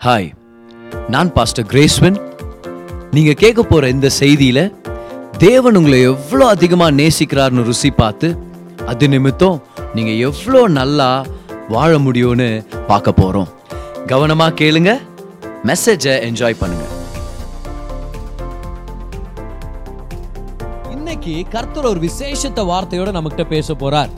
Hi நான் pastor கிரேஸ்வன் நீங்கள் கேட்க போகிற இந்த செய்தியில தேவன் உங்களை எவ்வளோ அதிகமாக நேசிக்கிறார்னு ருசி பார்த்து அது நிமித்தம் நீங்கள் எவ்வளோ நல்லா வாழ முடியும்னு பார்க்க போறோம். கவனமா கேளுங்க மெசேஜை என்ஜாய் பண்ணுங்க. இன்னைக்கு கர்த்தர் ஒரு விசேஷத்த வார்த்தையோட நம்மகிட்ட பேச போறார்.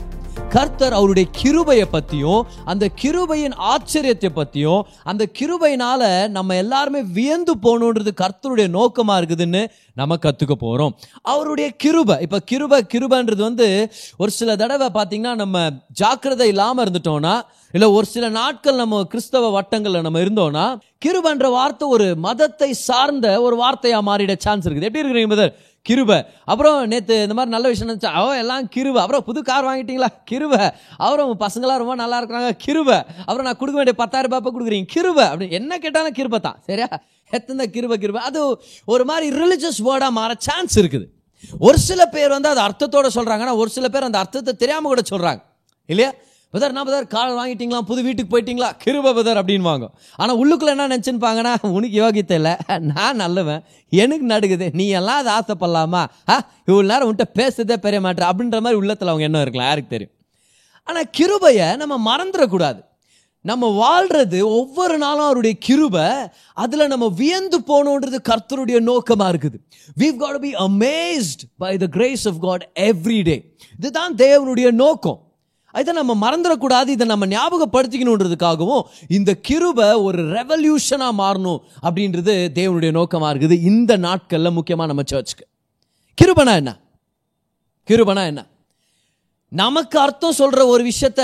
கர்த்தர் அவருடைய கிருபையை பத்தியும் அந்த கிருபையின் ஆச்சரியத்தை பத்தியும் அந்த கிருபையினால நம்ம எல்லாருமே வியந்து போகணுன்றது கர்த்தருடைய நோக்கமா இருக்குதுன்னு நம்ம கத்துக்க போறோம். அவருடைய கிருபை இப்ப கிருபை கிருபைன்றது வந்து ஒரு சில தடவை பாத்தீங்கன்னா நம்ம ஜாக்கிரதை இல்லாம இருந்துட்டோம்னா இல்ல ஒரு சில நாட்கள் நம்ம கிறிஸ்தவ வட்டங்கள்ல நம்ம இருந்தோம்னா கிருபன்ற வார்த்தை ஒரு மதத்தை சார்ந்த ஒரு வார்த்தையா மாறிட சான்ஸ் இருக்குது. எப்படி இருக்கிறீங்க கிருபை. அப்புறம் நேற்று இந்த மாதிரி நல்ல விஷயம் நினச்சா அவன் எல்லாம் கிருபை. அப்புறம் புது கார் வாங்கிட்டீங்களா? கிருபை. அப்புறம் பசங்களாம் ரொம்ப நல்லா இருக்கிறாங்க. கிருபை. அப்புறம் நான் கொடுக்க வேண்டிய பத்தாயிரம் ரூபாய் கொடுக்குறீங்க. கிருபை. அப்படின்னு என்ன கேட்டாலும் கிருபை தான். சரியா? எத்தனை கிருபை கிருபை. அது ஒரு மாதிரி ரிலிஜியஸ் வேர்டாக மாற சான்ஸ் இருக்குது. ஒரு சில பேர் வந்து அது அர்த்தத்தோடு சொல்கிறாங்கன்னா ஒரு சில பேர் அந்த அர்த்தத்தை தெரியாமல் கூட சொல்கிறாங்க இல்லையா? பதர் நான் பதர் கால் வாங்கிட்டீங்களா? புது வீட்டுக்கு போயிட்டீங்களா? கிருப பதர் அப்படின்வாங்க ஆனால் உள்ளுக்குள்ள என்ன நினச்சுப்பாங்கன்னா உனக்கு யோகித்த இல்லை. நான் நல்லவன். எனக்கு நடுக்குது. நீ எல்லாம் அதை ஆசைப்படலாமா? ஆ? இவ்வளோ நேரம் உன்ட்ட பேசுறதே பெரிய மாட்டேன் அப்படின்ற மாதிரி உள்ளத்தில் அவங்க என்ன இருக்கலாம்? யாருக்கு தெரியும்? ஆனால் கிருபையை நம்ம மறந்துடக்கூடாது. நம்ம வாழ்றது ஒவ்வொரு நாளும் அவருடைய கிருபை அதில் நம்ம வியந்து போகணுன்றது கர்த்தருடைய நோக்கமாக இருக்குது. We've God be amazed by the grace of God every day இதுதான் தேவனுடைய நோக்கம். இதை நம்ம மறந்துடக்கூடாது. இதை நம்ம ஞாபகப்படுத்திக்கணுன்றதுக்காகவும் இந்த கிருபை ஒரு ரெவல்யூஷனாக மாறணும் அப்படின்றது தேவனுடைய நோக்கமாக இருக்குது இந்த நாட்களில் முக்கியமாக நம்ம சர்ச்சுக்கு கிருபனா என்ன? கிருபனா என்ன? நமக்கு அர்த்தம் சொல்கிற ஒரு விஷயத்த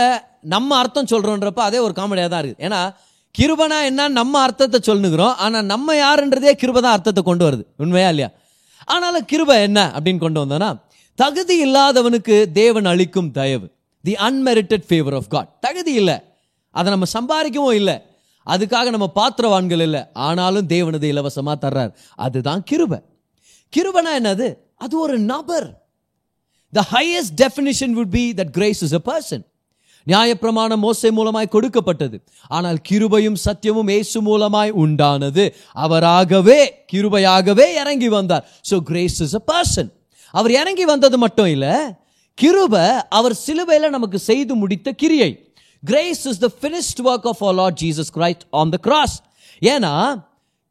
நம்ம அர்த்தம் சொல்கிறோன்றப்ப அதே ஒரு காமெடியாக தான் இருக்குது. ஏன்னா கிருபனா என்ன நம்ம அர்த்தத்தை சொல்லுகிறோம். ஆனால் நம்ம யாருன்றதே கிருபை தான் அர்த்தத்தை கொண்டு வருது. உண்மையா இல்லையா? ஆனாலும் கிருபை என்ன அப்படின்னு கொண்டு வந்தோன்னா தகுதி இல்லாதவனுக்கு தேவன் அளிக்கும் தயவு. The unmerited favour of God தகுதி இல்லை. அதை நம்ம சம்பாதிக்கவும் இல்லை. அதுக்காக நம்ம பாத்திரவான்கள் இல்லை. ஆனாலும் தேவனது இலவசமாக தர்றார். அதுதான் கிருபை. கிருபனா என்னது? அது ஒரு நபர். The highest definition would be that grace is a person நியாயப்பிரமாணம் மோசை மூலமாய் கொடுக்கப்பட்டது. ஆனால் கிருபையும் சத்தியமும் ஏசு மூலமாய் உண்டானது. அவராகவே கிருபையாகவே இறங்கி வந்தார். So grace is a person அவர் இறங்கி வந்தது மட்டும் இல்லை கிருபை அவர் சிலுவையில் நமக்கு செய்து முடித்த கிரியை. Grace is the finished work of our Lord Jesus Christ on the cross ஏன்னா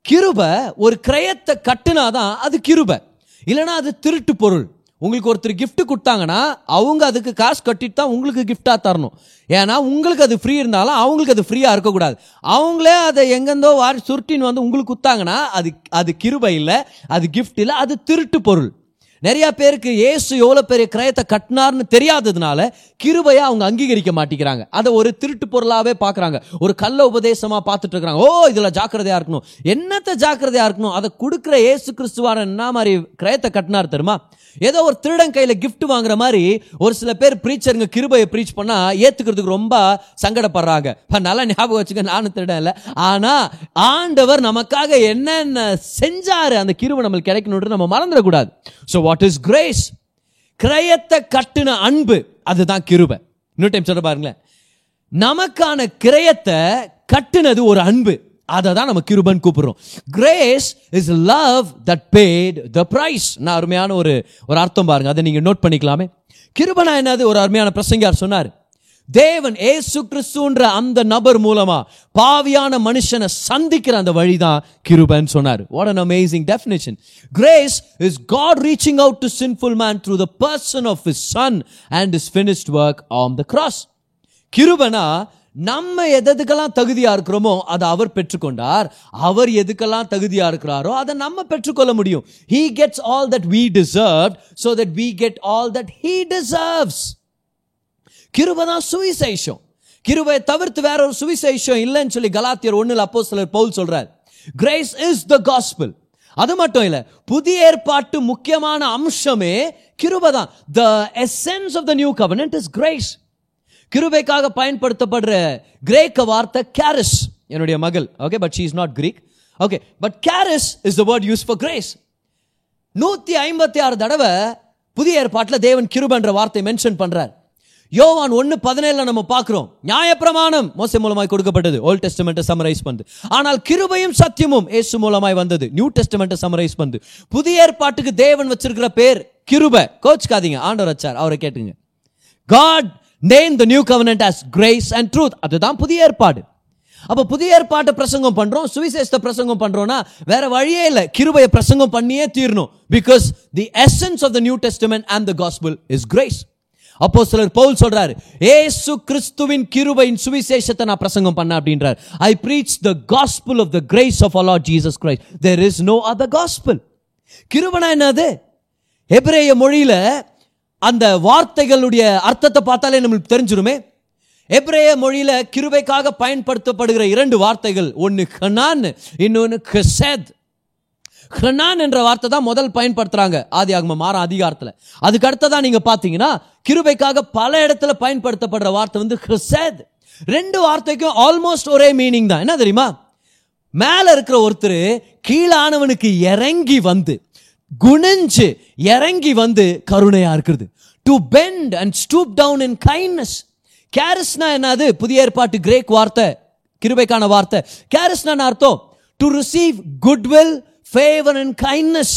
கிருபை ஒரு கிரயத்தை கட்டுனாதான் அது கிருபை. இல்லைன்னா அது திருட்டு பொருள். உங்களுக்கு ஒருத்தர் கிஃப்ட் கொடுத்தாங்கன்னா அவங்க அதுக்கு காசு கட்டிட்டு தான் உங்களுக்கு கிஃப்டாக தரணும். ஏன்னா உங்களுக்கு அது ஃப்ரீ இருந்தாலும் அவங்களுக்கு அது ஃப்ரீயாக இருக்கக்கூடாது. அவங்களே அதை எங்கேருந்தோ வாரி சுருட்டின்னு வந்து உங்களுக்கு கொடுத்தாங்கன்னா அது அது கிருபை இல்லை அது கிஃப்ட் இல்லை அது திருட்டு பொருள். நிறைய பேருக்கு இயேசு எவ்வளோ பெரிய கிரயத்தை கட்டினார்னு தெரியாததுனால கிருபையை அவங்க அங்கீகரிக்க மாட்டேங்கிறாங்க. அதை ஒரு திருட்டு பொருளாகவே பார்க்குறாங்க. ஒரு கள்ள உபதேசமாக பார்த்துட்டு இருக்கிறாங்க ஓ இதில் ஜாக்கிரதையாக இருக்கணும். என்னத்தை ஜாக்கிரதையாக இருக்கணும்? அதை கொடுக்குற ஏசு கிறிஸ்துவான என்ன மாதிரி கிரயத்தை கட்டினார் தெரியுமா? ஏதோ ஒரு திருடன் கையில் கிஃப்ட் வாங்குற மாதிரி ஒரு சில பேர் ப்ரீச்சருங்க கிருபையை ப்ரீச் பண்ணால் ஏற்றுக்கிறதுக்கு ரொம்ப சங்கடப்படுறாங்க. இப்போ நல்லா ஞாபகம் வச்சுக்க நானும் திருடன் இல்லை. ஆனால் ஆண்டவர் நமக்காக என்னென்ன செஞ்சார் அந்த கிருபை நம்மளுக்கு கிடைக்கணுன்றது நம்ம மறந்துடக்கூடாது. ஸோ வாட் இஸ் கிரேஸ் கிரயத்தை கட்டின அன்பு அதுதான் கிருபை. இன்னொரு டைம் சொல்ல பாருங்களேன். நமக்கான கிரயத்தை கட்டினது ஒரு அன்பு. அதை தான் நம்ம கிருபன் கூப்பிடுறோம். Grace is love that paid the price நான் அருமையான ஒரு ஒரு அர்த்தம் பாருங்க. அதை நீங்க நோட் பண்ணிக்கலாமே. கிருபனா என்னது? ஒரு அருமையான பிரசங்கார் சொன்னார். தேவன் ஏசு கிறிஸ்துன்ற அந்த நபர் மூலமா பாவியான மனுஷனை சந்திக்கிற அந்த வழிதான் கிருபன் சொன்னார் what an amazing definition grace is God reaching out to sinful man through the person of his son and his finished work on the cross கிருபனா நம்ம எதுக்கெல்லாம் தகுதியா இருக்கிறோமோ அதை அவர் பெற்றுக்கொண்டார் அவர் எதுக்கெல்லாம் தகுதியா இருக்கிறாரோ அதை நம்ம பெற்றுக்கொள்ள முடியும் he gets all that we deserve so that we get all that he deserves கிருபை தான் சுவிசேஷம். கிருபையை தவிர்த்து வேற ஒரு சுவிசேஷம் இல்லைன்னு சொல்லி கலாத்தியர் ஒண்ணுல அப்போ சிலர் பவுல் சொல்றார். கிரேஸ் இஸ் த காஸ்பிள் அது மட்டும் இல்ல புதிய ஏற்பாட்டு முக்கியமான அம்சமே கிருபை தான். The essence of the new covenant is grace கிருபைக்காக பயன்படுத்தப்படுற கிரேக்க வார்த்தை கேரிஸ் என்னுடைய மகள். Okay but she is not Greek okay but charis is the word use for grace நூத்தி ஐம்பத்தி ஆறு தடவை புதிய ஏற்பாட்டில் தேவன் கிருபன்ற வார்த்தை மென்ஷன் பண்றார். யோவான் ஒன்னு பதினேழுல நம்ம பார்க்குறோம். நியாயப்பிரமாணம் மோசை மூலமாய் கொடுக்கப்பட்டது. ஓல்ட் டெஸ்டமெண்ட்டை சமரைஸ் பண்ணுது. ஆனால் கிருபையும் சத்தியமும் ஏசு மூலமாய் வந்தது. நியூ டெஸ்டமெண்ட்டை சமரைஸ் பண்ணுது. புதிய ஏற்பாட்டுக்கு தேவன் வச்சிருக்கிற பேர் கிருபை. கோச்சுக்காதீங்க. ஆண்டவர் வச்சார். அவரை கேட்டுங்க. God name the new covenant as grace and truth அதுதான் புதிய ஏற்பாடு. அப்போ புதிய ஏற்பாட்டை பிரசங்கம் பண்றோம். சுவிசேஷத்தை பிரசங்கம் பண்றோம்னா வேற வழியே இல்லை. கிருபையை பிரசங்கம் பண்ணியே தீரணும். Because the essence of the new testament and the gospel is grace அப்போ சிலர் பவுல் சொல்றாரு ஏசு கிறிஸ்துவின் கிருபையின் சுவிசேஷத்தை நான் பிரசங்கம் பண்ண அப்படின்றார். I preach the gospel of the grace of our Jesus Christ there is no other gospel கிருபனா என்னது? எபிரேய மொழியில அந்த வார்த்தைகளுடைய அர்த்தத்தை பார்த்தாலே நம்மளுக்கு தெரிஞ்சிருமே. எப்ரேய மொழியில கிருபைக்காக பயன்படுத்தப்படுகிற இரண்டு வார்த்தைகள் ஒன்னு ஹனான் இன்னொன்னு ஹெசேத் ஹனான் என்ற வார்த்தை தான் முதல் பயன்படுத்துறாங்க. ஆதி ஆகமம் ஆறாம் அதிகாரத்தில். அதுக்கு அடுத்ததான் நீங்க பாத்தீங்கன்னா கிருபைக்காக பல இடத்துல பயன்படுத்தப்படுற வார்த்தை வந்து ஹிரசேத் ரெண்டு வார்த்தைக்கும் ஆல்மோஸ்ட் ஒரே மீனிங் தான். என்ன தெரியுமா? மேலே இருக்கிற ஒருத்தர் கீழானவனுக்கு இறங்கி வந்து குனிஞ்சு இறங்கி வந்து கருணையா இருக்கிறது. To bend and stoop down in kindness கேரிஸ்னா என்னது? புதிய ஏற்பாட்டு கிரேக் வார்த்தை கிருபைக்கான வார்த்தை. கேரிஸ்னா அர்த்தம்? To receive goodwill favour and kindness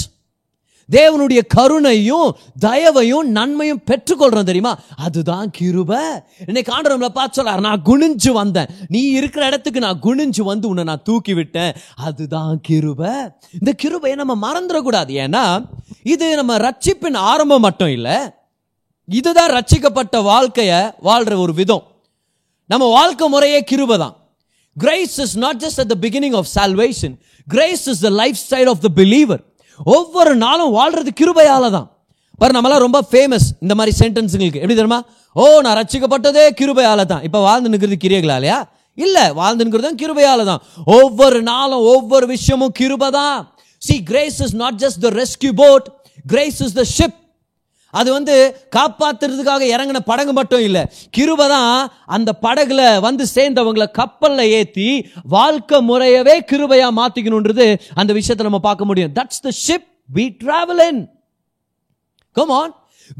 தேவனுடைய கருணையும் தயவையும் நன்மையும் பெற்றுக்கொள்றோம் தெரியுமா? அதுதான் கிருப. இன்னைக்கு ஆண்டவர் பார்த்து சொல்றாரு நான் குனிஞ்சு வந்தேன். நீ இருக்கிற இடத்துக்கு நான் குனிஞ்சு வந்து உன்னை நான் தூக்கி விட்டேன். அதுதான் கிருப. இந்த கிருபையை நம்ம மறந்துடக்கூடாது. ஏன்னா இது நம்ம ரட்சிப்பின் ஆரம்பம் மட்டும் இல்லை இதுதான் ரட்சிக்கப்பட்ட வாழ்க்கைய வாழ்ற ஒரு விதம். நம்ம வாழ்க்கை முறையே கிருபை தான். Grace is not just at the beginning of salvation grace is the life style of the believer ஒவ்வொரு நாளும் வாழ்றது கிருபையால தான் பாரு நம்மளாம் ரொம்ப ஃபேமஸ் இந்த மாதிரி சென்டென்ஸுங்களுக்கு எப்படி தெரியுமா? ஓ நான் ரச்சிக்கப்பட்டதே கிருபையால தான் இப்போ வாழ்ந்து நிற்கிறது கிரியர்களாலையா இல்லை வாழ்ந்து நிற்கிறது கிருபையால தான் ஒவ்வொரு நாளும் ஒவ்வொரு விஷயமும் கிருபை தான் see grace is not just the rescue boat grace is the ship அது வந்து காப்பாத்துறதுக்காக இறங்கின படகு மட்டும் இல்லை. கிருபை தான் அந்த படகுல வந்து சேர்ந்தவங்களை கப்பலில் ஏற்றி வாழ்க்கை முறையவே கிருபையாக மாற்றிக்கணுன்றது அந்த விஷயத்தை நம்ம பார்க்க முடியும். That's the ship we travel in come on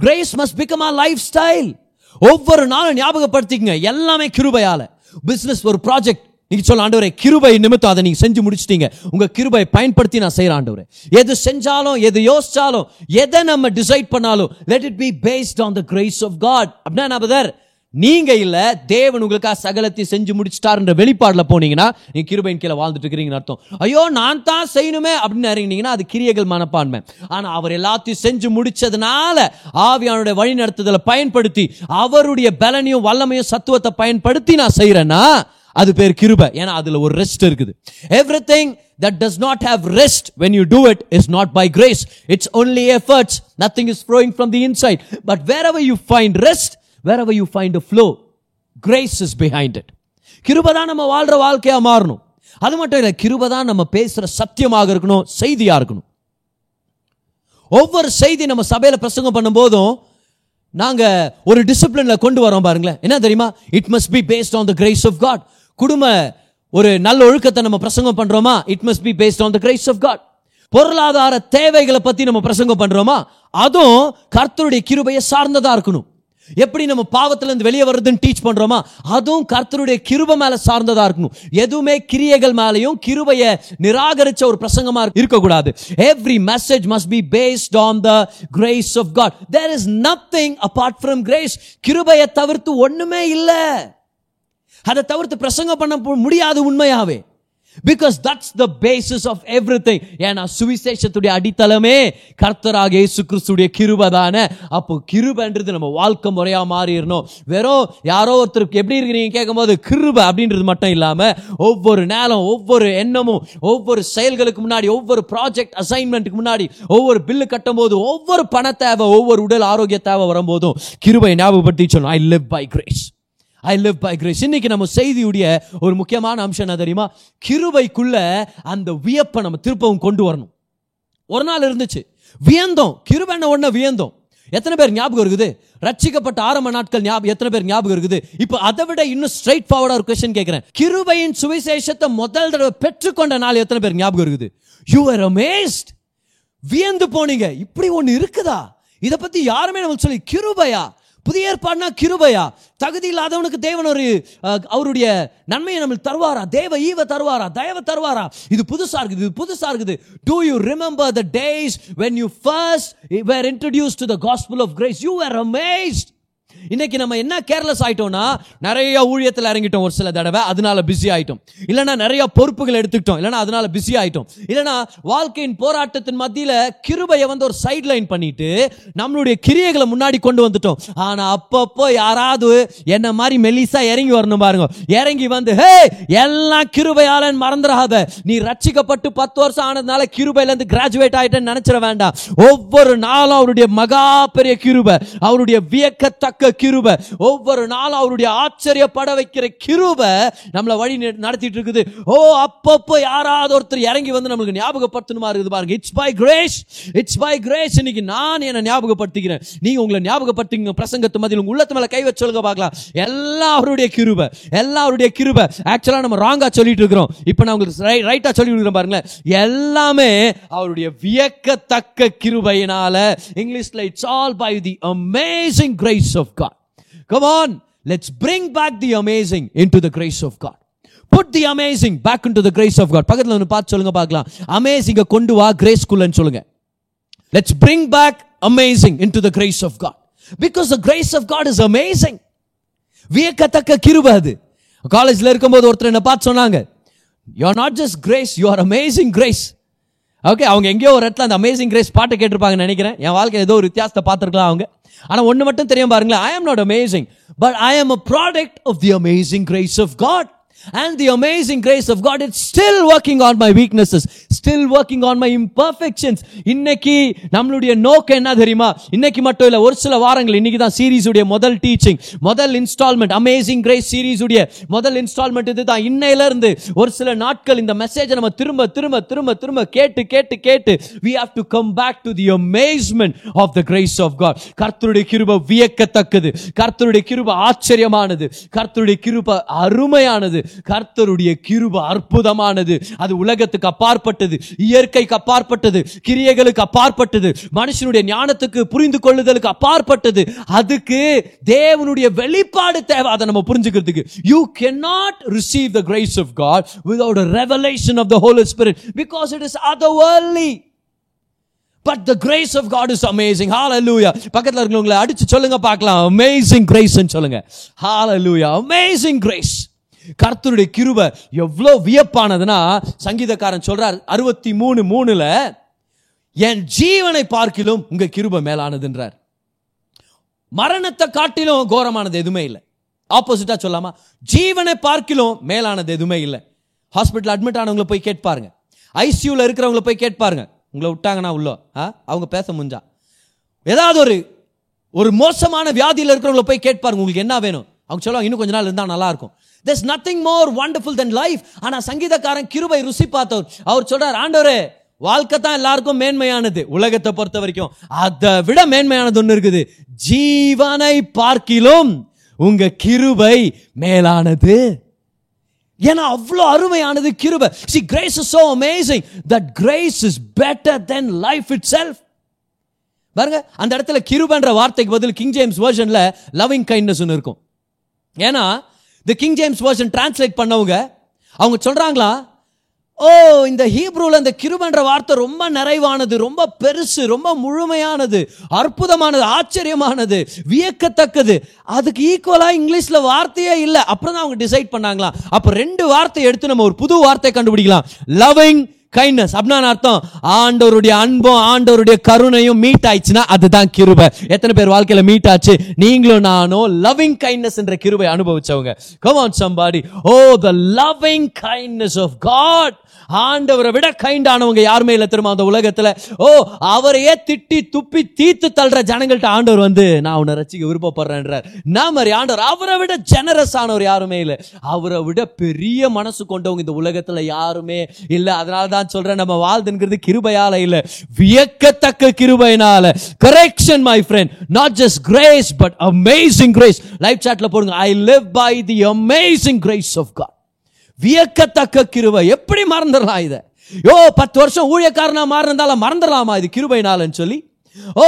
grace must become a lifestyle ஒவ்வொரு நாளும் ஞாபகப்படுத்திக்கங்க. எல்லாமே கிருபையால். பிஸ்னஸ் ஒரு ப்ராஜெக்ட் நீங்க சொல்ல ஆண்டவரே கிருபை நிமித்தம் அதை நீங்க செஞ்சு முடிச்சிட்டீங்க. உங்க கிருபை பயன்படுத்தி நான் செய்யறேன் ஆண்டவரே. எது செஞ்சாலும் எது யோசிச்சாலும் எதை நம்ம டிசைட் பண்ணாலும் let it be based on the grace of God அப்படின்னா என்ன brother? நீங்க இல்ல தேவன் உங்களுக்காக சகலத்தை செஞ்சு முடிச்சிட்டாருன்ற வெளிப்பாடுல போனீங்கன்னா நீங்க கிருபையின் கீழே வாழ்ந்துட்டு இருக்கிறீங்கன்னு அர்த்தம். ஐயோ நான் தான் செய்யணுமே. அப்படின்னு இறங்கினீங்கன்னா அது கிரியைகள் மனப்பான்மை. ஆனா அவர் எல்லாத்தையும் செஞ்சு முடிச்சதுனால ஆவியானுடைய வழி நடத்துதலை பயன்படுத்தி அவருடைய பலனையும் வல்லமையும் சத்துவத்தை பயன்படுத்தி நான் செய்யறேன்னா அது பேர் கிருப. ஏன்னா அதுல ஒரு ரெஸ்ட் இருக்குது. Everything that does not have rest when you do it is not by grace it's grace. Efforts nothing is flowing from the inside but where but you find rest where wherever you find a flow grace is behind it கிருப தான் நம்ம வாழ்ற வாழ்க்கையா மாறணும். அது மட்டும் இல்லை கிருப தான் நம்ம பேசுற சத்தியமாக இருக்கணும் செய்தியா இருக்கணும். ஒவ்வொரு செய்தி நம்ம சபையில பிரசங்கம் பண்ணும்போதும் நாங்க ஒரு டிசிப்ளின்ல கொண்டு வரோம் பாருங்களேன். என்ன தெரியுமா? It must be based on the grace of God குடும்ப ஒரு நல்ல ஒழுக்கத்தை நம்ம பிரசங்கம் பண்றோமா? It must be based on the grace of God பொருளாதார தேவைகளை பத்தி நம்ம பிரசங்கம் பண்றோமா? அதுவும் கர்த்தருடைய கிருபையை சார்ந்ததா இருக்கணும். எப்படி நம்ம பாவத்துல இருந்து வெளியே வர்றதுன்னு டீச் பண்றோமா? அதுவும் கர்த்தருடைய கிருபை மேல சார்ந்ததா இருக்கணும். எதுவுமே கிரியைகள் மேலேயும் கிருபைய நிராகரிச்ச ஒரு பிரசங்கமா இருக்கக்கூடாது. Every message must be based on the grace of God there is nothing apart from grace கிருபையை தவிர்த்து ஒண்ணுமே இல்லை. அதை தவிர்த்து பிரசங்கம் பண்ண முடியாது உண்மையாவே. Because that's the basis of everything ஏன்னா சுவிசேஷத்துடைய அடித்தளமே கர்த்தராக இயேசு கிறிஸ்துடைய கிருபை தானே. அப்போ கிருபைன்றது நம்ம வாழ்க்கை முறையாக மாறிடணும். வெறும் யாரோ ஒருத்தருக்கு எப்படி இருக்கிறீங்க கேட்கும்போது கிருபை அப்படின்றது மட்டும் இல்லாமல் ஒவ்வொரு நேரம் ஒவ்வொரு எண்ணமும் ஒவ்வொரு செயல்களுக்கு முன்னாடி ஒவ்வொரு ப்ராஜெக்ட் அசைன்மெண்ட்டுக்கு முன்னாடி ஒவ்வொரு பில்லு கட்டும் போது ஒவ்வொரு பண தேவை ஒவ்வொரு உடல் ஆரோக்கிய தேவை வரும்போதும் கிருபை ஞாபகப்படுத்தி சொல்லணும் I live by grace I live by grace இன்னைக்கு நம்ம செய்தியுடைய ஒரு முக்கியமான அம்சம் என்ன தெரியுமா? கிருபைக்குள்ள அந்த வியப்பை நம்ம திருப்பவும் கொண்டு வரணும். ஒரு நாள் இருந்துச்சு. வியந்தோம். கிருபண்ண உடனே வியந்தோம். எத்தனை பேர் ஞாபகம் இருக்குது? ரட்சிக்கப்பட்ட ஆரம்ப நாட்கள் ஞாபகம் எத்தனை பேர் ஞாபகம் இருக்குது? இப்போ அதை விட இன்னும் ஸ்ட்ரைட் ஃபார்வர்டா ஒரு கொஸ்டின் கேட்கிறேன். கிருபையின் சுவிசேஷத்தை முதல் தடவை பெற்றுக்கொண்ட நாள் எத்தனை பேர் ஞாபகம் இருக்குது? யூ ஆர் அமேஸ்ட் வியந்து போனீங்க. இப்படி ஒன்று இருக்குதா? இதை பத்தி யாருமே நம்ம சொல்லி கிருபையா? புதிய ஏற்பாடுனா கிருபையா? தகுதி இல்லாதவனுக்கு தேவன் ஒரு அவருடைய நன்மையை நம்மளுக்கு தருவாரா? தேவ ஈவ தருவாரா? தயவ தருவாரா? இது புதுசா இருக்குது இது புதுசா இருக்குது. Do you remember the days when you first were introduced to the gospel of grace you are amazed இன்னைக்கு நம்ம என்ன கேர்லெஸ் ஆயிட்டோம்னா நிறைய ஊழியத்தில் இறங்கிட்டோம் ஒரு சில தடவை அதனால பிஸி ஆயிட்டோம். இல்லைன்னா நிறைய பொறுப்புகள் எடுத்துக்கிட்டோம். இல்லைன்னா அதனால பிஸி ஆயிட்டோம். இல்லைன்னா வாழ்க்கையின் போராட்டத்தின் மத்தியில கிருபையை வந்து ஒரு சைட் லைன் பண்ணிட்டு நம்மளுடைய கிரியைகளை முன்னாடி கொண்டு வந்துட்டோம். ஆனா அப்பப்போ யாராவது என்ன மாதிரி மெலிசா இறங்கி வரணும் பாருங்க. இறங்கி வந்து ஹே எல்லாம் கிருபையால மறந்துடாத நீ ரட்சிக்கப்பட்டு பத்து வருஷம் ஆனதுனால கிருபையில இருந்து கிராஜுவேட் ஆயிட்டேன்னு நினைச்சிட வேண்டாம். ஒவ்வொரு நாளும் அவருடைய மகா பெரிய கிருபை அவருடைய வியக்கத்தக்க கிருப. ஒவ்வொரு நாளும் அவருடைய ஆச்சரியப்பட வைக்கிற கிருப நம்மளை வழி நடத்திட்டு இருக்குது. ஓ அப்பப்போ யாராவது ஒருத்தர் இறங்கி வந்து நம்மளுக்கு ஞாபகப்படுத்தணுமா இருக்குது பாருங்க. It's by grace it's by grace இன்னைக்கு நான் என்னை ஞாபகப்படுத்திக்கிறேன் நீங்க உங்களை ஞாபகப்படுத்திங்க. பிரசங்கத்து மதியில் உங்க உள்ளத்து மேல கை வச்சு சொல்லுங்க பார்க்கலாம். எல்லாம் அவருடைய கிருப எல்லாம் அவருடைய கிருப. ஆக்சுவலா நம்ம ராங்கா சொல்லிட்டு இருக்கிறோம். இப்போ நான் உங்களுக்கு ரைட்டா சொல்லி கொடுக்குறேன் பாருங்களேன். எல்லாமே அவருடைய வியக்கத்தக்க கிருபையினால இங்கிலீஷ்ல it's all by the amazing grace of God come on let's bring back the amazing into the grace of God put the amazing back into the grace of God பக்கத்துல ஒன்று பார்த்து சொல்லுங்க பார்க்கலாம். அமேசிங்க கொண்டு வா கிரேஸ் குள்ளன்னு சொல்லுங்க. Let's bring back amazing into the grace of God. Because the grace of God is amazing. வியக்கத்தக்க கிருபை அது. காலேஜ்ல இருக்கும்போது ஒருத்தர் என்ன பார்த்து சொன்னாங்க you are not just grace you are amazing grace okay அவங்க எங்கேயோ ஒரு இடத்துல அந்த அமேசிங் கிரேஸ் பாட்டு கேட்டிருப்பாங்கன்னு நினைக்கிறேன். என் வாழ்க்கையில் ஏதோ ஒரு வித்தியாசத்தை பார்த்துருக்கலாம் அவங்க. ஆனால் ஒன்று மட்டும் தெரியும் பாருங்களேன். ஐ am not amazing but I am a product of the amazing grace of God and the amazing grace of God it's still working on my weaknesses still working on my imperfections. இன்னைக்கு நம்மளுடைய நோக்கம் என்ன தெரியுமா? இன்னைக்கு மட்டும் இல்ல ஒரு சில வாரங்கள் இன்னைக்கு தான் சீரீஸுடைய உடைய முதல் டீச்சிங் முதல் இன்ஸ்டால்மெண்ட் அமேசிங் கிரேஸ் சீரிஸ் உடைய முதல் இன்ஸ்டால்மெண்ட் இதுதான். இன்னையில இருந்து ஒரு சில நாட்கள் இந்த மெசேஜை நம்ம திரும்ப திரும்ப திரும்ப திரும்ப கேட்டு கேட்டு கேட்டு we have to come back to the amazement of the grace of God கர்த்தருடைய கிருப வியக்கத்தக்கது. கர்த்தருடைய கிருப ஆச்சரியமானது. கர்த்தருடைய கிருப அருமையானது. கர்த்தருடைய கிருப அற்புதமானது. அது உலகத்துக்கு அப்பாற்பட்டது இயற்கைக்கு அப்பாற்பட்டது கிரியைகளுக்கு அப்பாற்பட்டது மனுஷனுடைய ஞானத்துக்கு புரிந்து கொள்ளுதலுக்கு அப்பாற்பட்டது. அதுக்கு தேவனுடைய வெளிப்பாடு தேவை. அதை நம்ம புரிஞ்சுக்கிறதுக்கு you cannot receive the grace of God without a revelation of the Holy Spirit because it is but the grace of God is amazing லூயா பக்கத்துல இருக்கிறவங்களை அடிச்சு சொல்லுங்க பார்க்கலாம். அமேசிங் கிரேஸ் சொல்லுங்க. ஹalleluya அமேசிங் கிரேஸ் கர்த்தருடைய கிருப எவ்வளோ வியப்பானதுன்னா சங்கீதக்காரன் சொல்றார் அறுபத்தி மூணு மூணுல என் ஜீவனை பார்க்கிலும் உங்க கிருப மேலானதுன்றார். மரணத்தை காட்டிலும் கோரமானது எதுவுமே இல்லை. ஆப்போசிட்டா சொல்லாமா? ஜீவனை பார்க்கிலும் மேலானது எதுவுமே இல்லை. ஹாஸ்பிட்டல் அட்மிட் ஆனவங்களை போய் கேட்பாருங்க. ஐசியூவில் இருக்கிறவங்கள போய் கேட்பாருங்க. உங்களை விட்டாங்கன்னா உள்ளோ ஆ? அவங்க பேச முடிஞ்சா ஏதாவது ஒரு ஒரு மோசமான வியாதியில் இருக்கிறவங்கள போய் கேட்பாருங்க. உங்களுக்கு என்ன வேணும்? அவங்க சொல்லுவாங்க இன்னும் கொஞ்ச நாள் இருந்தால் நல்லாயிருக்கும் இருக்கும் nothing more wonderful then life ஆனால் சங்கீதக்காரன் கிருபை ருசி பார்த்தவர். அவர் சொல்றார் ஆண்டவரே வாழ்க்கை தான் எல்லாருக்கும் மேன்மையானது. உலகத்தை பொறுத்த வரைக்கும் அதை விட மேன்மையானது ஒன்று இருக்குது. ஜீவனை பார்க்கிலும் உங்க கிருபை மேலானது. ஏன்னா அவ்வளோ அருமையானது கிருபை. Grace is so amazing that grace is better then life itself பாருங்க அந்த இடத்துல கிருபன்ற வார்த்தைக்கு பதில் கிங் ஜேம்ஸ் வெர்ஷன்ல லவ்விங் கைண்ட்னஸ் இருக்கும். ஏன்னா the King James version translate பண்ணவங்க அவங்க சொல்கிறாங்களா ஓ இந்த ஹீப்ரூவில் இந்த கிருபன்ற வார்த்தை ரொம்ப நிறைவானது ரொம்ப பெருசு ரொம்ப முழுமையானது அற்புதமானது ஆச்சரியமானது வியக்கத்தக்கது. அதுக்கு ஈக்குவலாக இங்கிலீஷில் வார்த்தையே இல்லை. அப்புறம் தான் அவங்க டிசைட் பண்ணாங்களா அப்போ ரெண்டு வார்த்தை எடுத்து நம்ம ஒரு புது வார்த்தை கண்டுபிடிக்கலாம். லவ்விங் கைண்ட்னஸ் அப்படின்னா அர்த்தம்? ஆண்டவருடைய அன்பும் ஆண்டவருடைய கருணையும் மீட் ஆயிடுச்சுன்னா அதுதான் கிருபை. எத்தனை பேர் வாழ்க்கையில மீட் ஆச்சு? நீங்களும் நானும் லவ்விங் கைண்ட்னஸ் என்ற கிருபை அனுபவிச்சவங்க. Come on somebody oh the loving kindness of God ஆண்டவரை விட கைண்ட் ஆனவங்க யாருமே இல்லை திரும்ப அந்த உலகத்துல? ஓ அவரையே திட்டி துப்பி தீத்து தள்ளுற ஜனங்கள்ட்ட ஆண்டவர் வந்து நான் உன்னை ரசிக்க விருப்பப்படுறேன்றார். நான் மாதிரி ஆண்டவர் அவரை விட ஜெனரஸ் ஆனவர் யாருமே இல்லை. அவரை விட பெரிய மனசு கொண்டவங்க இந்த உலகத்துல யாருமே இல்ல. அதனால தான் சொல்றேன் நம்ம வாழ்துங்கிறது கிருபையால இல்ல. வியக்கத்தக்க கிருபையினால. Correction my friend not just grace but amazing grace life சாட்டில் போடுங்க. I live by the amazing grace of God வியக்கத்தக்க கிருவை எப்படி மறந்துடலாம் இதை? யோ பத்து வருஷம் ஊழியக்காரனா மாறினால மறந்துடலாமா இது கிருபைனாலன்னு சொல்லி ஓ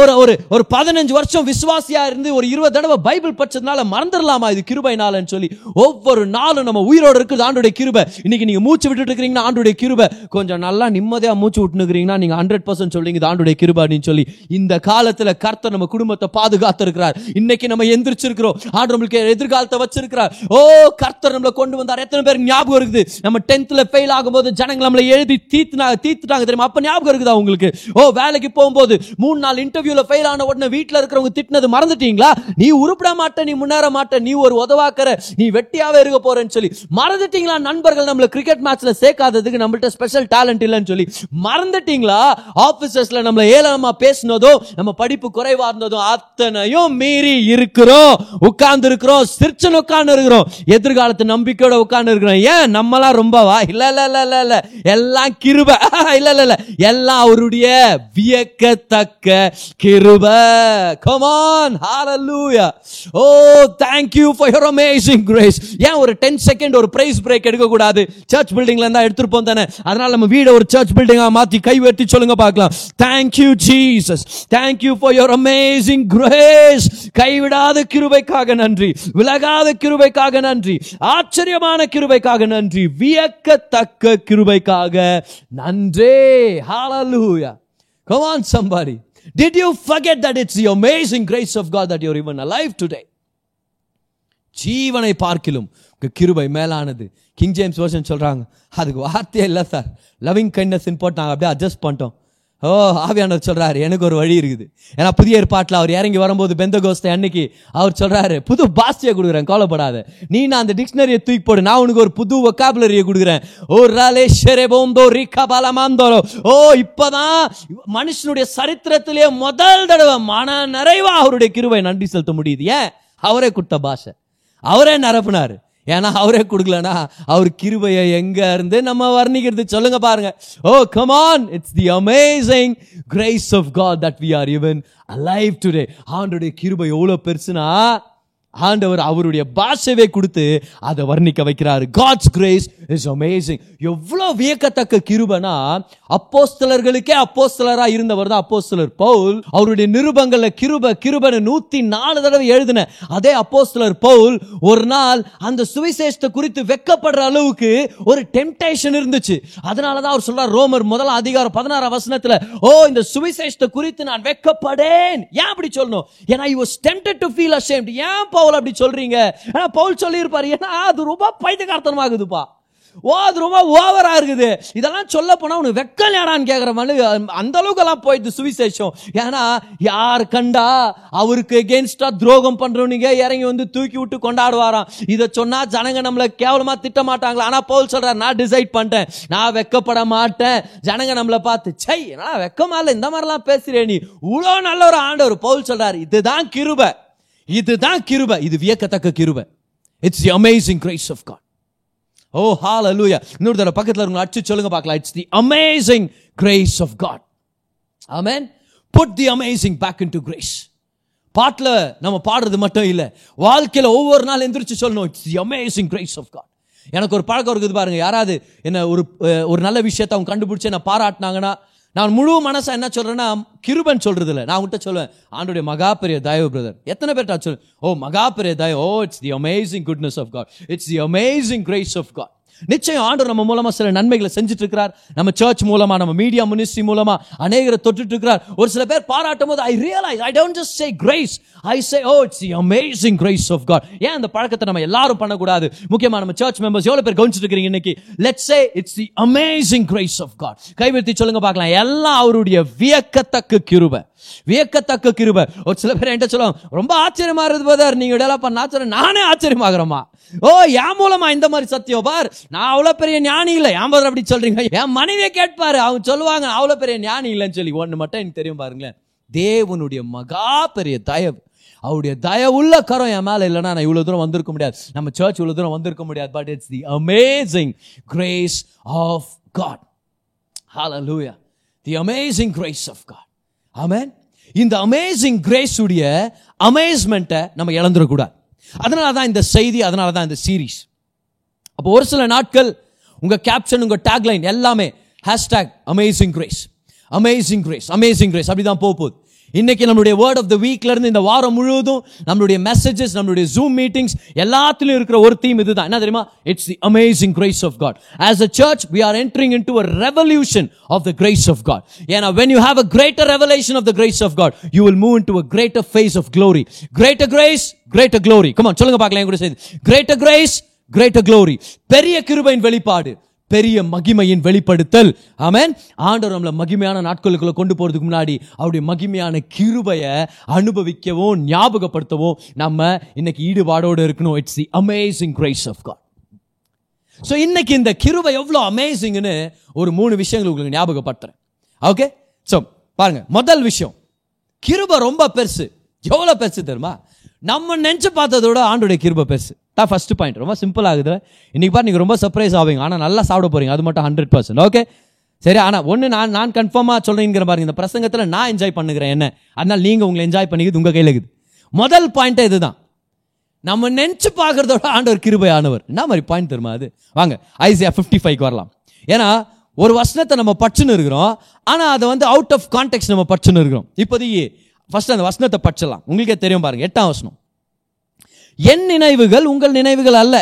ஒரு ஒரு ஒரு பதினஞ்சு வருஷம் விசுவாசியா இருந்து ஒரு இருபது தடவை பைபிள் படிச்சதுனால மறந்துடலாமா இது கிருபை நாள்னு சொல்லி? ஒவ்வொரு நாளும் நம்ம உயிரோட இருக்குது ஆண்டுடைய கிருபை. இன்னைக்கு நீங்க மூச்சு விட்டுட்டு இருக்கிறீங்கன்னா ஆண்டுடைய கிருபை. கொஞ்சம் நல்லா நிம்மதியா மூச்சு விட்டுனுக்கிறீங்கன்னா நீங்க ஹண்ட்ரட் பர்சன்ட் சொல்லிங்க இது ஆண்டுடைய கிருபை அப்படின்னு சொல்லி. இந்த காலத்துல கர்த்தர் நம்ம குடும்பத்தை பாதுகாத்து இருக்கிறார் இன்னைக்கு நம்ம எந்திரிச்சிருக்கிறோம். ஆண்டு நம்மளுக்கு எதிர்காலத்தை வச்சிருக்கிறார். ஓ கர்த்தர் நம்மளை கொண்டு வந்தார். எத்தனை பேருக்கு ஞாபகம் இருக்குது? நம்ம டென்த்ல ஃபெயில் ஆகும்போது ஜனங்கள் நம்மளை எழுதி தீத்துனா தீத்துட்டாங்க தெரியுமா? அப்ப ஞாபகம் இருக்குதா உங்களுக்கு? ஓ வேலைக்கு போகும்போது மூணு நாள் இன்டர்வியூல ஃபெயில் ஆன உடனே வீட்ல இருக்கிறவங்க திட்டினது மறந்துட்டீங்களா? நீ உருப்பிட மாட்ட நீ முன்னேற மாட்ட நீ ஒரு உதவாக்கற நீ வெட்டியாவே இருக்க போறேன்னு சொல்லி. மறந்துட்டீங்களா நண்பர்கள் நம்மள கிரிக்கெட் மேட்ச்ல சேர்க்காததுக்கு நம்மள்ட்ட ஸ்பெஷல் டேலண்ட் இல்லைன்னு சொல்லி? மறந்துட்டீங்களா? ஆபீசர்ஸ்ல நம்மள ஏலமா பேசினதோ நம்ம படிப்பு குறைவா இருந்ததும் அத்தனையும் மீறி இருக்கிறோம். உட்கார்ந்து இருக்கிறோம் சிரிச்சன் உட்கார்ந்து இருக்கிறோம். எதிர்காலத்து நம்பிக்கையோட உட்கார்ந்து இருக்கிறோம். ஏன்? நம்மளாம் ரொம்பவா இல்ல இல்ல இல்ல இல்ல இல்ல. எல்லாம் கிருப. இல்ல இல்ல இல்ல. எல்லாம் அவருடைய தக்க கிருப. Come on on oh oh thank you for your amazing grace. ஏன் ஒரு 10 செகண்ட் ஒரு பிரைஸ் பிரேக் எடுக்க கூடாது சர்ச் பில்டிங்ல இருந்தா எடுத்துப்போம் தானே. அதனால நம்ம வீட ஒரு சர்ச் பில்டிங்கா மாத்தி கை உயர்த்தி சொல்லுங்க பார்க்கலாம். Thank you jesus. Thank you for your amazing grace. கைவிடாத கிருபைக்காக நன்றி. விலகாத கிருபைக்காக நன்றி. ஆச்சரியமான கிருபைக்காக நன்றி. வியக்கத்தக்க கிருபைக்காக நன்றே. ஹalleluya come on somebody. Did you forget that it's the amazing grace of god that you're even alive today? ஜீவனை பார்க்கிலும் கிருபை மேலானது. கிங் ஜேம்ஸ் வருஷன் சொல்கிறாங்க அதுக்கு வார்த்தையே இல்லை சார் லவ்விங் கைண்ட்னஸ் போட்டு நாங்கள் அப்படியே அட்ஜஸ்ட் பண்ணிட்டோம். ஓ ஆவியானவர் சொல்கிறாரு எனக்கு ஒரு வழி இருக்குது. ஏன்னா புதிய ஏற்பாட்டில் அவர் இறங்கி வரும்போது பெந்த கோஸ்தை அன்னைக்கு அவர் சொல்கிறாரு புது பாஸ்டியை கொடுக்குறேன் கோலப்படாத நீ நான் அந்த டிக்ஷனரியை தூக்கி போடு நான் உனக்கு ஒரு புது ஒக்காபுலரியை கொடுக்குறேன். ஓ ராலேஷரே போந்தோ ரிக்கா பாலமாந்தோரோ ஓ இப்போதான் மனுஷனுடைய சரித்திரத்திலே முதல் தடவை மன நிறைவா அவருடைய கிருவை நன்றி செலுத்த முடியுது. ஏன்? அவரே கொடுத்த பாஷை. அவரே நிரப்புனாரு. ஏன்னா அவரே கொடுக்கலனா அவர் கிருபையை எங்க இருந்து நம்ம வர்ணிக்கிறது? சொல்லுங்க பாருங்க. ஓ come on it's the amazing grace of God that we are even alive today ஆண்டுடைய கிருபை எவ்வளவு பெருசுனா ஆண்டவர் அவருடைய பாஷையை கொடுத்து அதை வர்ணிக்க வைக்கிறாரு. காட்ஸ் கிரேஸ் இஸ் அமேசிங் எவ்வளோ வியக்கத்தக்க கிருபனா அப்போஸ்தலர்களுக்கே அப்போஸ்தலரா இருந்தவர் தான் அப்போஸ்தலர் பவுல். அவருடைய நிருபங்கள்ல கிருப கிருபனை நூத்தி நாலு தடவை எழுதின அதே அப்போஸ்தலர் பவுல். ஒரு நாள் அந்த சுவிசேஷத்தை குறித்து வெக்கப்படுற அளவுக்கு ஒரு டெம்டேஷன் இருந்துச்சு. அதனாலதான் அவர் சொல்றார் ரோமர் முதல் அதிகாரம் பதினாறாம் வசனத்துல ஓ இந்த சுவிசேஷத்தை குறித்து நான் வெக்கப்படேன். ஏன் அப்படி சொல்லணும்? ஏன்னா I was tempted to feel ashamed ஏன் பவுல் அப்படி சொல்றீங்க? ஏன்னா பவுல் சொல்லியிருப்பாரு ஏன்னா அது ரொம்ப பைத்தியகார்த்தனமாகுதுப்பா. ஓ அது ரொம்ப ஓவரா இருக்குது. இதெல்லாம் சொல்ல போனா உனக்கு வெக்கலையாடான்னு கேட்குற மாதிரி அந்த அளவுக்கு எல்லாம் போயிடுது சுவிசேஷம். ஏன்னா யார் கண்டா அவருக்கு எகேன்ஸ்டா துரோகம் பண்றவனுங்க இறங்கி வந்து தூக்கி விட்டு கொண்டாடுவாராம். இதை சொன்னா ஜனங்க நம்மள கேவலமா திட்ட மாட்டாங்களா? ஆனா பவுல் சொல்றார் நான் டிசைட் பண்ணிட்டேன். நான் வெக்கப்பட மாட்டேன். ஜனங்க நம்மளை பார்த்து சை நான் வெக்கமா இல்லை? இந்த மாதிரிலாம் பேசுறே நீ. இவ்வளோ நல்ல ஒரு ஆண்டவர். பவுல் சொல்றாரு இதுதான் கிருப. இதுதான் கிருப. இது வியக்கத்தக்க கிருப. It's amazing grace of God Oh, oh ஹalleluya இன்னொரு தடவை பக்கத்தில் இருங்க அடிச்சு சொல்லுங்க பார்க்கலாம். It's the amazing grace of God amen put the amazing back into grace பாட்டில் நம்ம பாடுறது மட்டும் இல்லை. வாழ்க்கையில் ஒவ்வொரு நாள் எந்திரிச்சு சொல்லணும். It's the amazing grace of God எனக்கு ஒரு பழக்கம் இருக்குது பாருங்க. யாராவது என்ன ஒரு ஒரு நல்ல விஷயத்தை அவங்க கண்டுபிடிச்சு என்ன பாராட்டினாங்கன்னா நான் முழு மனசா என்ன சொல்றேன்னா கிருபன் சொல்றது இல்லை நான் உங்கள்கிட்ட சொல்லுவேன் ஆண்டுடைய மகா பெரிய தயவு பிரதர் எத்தனை பேர்ட்டா சொல் ஓ மகா பெரிய தயவு ஓ it's the amazing goodness of God it's the amazing grace of God நிச்சயம் ஆண்டு நம்ம மூலமா சில நன்மைகளை செஞ்சுட்டு இருக்கிறார் நம்ம சர்ச் மூலமா நம்ம மீடியா மினிஸ்ட்ரி மூலமா அநேகரை தொட்டுட்டு இருக்கிறார் ஒரு சில பேர் பாராட்டும் போது I realise I don't just say grace I say oh it's amazing grace of God ஏன் அந்த பழக்கத்தை நம்ம எல்லாரும் பண்ணக்கூடாது? முக்கியமா நம்ம சர்ச் மெம்பர்ஸ் எவ்வளோ பேர் கவனிச்சிட்டு இருக்கிறீங்க இன்னைக்கு? Let's say it's the amazing grace of God கைவர்த்தி சொல்லுங்க பார்க்கலாம். எல்லாம் அவருடைய வியக்கத்தக்க கிருபை வியக்கத்தக்க கிருபை. ஒரு சில பேர் என்கிட்ட சொல்லுவாங்க ரொம்ப ஆச்சரியமா இருக்குது நீங்க டெவலப் பண்ண ஆச்சரியம். நானே ஆச்சரியமாகிறோமா ஓ என் மூலமா இந்த மாதிரி சத்தியம் பார். நான் அவ்வளோ பெரிய ஞானி இல்லை. ஏன் அப்படி சொல்றீங்க? என் மனைவியை கேட்பாரு. அவங்க சொல்லுவாங்க அவ்வளோ பெரிய ஞானி இல்லைன்னு சொல்லி. ஒன்று மட்டும் எனக்கு தெரியும் பாருங்களேன். தேவனுடைய மகா பெரிய தயவு. அவருடைய தயவுள்ள கரம் என் மேலே இல்லைன்னா நான் இவ்வளவு தூரம் வந்திருக்க முடியாது. நம்ம சர்ச் இவ்வளவு தூரம் வந்திருக்க முடியாது. But it's the amazing grace of God hallelujah the amazing grace of God ஆமேன் இந்த அமேசிங் கிரேஸ் உடைய அமேஸ்மெண்ட்டை நம்ம இழந்துடக்கூடாது. அதனால தான் இந்த செய்தி அதனால தான் இந்த சீரீஸ் அப்போ ஒரு சில நாட்கள் உங்கள் கேப்ஷன் உங்கள் டேக்லைன் எல்லாமே hashtag amazing grace amazing grace amazing grace அப்படிதான் போக போகுது. இன்னைக்கு நம்மளுடைய வேர்ட் ஆஃப் த வீக்ல இருந்து இந்த வாரம் முழுவதும் நம்மளுடைய மெசேஜஸ் நம்மளுடைய ஜூம் மீட்டிங்ஸ் எல்லாத்துலயும் இருக்கிற ஒரு தீம் இதுதான் என்ன தெரியுமா it's the amazing grace of God as a church we are entering into a revolution of the grace of God ஏன்னா when you have a greater revelation of the grace of God you will move in a greater phase of glory greater grace greater glory comma சொல்லுங்க பார்க்கலாம் கூட செய்து greater grace greater glory பெரிய கிருபையின் வெளிப்பாடு பெரிய மகிமையின் வெளிப்படுத்தல். ஆமேன். ஆண்டவர் நம்மளை மகிமையான நாட்களுக்குள்ள கொண்டு போறதுக்கு முன்னாடி அவருடைய மகிமையான கிருபையை அனுபவிக்கவும் ஞாபகப்படுத்தவும் நம்ம இன்னைக்கு ஈடுபாடோடு இருக்கணும். It's the amazing grace of God so இன்னைக்கு இந்த கிருபை எவ்வளோ அமேசிங்னு ஒரு மூணு விஷயங்கள் உங்களுக்கு ஞாபகப்படுத்துறேன். ஓகே ஸோ பாருங்க. முதல் விஷயம். கிருபை ரொம்ப பெருசு. எவ்வளோ பெருசு தெரியுமா? நம்ம நினச்சி பார்த்ததோட ஆண்டுடைய கிருபை பெருசு. தான் ஃபஸ்ட்டு பாயிண்ட் ரொம்ப சிம்பிள் ஆகுது. இன்றைக்கி பாரு நீங்கள் ரொம்ப சர்ப்ரைஸ் ஆவீங்க. ஆனால் நல்லா சாப்பிட போறீங்க. அது மட்டும் ஹண்ட்ரட் பர்சன்ட் ஓகே சரி ஆனால் ஒன்று நான் நான் கன்ஃபார்மாக சொல்கிறேங்கிற பாருங்க. இந்த பிரசங்கத்தில் நான் என்ஜாய் பண்ணுகிறேன் என்ன? அதனால் நீங்கள் உங்களை என்ஜாய் பண்ணிக்கிறது உங்கள் கையில் இருக்குது. முதல் பாயிண்ட்டே இதுதான். நம்ம நினச்சி பார்க்குறதோட ஆண்டவர் கிருபை ஆனவர் என்ன மாதிரி பாயிண்ட் தெரியுமா அது? வாங்க ஐசியா ஃபிஃப்டி ஃபைவ்க்கு வரலாம். ஏன்னா ஒரு வசனத்தை நம்ம பச்சுன்னு இருக்கிறோம். ஆனால் அதை வந்து அவுட் ஆஃப் கான்டெக்ட் நம்ம பச்சுன்னு இருக்கிறோம். இப்போதைக்கு ஃபஸ்ட் அந்த வசனத்தை பச்சலாம் உங்களுக்கே தெரியும் பாருங்க. எட்டாம் வசனம். என் நினைவுகள் உங்கள் நினைவுகள் அல்ல.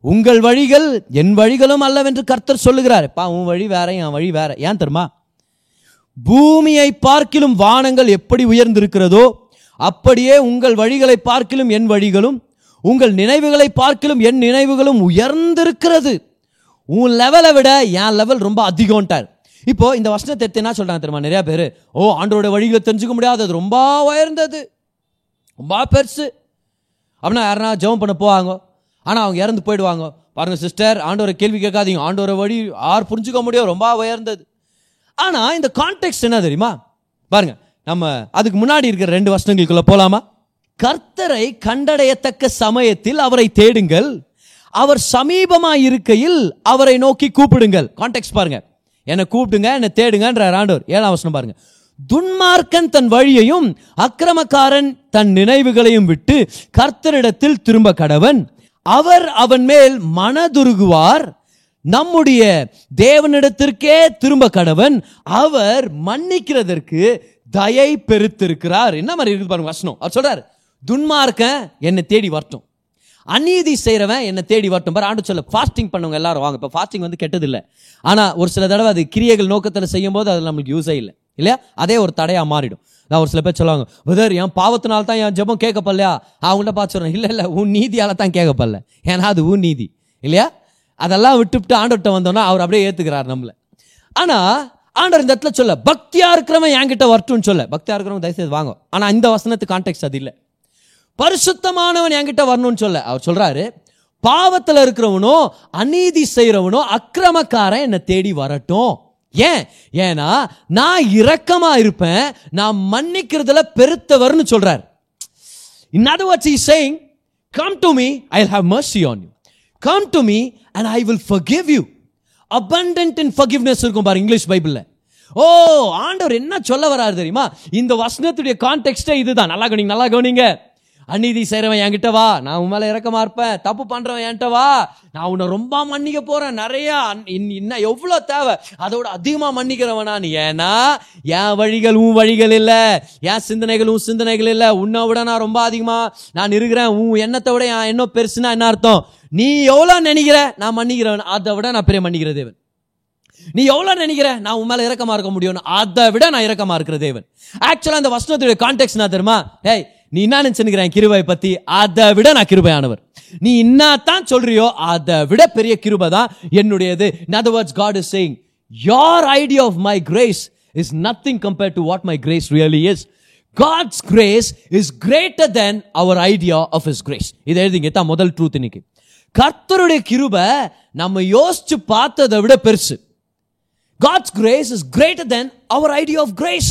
உங்கள் வழிகள் என் வழிகளும் அல்லவென்று கர்த்தர் சொல்லுகிறார். பா உன் வழி வேற என் வழி வேற. ஏன் தெரியுமா? பூமியை பார்க்கிலும் வானங்கள் எப்படி உயர்ந்திருக்கிறதோ அப்படியே உங்கள் வழிகளை பார்க்கிலும் என் வழிகளும் உங்கள் நினைவுகளை பார்க்கிலும் என் நினைவுகளும் உயர்ந்திருக்கிறது. உன் லெவலை விட என் லெவல் ரொம்ப அதிகம்ட்டார். இப்போ இந்த வசனத்தை எடுத்து என்ன சொல்றாங்க தெரியுமா? நிறைய பேர் ஓ ஆண்டோட வழிகளை தெரிஞ்சுக்க முடியாது அது ரொம்ப உயர்ந்தது. ரொம்ப பெருசு. அப்படின்னா யாருனா ஜெபம் பண்ண போவாங்க. ஆனால் அவங்க இறந்து போயிடுவாங்க. பாருங்கள் சிஸ்டர் ஆண்டவரை கேள்வி கேட்காதீங்க. ஆண்டவரை வழி யார் புரிஞ்சுக்க முடியும் ரொம்ப உயர்ந்தது. ஆனால் இந்த கான்டெக்ட் என்ன தெரியுமா? பாருங்கள் நம்ம அதுக்கு முன்னாடி இருக்கிற ரெண்டு வருஷங்களுக்குள்ள போகலாமா கர்த்தரை கண்டடையத்தக்க சமயத்தில் அவரை தேடுங்கள். அவர் சமீபமாக இருக்கையில் அவரை நோக்கி கூப்பிடுங்கள். கான்டெக்ட் பாருங்கள் என்னை கூப்பிடுங்க என்னை தேடுங்கன்ற ஆண்டவர். ஏழாம் வசனம் பாருங்கள் துன்மார்க்கன் தன் வழியையும் அக்கிரமக்காரன் தன் நினைவுகளையும் விட்டு கர்த்தரிடத்தில் திரும்ப கடவன். அவர் அவன் மேல் மனதுருகுவார். நம்முடைய தேவனிடத்திற்கே திரும்ப கடவன். அவர் மன்னிக்கிறதற்கு தயை பெருத்திருக்கிறார். என்ன மாதிரி இருக்குது பாருங்க வசனம். அவர் சொல்றார் துன்மார்க்கன் என்னை தேடி வரட்டும். அநீதி செய்கிறவன் என்னை தேடி வரட்டும். பாரு ஆண்டு சொல்ல ஃபாஸ்டிங் பண்ணவங்க எல்லாரும் வாங்க இப்போ ஃபாஸ்டிங் வந்து கெட்டதில்லை. ஆனால் ஒரு சில தடவை அது கிரியைகள் நோக்கத்தில் செய்யும் போது அது நம்மளுக்கு யூஸே இல்லை. இல்லையா? அதே ஒரு தடையாக மாறிடும். நான் ஒரு சில பேர் சொல்லுவாங்க பிரதர் என் பாவத்தினால தான் என் ஜெபம் கேட்கப்படலையா? அவங்கள்ட்ட பார்த்து சொல்கிறேன் இல்லை இல்லை உன் நீதியால் தான் கேட்கப்படல. ஏன்னா அது உன் நீதி. இல்லையா? அதெல்லாம் விட்டுவிட்டு ஆண்டவர்கிட்ட வந்தோன்னா அவர் அப்படியே ஏற்றுக்கிறார் நம்மளை. ஆனால் ஆண்டவர் இந்த இடத்துல சொல்ல பக்தியா இருக்கிறவன் என்கிட்ட வரட்டும்னு சொல்ல. பக்தியா இருக்கிறவங்க தயவுசெய்து வாங்க. ஆனால் இந்த வசனத்து கான்டெக்ட் அது இல்லை. பரிசுத்தமானவன் என்கிட்ட வரணும்னு சொல்ல. அவர் சொல்றாரு பாவத்தில் இருக்கிறவனோ அநீதி செய்கிறவனோ அக்கிரமக்காரன் என்னை தேடி வரட்டும். ஏன்? ஏன்னா நான் இரக்கமா இருப்பேன் நான் மன்னிக்கிறதுல பெருத்தவர்னு சொல்றார். In other words is saying come to me I have mercy on you come to me and I will forgive you abundant in forgiveness இருக்கும் பாரு இங்கிலீஷ் பைபிளில் ஓ ஆண்டவர் என்ன சொல்ல வராரு தெரியுமா? இந்த வசனத்துடைய கான்டெக்ஸ்டே இதுதான். நல்லா கவனிங்க நல்லா கவனிங்க. அநீதி செய்கிறவன் என்கிட்ட வா. நான் உன் மேலே இறக்கமா இருப்பேன். தப்பு பண்ணுறவன் என்கிட்ட வா. நான் உன்னை ரொம்ப மன்னிக்க போகிறேன் நிறையா இன்- இன்னும் எவ்வளோ தேவை? அதோட அதிகமாக மன்னிக்கிறவன் நான் ஏன்னா என் வழிகள் உன் வழிகள் இல்லை. என் சிந்தனைகள் உன் சிந்தனைகள் இல்லை. உன்னை விட நான் ரொம்ப அதிகமாக நான் இருக்கிறேன். உன் எண்ணத்தை விட என் எண்ணம் பெருசுன்னா என்ன அர்த்தம்? நீ எவ்வளோ நினைக்கிற? நான் மன்னிக்கிறவன். அதை விட நான் பெரிய மன்னிக்கிற தேவன். நீ எவ்வளவு நினைக்கிற? நான் உன் மேல இறக்கமா இருக்க முடியும் அதை விட நான் இறக்கமா இருக்கிற தேவன். ஆக்சுவலா அந்த வசனத்துடைய கான்டெக்ட் நான் தெரியுமா? ஏய் நீ என்ன நினைச்சுக்கிறேன் கிருபை பத்தி? அதை விட நான் கிருபையானவர். நீ என்னத்தான் சொல்றியோ அதை விட பெரிய கிருபை தான் என்னுடையது. In other words God is saying your idea of my grace is nothing compared to what my grace really is God's grace is greater then your idea of his grace இதை எழுதிங்க. தான் முதல் ட்ரூத் இன்னைக்கு. கர்த்தருடைய கிருபை நம்ம யோசிச்சு பார்த்ததை விட பெருசு. God's grace is greater then your idea of grace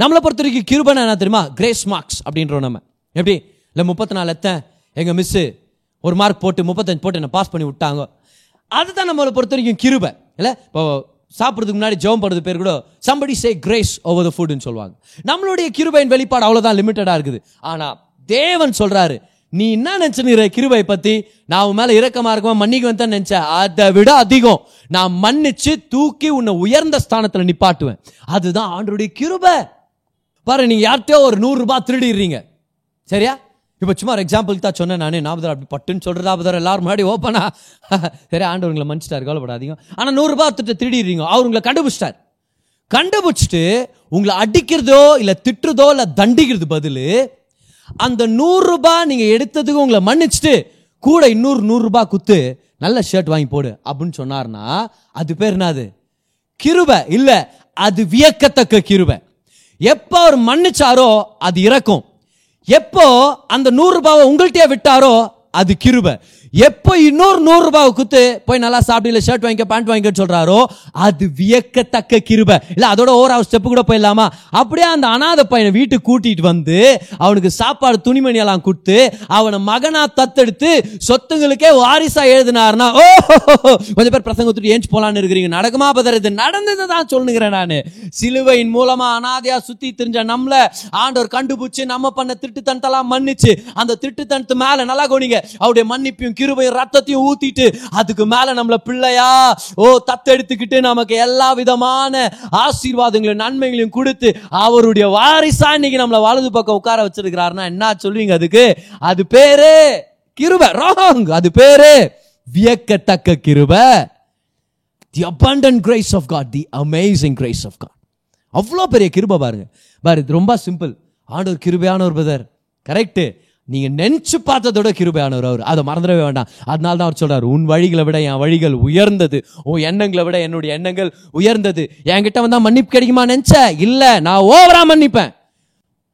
நம்மளை பொறுத்த வரைக்கும் கிருபனை என்ன தெரியுமா? கிரேஸ் மார்க்ஸ் அப்படின்றோம் நம்ம. எப்படி? இல்லை முப்பத்தி நாலு எத்தன் எங்கள் மிஸ்ஸு ஒரு மார்க் போட்டு முப்பத்தஞ்சு போட்டு என்னை பாஸ் பண்ணி விட்டாங்க. அதுதான் நம்மளை பொறுத்த வரைக்கும் கிருபை. இல்லை இப்போ சாப்பிட்றதுக்கு முன்னாடி ஜெபம் பண்ணுறது பேர் கூட somebody say grace over the ஃபுட்னு சொல்லுவாங்க. நம்மளுடைய கிருபையின் வெளிப்பாடு அவ்வளோதான் லிமிட்டடாக இருக்குது. ஆனால் தேவன் சொல்கிறாரு நீ என்ன நினச்சினுற கிருபை பற்றி நான் உன் மேலே இறக்கமாக இருக்குமா? மன்னிக்குவேன் தான் நினச்சேன். அதை விட அதிகம். நான் மன்னிச்சு தூக்கி உன்னை உயர்ந்த ஸ்தானத்தில் நிப்பாட்டுவேன். அதுதான் ஆண்டருடைய கிருபை. பாரு நீங்க யார்கிட்டயோ ஒரு நூறு ரூபாய் திருடிடுறீங்க. சரியா? இப்போ சும்மா ஒரு எக்ஸாம்பிள் தான் சொன்னேன் நானே. நாபதர் அப்படி பட்டுன்னு சொல்றது நாபதர் எல்லாரும் முன்னாடி ஓப்பனா சரி ஆண்டவர் உங்களை மன்னிச்சிட்டாரு கவலைப்படாதீங்க. ஆனால் நூறுரூபா திட்ட திருடிடுறீங்க. அவர் உங்களை கண்டுபிடிச்சிட்டார். கண்டுபிடிச்சிட்டு உங்களை அடிக்கிறதோ இல்லை திட்டுறதோ இல்லை தண்டிக்கிறது பதில் அந்த நூறுரூபா நீங்கள் எடுத்ததுக்கு உங்களை மன்னிச்சிட்டு கூட இன்னொரு நூறுரூபா குத்து நல்ல ஷர்ட் வாங்கி போடு அப்படின்னு சொன்னார்னா அது பேர் என்னது? கிருபை. இல்லை அது வியக்கத்தக்க கிருபை. எப்போ அவர் மன்னிச்சாரோ அது இறக்கும். எப்போ அந்த நூறு ரூபாவை உங்கள்கிட்டயே விட்டாரோ அது கிருபை. எப்போ இன்னொரு நூறு ரூபாய் குத்து போய் நல்லா சாப்பிட்டு ஷர்ட் வாங்கிக்க பேண்ட் வாங்கிக்க சொல்றாரோ அது வியக்கத்தக்க கிருப. இல்ல அதோட ஓவர் ஸ்டெப் கூட போயிடலாமா? அப்படியே அந்த அனாதை பையனை வீட்டுக்கு கூட்டிட்டு வந்து அவனுக்கு சாப்பாடு துணிமணி எல்லாம் கொடுத்து அவனை மகனா தத்தெடுத்து சொத்துங்களுக்கே வாரிசா எழுதினார்னா ஓ கொஞ்சம் பேர் பிரசங்க ஒத்துட்டு ஏஞ்சி போலான்னு இருக்கிறீங்க. நடக்குமா பதர் இது தான் சொல்லுங்கிறேன் நான். சிலுவையின் மூலமா அனாதையா சுத்தி திரிஞ்ச நம்மள ஆண்டவர் கண்டுபிடிச்சு நம்ம பண்ண திருட்டுத்தனத்தெல்லாம் மன்னிச்சு அந்த திருட்டுத்தனத்து மேல நல்லா கோனிங்க அவருடைய மன்னிப்பையும் கிருபை ரத்தத்தையும் ஊத்திட்டு அதுக்கு மேல நம்மள பிள்ளையா ஓ தத்தெடுத்துக்கிட்டு நமக்கு எல்லா விதமான ஆசீர்வாதங்களையும் நன்மைகளையும் கொடுத்து அவருடைய வாரிசா இன்னைக்கு நம்மள வலது பக்கம் உட்கார வச்சிருக்கிறாருன்னா என்ன சொல்லுவீங்க அதுக்கு? அது பேரு கிருப ராங் அது பேரு வியக்கத்தக்க கிருப. The abundant grace of God the amazing grace of God அவ்வளோ பெரிய கிருபை பாருங்க. பாரு இது ரொம்ப சிம்பிள் ஆண்டவர் கிருபையானவர் பிரதர் கரெக்டு நீங்கள் நினச்சி பார்த்ததோட கிருபையானவர் அவர். அதை மறந்துடவே வேண்டாம். அதனால தான் அவர் சொல்கிறார் உன் வழிகளை விட என் வழிகள் உயர்ந்தது. உன் எண்ணங்களை விட என்னுடைய எண்ணங்கள் உயர்ந்தது. என்கிட்ட வந்தால் மன்னிப்பு கிடைக்குமா நினச்ச? இல்லை. நான் ஓவராக மன்னிப்பேன்.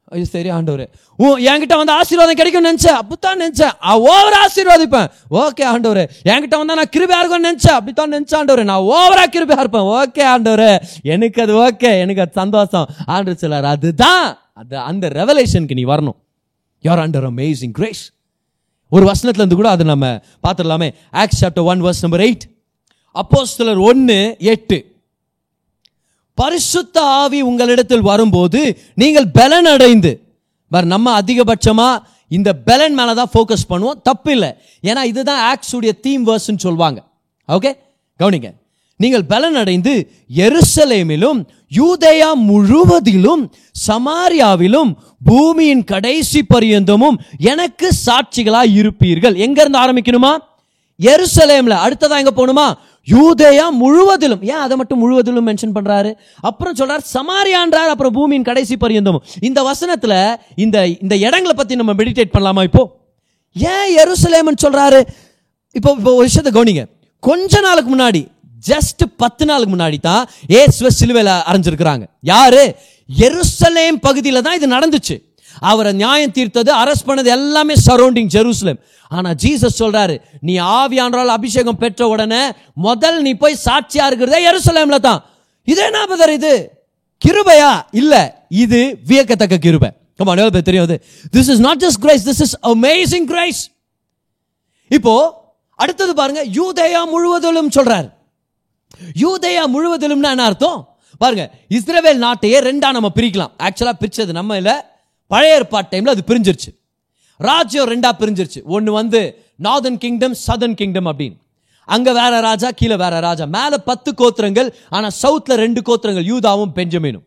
ஐயோ சரி ஆண்டவர். ஓ என்கிட்ட வந்து ஆசீர்வாதம் கிடைக்கும் நினைச்சேன் அப்படித்தான் நினைச்சேன் ஓவர ஆசீர்வாதிப்பேன். ஓகே ஆண்டவர். என்கிட்ட வந்தால் நான் கிருபியாக இருக்கும்னு நினச்சேன் அப்படித்தான் நினச்சேன் ஆண்டவர். நான் ஓவராக கிருபையா இருப்பேன். ஓகே ஆண்டவர். எனக்கு அது ஓகே. எனக்கு அது சந்தோஷம். ஆண்டு சொல்லார் அதுதான். அது அந்த ரெவலேஷனுக்கு நீ வரணும். யூஆர் அண்டர் அமேசிங் கிரேஸ் ஒரு வசனத்துல இருந்து கூட அதை நம்ம பார்த்துடலாமே. Acts chapter one verse number eight அப்போஸ்தலர் ஒன்று எட்டு. பரிசுத்த ஆவி உங்களிடத்தில் வரும்போது நீங்கள் பலன் அடைந்து பார் நம்ம அதிகபட்சமாக இந்த பலன் மேலே தான் ஃபோக்கஸ் பண்ணுவோம். தப்பு இல்லை ஏன்னா இதுதான் ஆக்ஸ் உடைய தீம் வேர்ஸ்ன்னு சொல்லுவாங்க. ஓகே கவனிங்க. நீங்கள் பலன் அடைந்து எருசலேமிலும் யூதேயா முழுவதிலும் சமாரியாவிலும் பூமியின் கடைசி பரியந்தமும் எனக்கு சாட்சிகளாய் இருப்பீர்கள். எங்க இருந்து ஆரம்பிக்கணுமா? எருசலேம்ல. அடுத்ததா எங்க போகணுமா? யூதேயா முழுவதிலும். ஏன் அதை மட்டும் முழுவதிலும் மென்ஷன் பண்றாரு? அப்புறம் சொல்றாரு சமாரியான்றார் அப்புறம் பூமியின் கடைசி பரியந்தமும். இந்த வசனத்துல இந்த இந்த இடங்களை பத்தி நம்ம மெடிடேட் பண்ணலாமா இப்போ? ஏன் எருசலேம்னு சொல்றாரு? இப்போ இப்போ விஷயத்தை கவனிங்க. கொஞ்ச நாளுக்கு முன்னாடி ஜஸ்ட் பத்து நாளுக்கு முன்னாடி தான் ஏசுவ சிலுவையில் அரைஞ்சிருக்கிறாங்க யாரு? எருசலேம் பகுதியில் தான் இது நடந்துச்சு. அவரை நியாயம் தீர்த்தது அரெஸ்ட் பண்ணது எல்லாமே சரௌண்டிங் ஜெருசலேம் ஆனா ஜீசஸ் சொல்றாரு நீ ஆவியானால் அபிஷேகம் பெற்ற உடனே முதல் நீ போய் சாட்சியா இருக்கிறதே எருசலேம்ல தான். இது என்ன பதர் இது. கிருபையா? இல்ல. இது வியக்கத்தக்க கிருபை. கமா பேர் தெரியும் அது? This is not just grace this is amazing grace இப்போ அடுத்தது பாருங்க யூதயா முழுவதிலும் சொல்றாரு. யூதையா முழுவதிலும்னா என்ன அர்த்தம்? பாருங்க இஸ்ரேவேல் நாட்டையே ரெண்டா நம்ம பிரிக்கலாம். ஆக்சுவலா பிரிச்சது நம்ம இல்ல. பழைய ஏற்பாட்டு டைம்ல அது பிரிஞ்சிருச்சு. ராஜ்யம் ரெண்டா பிரிஞ்சிருச்சு. ஒன்னு வந்து நார்தன் கிங்டம் சதர்ன் கிங்டம் அப்படின்னு. அங்க வேற ராஜா கீழே வேற ராஜா. மேல பத்து கோத்திரங்கள் ஆனா சவுத்ல ரெண்டு கோத்திரங்கள் யூதாவும் பெஞ்சமினும்.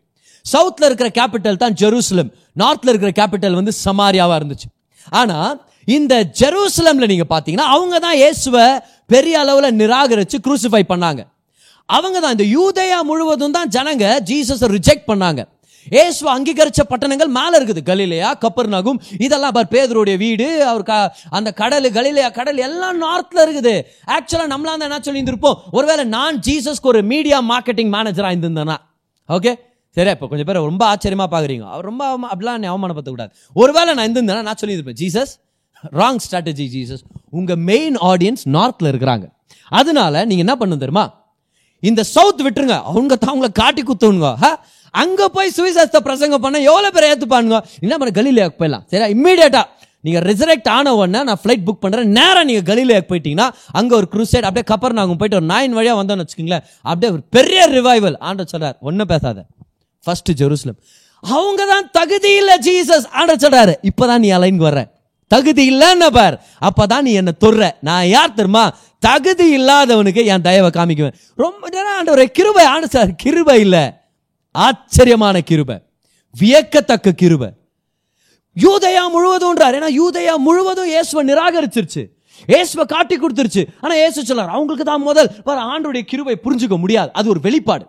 சவுத்ல இருக்கிற கேபிட்டல் தான் ஜெருசலம் நார்த்ல இருக்கிற கேபிட்டல் வந்து சமாரியாவா இருந்துச்சு. ஆனா இந்த ஜெருசலம்ல நீங்க பாத்தீங்கன்னா அவங்க தான் இயேசுவை பெரிய அளவுல நிராகரிச்சு குரூசிஃபை பண்ணாங்க. அவங்க தான் இந்த யூதேயா முழுவதும் தான் ஜனங்க ஜீசஸை ரிஜெக்ட் பண்ணாங்க. இயேசுவை அங்கீகரிச்ச பட்டணங்கள் மேல இருக்குது. கலிலையா கப்பர் நகும் இதெல்லாம் பார் பேதருடைய வீடு அவர் க- அந்த கடல் கலிலையா கடல் எல்லாம் நார்த்ல இருக்குது. ஆக்சுவலா நம்மளா தான் என்ன சொல்லி ஒருவேளை நான் ஜீசஸ்க்கு ஒரு மீடியா மார்க்கெட்டிங் மேனேஜரா இருந்திருந்தேனா? ஓகே சரி இப்போ கொஞ்சம் பேர் ரொம்ப ஆச்சரியமா பாக்குறீங்க. அவர் ரொம்ப அப்படிலாம் என்னை அவமானப்படுத்த கூடாது ஒருவேளை நான் இருந்திருந்தேன்னா நான் சொல்லியிருப்பேன். Jesus wrong strategy Jesus. உங்க மெயின் ஆடியன்ஸ் நார்த்ல இருக்கிறாங்க. அதனால நீங்க என்ன பண்ணணும் தெரியுமா? இந்த சவுத் விட்டுருங்க. அவங்க தான் அவங்கள காட்டி குத்துவனுங்க. அங்கே போய் சுவிசாஸ்த பிரசங்கம் பண்ண எவ்வளோ பேர் ஏற்றுப்பானுங்க என்ன பண்ண கலிலேயாக்கு போயிடலாம். சரி இம்மீடியட்டாக நீங்கள் ரிசரெக்ட் ஆன உடனே நான் ஃப்ளைட் புக் பண்ணுறேன் நேராக நீங்கள் கலிலேயாக்கு போயிட்டீங்கன்னா அங்கே ஒரு குரூசைட் அப்படியே கப்பர் நாங்கள் போயிட்டு ஒரு நைன் வழியாக வந்தோம்னு வச்சுக்கோங்களேன். அப்படியே ஒரு பெரிய ரிவைவல் ஆண்டவர் சொல்கிறார் ஒன்றும் பேசாத. ஃபர்ஸ்ட் ஜெருசலம் அவங்க தான் தகுதியில் ஜீசஸ் ஆண்ட சொல்கிறாரு இப்போ தான் நீ அலைன்க்கு வர்றேன் தகுதி இல்லைன்னு பார். அப்பதான் நீ என்னை தொடுற. நான் யார் தெரியுமா? தகுதி இல்லாதவனுக்கு என் தயவை காமிக்குவேன். ரொம்ப நேரம் ஆண்டவரை கிருபை. ஆன சார் கிருபை இல்லை. ஆச்சரியமான கிருபை. வியக்கத்தக்க கிருபை. யூதயா முழுவதும்ன்றார் ஏன்னா யூதயா முழுவதும் இயேசுவை நிராகரிச்சிருச்சு. இயேசுவை காட்டி கொடுத்துருச்சு. ஆனா இயேசு சொல்லார் அவங்களுக்கு தான் முதல். பாரு ஆண்டுடைய கிருபை புரிஞ்சுக்க முடியாது. அது ஒரு வெளிப்பாடு.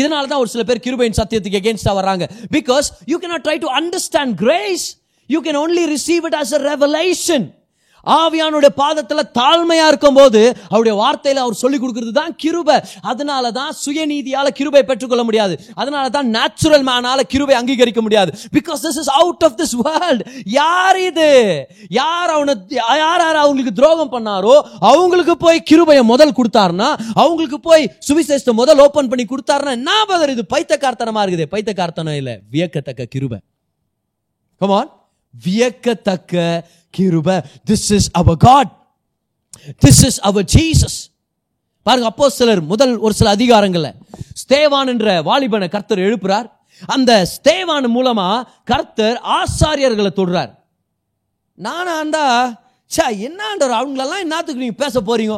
இதனால தான் ஒரு சில பேர் கிருபையின் சத்தியத்துக்கு எகேன்ஸ்டா வராங்க because you cannot try to understand grace you can only receive it as a revelation ஆவியானுடைய பாதத்தில் தாழ்மையா இருக்கும்போது அவருடைய வார்த்தையில அவர் சொல்லி கொடுக்கறது தான் கிருபை. அதனால தான் சுயநீதியால கிருபை பெற்றுக்கொள்ள முடியாது. அதனால தான் நேச்சுரல் மேனால கிருபை அங்கீகரிக்க முடியாது. Because this is out of this world யார் இது? யார் அவனை யார் யார் அவங்களுக்கு துரோகம் பண்ணாரோ அவங்களுக்கு போய் கிருபையை முதல் கொடுத்தாருன்னா அவங்களுக்கு போய் சுவிசேஷத்தை முதல் ஓபன் பண்ணி கொடுத்தாருன்னா என்ன பதர் இது பைத்தக்கார்த்தனமா இருக்குது. பைத்தக்கார்த்தனம் இல்லை வியக்கத்தக்க கிருபை. கமான் வியக்கத்தக்க கிருப. This is our God this is our Jesus பாருங்க அப்போ சிலர் முதல் ஒரு சில அதிகாரங்களில் ஸ்தேவான் என்ற வாலிபனை கர்த்தர் எழுப்புறார். அந்த ஸ்தேவான் மூலமா கர்த்தர் ஆசாரியர்களை தொடுறார். நானா அந்தா சே என்ன ஆண்டவர் அவங்களெல்லாம் என்னத்துக்கு நீங்கள் பேச போறீங்க?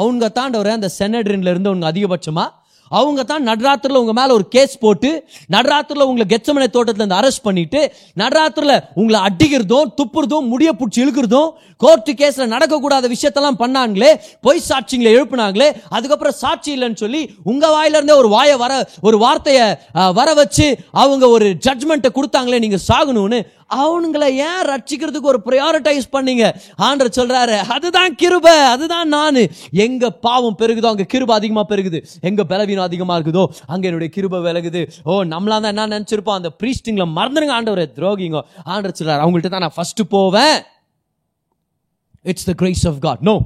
அவங்க தாண்டவர் அந்த செனட்ரின்ல இருந்து அவங்க அதிகபட்சமா அவங்க தான் நடுராத்திரில் உங்கள் மேலே ஒரு கேஸ் போட்டு நடுராத்திரில் உங்களை கெச்சமனை தோட்டத்துல இருந்து அரெஸ்ட் பண்ணிட்டு நடுராத்திரில் உங்களை அடிக்கிறதும் துப்புறதும் முடிய பிடிச்சி இழுக்கிறதும் கோர்ட்டு கேஸில் நடக்கக்கூடாத விஷயத்தெல்லாம் பண்ணாங்களே பொய் சாட்சிங்களை எழுப்புனாங்களே அதுக்கப்புறம் சாட்சி இல்லைன்னு சொல்லி உங்கள் வாயிலேருந்தே ஒரு வாயை வர ஒரு வார்த்தையை வர வச்சு அவங்க ஒரு ஜட்மெண்ட்டை கொடுத்தாங்களே நீங்கள் சாகணும்னு அவனுங்களை ஏன் ரட்சிக்கிறதுக்கு ஒரு ப்ரையாரிட்டைஸ் பண்ணீங்க? ஆண்டர் சொல்றாரு அதுதான் கிருபை அதுதான் நான். எங்க பாவம் பெருகுதோ அங்க கிருபை அதிகமா பெருகுது. எங்க பலவீனம் அதிகமா இருக்குதோ அங்க என்னுடைய கிருபை விலகுது. ஓ நம்மளா தான் என்ன நினைச்சிருப்போம்? அந்த பிரீஸ்டிங்ல மறந்துடுங்க ஆண்டவரை. துரோகிங்க. ஆண்டர் சொல்றாரு அவங்கள்ட்ட தான் நான் ஃபர்ஸ்ட் போவேன். It's the grace of God no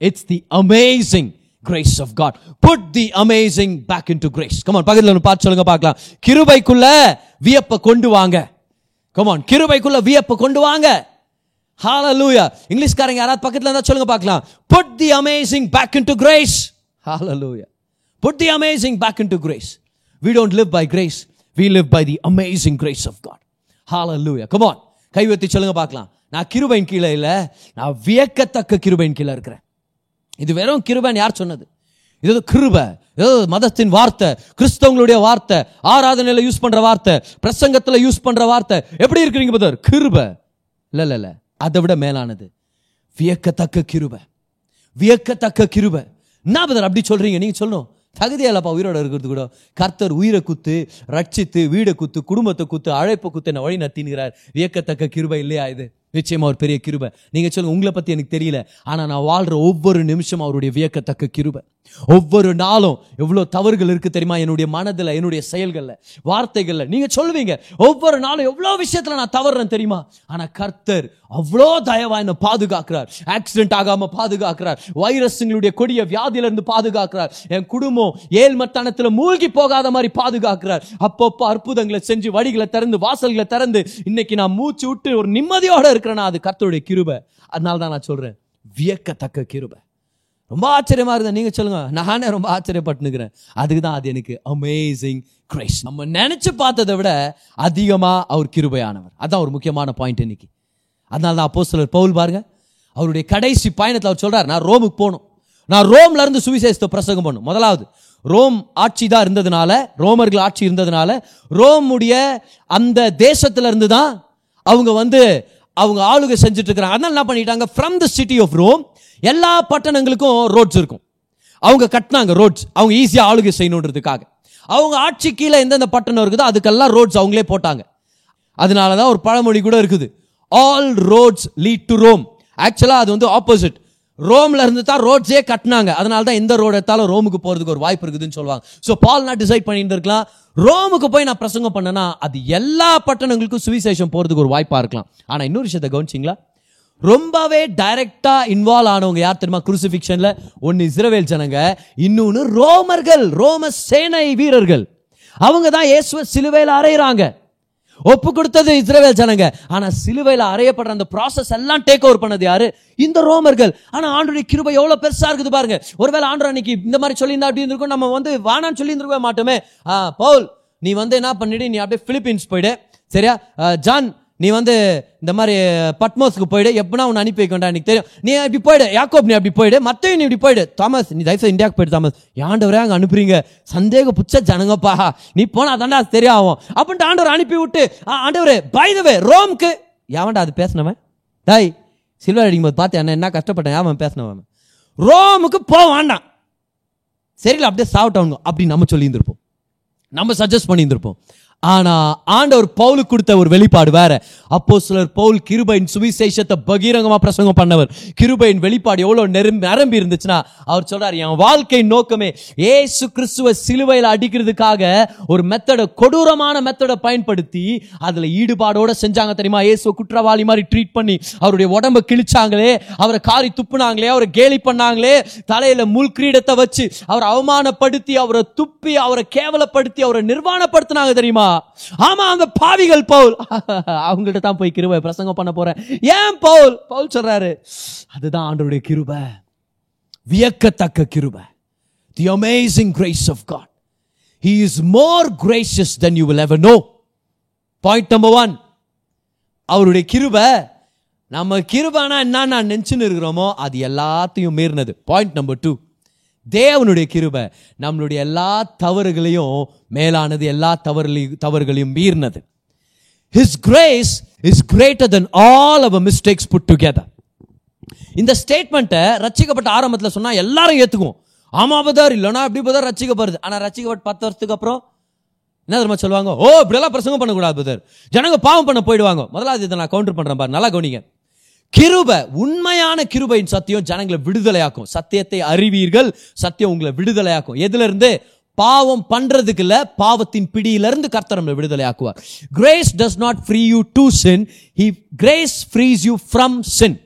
it's the amazing grace of God put the amazing back into grace come on பக்கத்துல ஒன்று பார்த்து சொல்லுங்க பார்க்கலாம். கிருபைக்குள்ள வியப்பை கொண்டு வாங்க. கமான் கிருபைக்குள்ள வியப்பு கொண்டு வாங்க. ஹாலலூயா இங்கிலீஷ்காரங்க யாராவது பக்கத்தில் இருந்தால் சொல்லுங்க பார்க்கலாம். Put the amazing back into grace hallelujah put the amazing back into grace we don't live by grace we live by the amazing grace of God hallelujah come on கைவத்தி சொல்லுங்க பார்க்கலாம். நான் கிருபையின் கீழே இல்லை. நான் வியக்கத்தக்க கிருபையின் கீழே இருக்கிறேன். இது வெறும் கிருபைன்னு யார் சொன்னது? ஏதோ கிருப ஏதோ மதத்தின் வார்த்தை கிறிஸ்தவங்களுடைய வார்த்தை ஆராதனையில யூஸ் பண்ற வார்த்தை பிரசங்கத்துல யூஸ் பண்ற வார்த்தை. எப்படி இருக்கிறீங்க பதர்? கிருப. இல்ல இல்ல அதை விட மேலானது. வியக்கத்தக்க கிருப. வியக்கத்தக்க கிருப. என்ன பதர் அப்படி சொல்றீங்க? நீங்க சொல்லணும். தகுதியாலப்பா உயிரோட இருக்கிறது கூட. கர்த்தர் உயிரை குத்து ரட்சித்து வீடை குத்து குடும்பத்தை குத்து அழைப்பை குத்து என்ன வழி நத்தினுகிறார் வியக்கத்தக்க கிருபை இல்லையா இது? நிச்சயமா ஒரு பெரிய கிருபை. நீங்க சொல்லுங்க உங்களை பத்தி எனக்கு தெரியல. ஆனா நான் வாழ்ற ஒவ்வொரு நிமிஷம் அவருடைய வியக்கத்தக்க கிருபை. ஒவ்வொரு நாளும் எவ்வளவு தவறுகள் இருக்கு தெரியுமா? என்னுடைய மனதுல என்னுடைய செயல்களில் வார்த்தைகள்ல. நீங்க சொல்லுவீங்க ஒவ்வொரு நாளும் எவ்வளவு விஷயத்துல நான் தவறுறேன் தெரியுமா? ஆனா கர்த்தர் அவ்வளோ தயவா என்ன பாதுகாக்கிறார். ஆக்சிடென்ட் ஆகாம பாதுகாக்கிறார். வைரஸுங்களுடைய கொடிய வியாதியில இருந்து பாதுகாக்கிறார். என் குடும்பம் ஏழ்மத்தனத்துல மூழ்கி போகாத மாதிரி பாதுகாக்கிறார். அப்பப்போ அற்புதங்களை செஞ்சு வழிகளை திறந்து வாசல்களை திறந்து இன்னைக்கு நான் மூச்சு விட்டு ஒரு நிம்மதியோட இருக்கிறேன்னா அது கர்த்தருடைய கிருபை. அதனால தான் நான் சொல்றேன் வியக்கத்தக்க கிருபை. ரொம்ப ஆச்சரியமாக இருந்தேன். நீங்கள் சொல்லுங்கள் நானே ரொம்ப ஆச்சரியப்பட்டுனுக்கிறேன். அதுக்கு தான் அது எனக்கு அமேசிங் கிரைஸ் நம்ம நினச்சி பார்த்ததை விட அதிகமாக அவர் கிருபையானவர். அதுதான் ஒரு முக்கியமான பாயிண்ட் இன்னைக்கு. அதனால தான் சிலர் பவுல் பாருங்க. அவருடைய கடைசி பயணத்தில் அவர் சொல்கிறார் நான் ரோமுக்கு போகணும். நான் ரோம்ல இருந்து சுவிசேஷத்தை பிரசங்கம் பண்ணும். முதலாவது ரோம் ஆட்சி தான் இருந்ததுனால ரோமர்கள் ஆட்சி இருந்ததுனால ரோமுடைய அந்த தேசத்துல இருந்து தான் அவங்க வந்து அவங்க ஆளுகை செஞ்சுட்டு இருக்கிறாங்க. அதனால என்ன பண்ணிட்டாங்க? From the city of Rome எல்லா பட்டணங்களுக்கும் ரோட்ஸ் இருக்கும். அவங்க கட்டினாங்க ரோட்ஸ் அவங்க ஈஸியாக ஆளுகை செய்யணுன்றதுக்காக. அவங்க ஆட்சி கீழே எந்தெந்த பட்டணம் இருக்குதோ அதுக்கெல்லாம் ரோட்ஸ் அவங்களே போட்டாங்க. அதனால தான் ஒரு பழமொழி கூட இருக்குது. All roads lead to Rome ஆக்சுவலாக அது வந்து ஆப்போசிட் ரோம்ல இருந்து தான் ரோட்ஸே கட்டினாங்க. அதனால தான் எந்த ரோடு எடுத்தாலும் ரோமுக்கு போகிறதுக்கு ஒரு வாய்ப்பு இருக்குதுன்னு சொல்லுவாங்க. ஸோ பால் நான் டிசைட் இருக்கலாம். ரோமுக்கு போய் நான் பிரசங்கம் பண்ணேன்னா அது எல்லா பட்டணங்களுக்கும் சுவிசேஷம் போகிறதுக்கு ஒரு வாய்ப்பாக இருக்கலாம். ஆனால் இன்னொரு விஷயத்தை கவனிச்சிங்களா? ரொம்பவே டைரக்டா இன்வால்வ் ஆனவங்க யார் தெரியுமா? குருசிபிக்ஷன்ல ஒன்னு இஸ்ரவேல் ஜனங்க இன்னொன்னு ரோமர்கள் ரோம சேனை வீரர்கள். அவங்க தான் இயேசுவ சிலுவையில் அறையிறாங்க. ஒப்பு கொடுத்தது இஸ்ரவேல் ஜனங்க. ஆனா சிலுவையில் அறையப்படுற அந்த ப்ராசஸ் எல்லாம் டேக் ஓவர் பண்ணது யாரு? இந்த ரோமர்கள். ஆனா ஆண்டுடைய கிருபை எவ்வளவு பெருசா இருக்குது பாருங்க. ஒருவேளை ஆண்டு அன்னைக்கு இந்த மாதிரி சொல்லியிருந்தா அப்படி இருக்கும் நம்ம வந்து வானான்னு சொல்லி இருந்திருக்கவே மாட்டோமே பவுல் நீ வந்து என்ன பண்ணிடு நீ அப்படியே பிலிப்பீன்ஸ் போயிடு. சரியா? ஜான் நீ வந்து இந்த மாதிரி பட்மோஸ்க்கு போயிடு எப்படின்னா உன்னை அனுப்பி வைக்க எனக்கு தெரியும். நீ இப்படி போயிடு யாக்கோப் நீ அப்படி போயிடு மத்தையும் நீ இப்படி போயிடு. தாமஸ் நீ தயவுசெய்து இந்தியாவுக்கு போயிடு தாமஸ். ஆண்டவரே அங்கே அனுப்புறீங்க? சந்தேக புச்ச ஜனங்கப்பா. நீ போனால் தாண்டா அது ஆகும் அப்படின்ட்டு ஆண்டவர் அனுப்பி விட்டு "ஆ, ஆண்டவரே ரோம்க்கு. எவன்டா அது பேசினவன்? டாய் சில்வர் அடிக்கும் போது பார்த்து என்ன என்ன கஷ்டப்பட்டேன் அவன் பேசினவன் ரோமுக்கு போக வேண்டாம். சரிங்களா அப்படியே சாப்பிட்டவங்க அப்படி நம்ம சொல்லியிருந்திருப்போம். நம்ம சஜஸ்ட் பண்ணியிருந்திருப்போம். ஆனா ஆண்டவர் பவுலுக்கு கொடுத்த ஒரு வெளிப்பாடு வேற. அப்போ சிலர் பவுல் கிருபையின் சுவிசேஷத்தை பகிரங்கமா பிரசங்கம் பண்ணவர். கிருபையின் வெளிப்பாடு எவ்வளவு நெரும்பி நிரம்பி இருந்துச்சுன்னா அவர் சொல்றாரு என் வாழ்க்கை நோக்கமே ஏசு கிறிஸ்துவ சிலுவையில் அடிக்கிறதுக்காக ஒரு மெத்தடை கொடூரமான மெத்தடை பயன்படுத்தி அதுல ஈடுபாடோட செஞ்சாங்க தெரியுமா? ஏசுவ குற்றவாளி மாதிரி ட்ரீட் பண்ணி அவருடைய உடம்ப கிழிச்சாங்களே அவரை காரி துப்புனாங்களே அவரை கேலி பண்ணாங்களே தலையில முள் கிரீடத்தை வச்சு அவரை அவமானப்படுத்தி அவரை துப்பி அவரை கேவலப்படுத்தி அவரை நிர்வாணப்படுத்தினாங்க தெரியுமா? ஆமா அந்த பாவிகள் பவுல். அவங்கள்ட்ட தான் போய் கிருபை பிரசங்கம் பண்ண போறேன். ஏன் பவுல்? பவுல் சொல்றாரு அதுதான் ஆண்டருடைய கிருபை. வியக்கத்தக்க கிருபை. The amazing grace of God he is more gracious than you will ever know point number one அவருடைய கிருபை நம்ம கிருபானா என்னென்ன நினைச்சுன்னு இருக்கிறோமோ அது எல்லாத்தையும் மீறினது. பாயிண்ட் நம்பர் டூ தேவனுடைய கிருபை நம்மளுடைய எல்லா தவறுகளையும் மேலானது எல்லா தவறுகளையும் தவறுகளையும் மீறினது. His grace is greater than all our mistakes put together இந்த ஸ்டேட்மெண்ட்டை ரச்சிக்கப்பட்ட ஆரம்பத்தில் சொன்னால் எல்லாரும் ஏற்றுக்குவோம் ஆமா பதார் இல்லைனா அப்படி பதார் ரச்சிக்கப்படுது ஆனால் ரச்சிக்கப்பட்ட பத்து வருஷத்துக்கு அப்புறம் என்ன தெரியுமா சொல்லுவாங்க? ஓ இப்படியெல்லாம் பிரசங்கம் பண்ணக்கூடாது பதார் ஜனங்க பாவம் பண்ண போயிடுவாங்க. முதலாவது இதை நான் கவுண்டர் பண்ணுறேன் பாரு நல்லா கவனிங்க. கிருபை உண்மையான கிருபையின் சத்தியம் ஜனங்களை விடுதலையாக்கும். சத்தியத்தை அறிவீர்கள் சத்தியம் உங்களை விடுதலையாக்கும். எதுல இருந்து பாவம் பண்றதுக்கு இல்ல பாவத்தின் பிடியிலிருந்து கர்த்தர் நம்மளை விடுதலையாக்குவார். Grace does not free you to sin he grace frees you from sin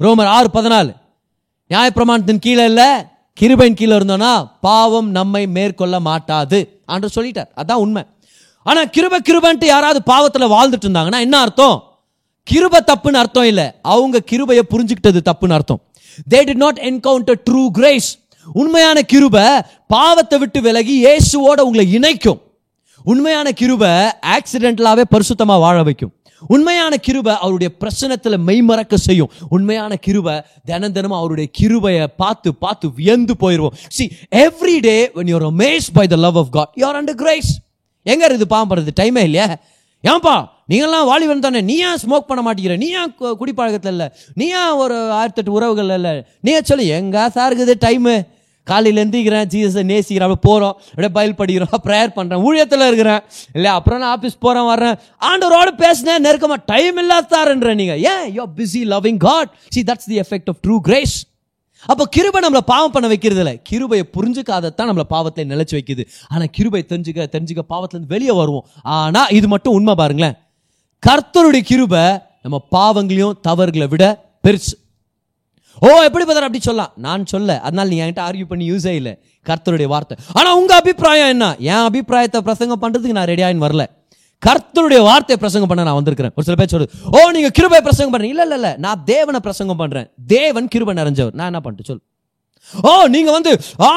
ரோமர் ஆறு பதினாலு. நியாயப்பிரமாணத்தின் கீழே இல்ல கிருபையின் கீழே இருந்தோம்னா பாவம் நம்மை மேற்கொள்ள மாட்டாது. ஆண்டு சொல்லிட்டார். அதான் உண்மை. ஆனா கிருப கிருபன்ட்டு யாராவது பாவத்துல வாழ்ந்துட்டு இருந்தாங்கன்னா என்ன அர்த்தம்? கிருப தப்புன்னு அர்த்தம் இல்லை. அவங்க கிருபையை புரிஞ்சுக்கிட்டது தப்புன்னு அர்த்தம். They did not encounter true grace உண்மையான கிருபை பாவத்தை விட்டு விலகி இயேசுவோட உங்களை இணைக்கும். உண்மையான கிருப ஆக்சிடென்டலாகவே பரிசுத்தமாக வாழ வைக்கும். உண்மையான கிருப அவருடைய பிரச்சனத்தில் மெய்மறக்க செய்யும். உண்மையான கிருப தினம் தினமும் அவருடைய கிருபையை பார்த்து பார்த்து வியந்து போயிடுவோம் see every day when you're amaze by the love of God you're under grace எங்க இருக்குது பாவம் டைமே இல்லையா? ஏன்பா நீங்கள்லாம் வாலிபன் தானே நீ ஏன் ஸ்மோக் பண்ண மாட்டேங்கிற? நீ ஏன் கு- குடிப்பழக்கத்தில் இல்லை? நீ ஏன் ஒரு ஆயிரத்தெட்டு உறவுகள் இல்லை? நீ ஏன் சொல்லு சார் இருக்குது டைமு காலையில் எந்திக்கிறேன் ஜீசஸை நேசிக்கிறேன் அப்படியே போகிறோம் அப்படியே பயில் படிக்கிறோம் ப்ரேயர் பண்ணுறேன் ஊழியத்தில் இருக்கிறேன். இல்லை அப்புறம் நான் ஆஃபீஸ் போகிறேன் வர்றேன். ஆண்டவரோட பேசினேன் நெருக்கமாக டைம் இல்லாதாருன்ற நீங்கள் ஏன்? You busy loving God see that's the effect of true grace அப்போ கிருபை நம்மளை பாவம் பண்ண வைக்கிறது இல்லை. கிருபையை புரிஞ்சுக்காதத்தான் நம்மளை பாவத்தை நிலச்சி வைக்குது. ஆனால் கிருபை தெரிஞ்சுக்க தெரிஞ்சுக்க பாவத்திலேருந்து வெளியே வருவோம். ஆனால் இது மட்டும் உண்மை பாருங்களேன். கர்த்தருடைய கிருபை நம்ம பாவங்களையும் தவறுகளை விட பெருசு. ஓ எப்படி பதர் அப்படி சொல்லலாம்? நான் சொல்ல. அதனால நீ என்கிட்ட ஆர்கியூ பண்ணி யூஸே இல்லை. கர்த்தருடைய வார்த்தை. ஆனால் உங்கள் அபிப்பிராயம் என்ன? என் அபிப்பிராயத்தை பிரசங்கம் பண்ணுறதுக்கு நான் ரெடியாகின்னு வரல. கர்த்தருடைய வார்த்தையை பிரசங்கம் பண்ண நான் வந்திருக்கிறேன். ஒரு சில பேர் சொல்லுது ஓ நீங்க கிருபை பிரசங்கம் பண்றீங்க. இல்ல இல்ல இல்ல நான் தேவனை பிரசங்கம் பண்றேன். தேவன் கிருபை நிறைஞ்சவர். நான் என்ன பண்ணிட்டு சொல் ஓ நீங்க வந்து ஆ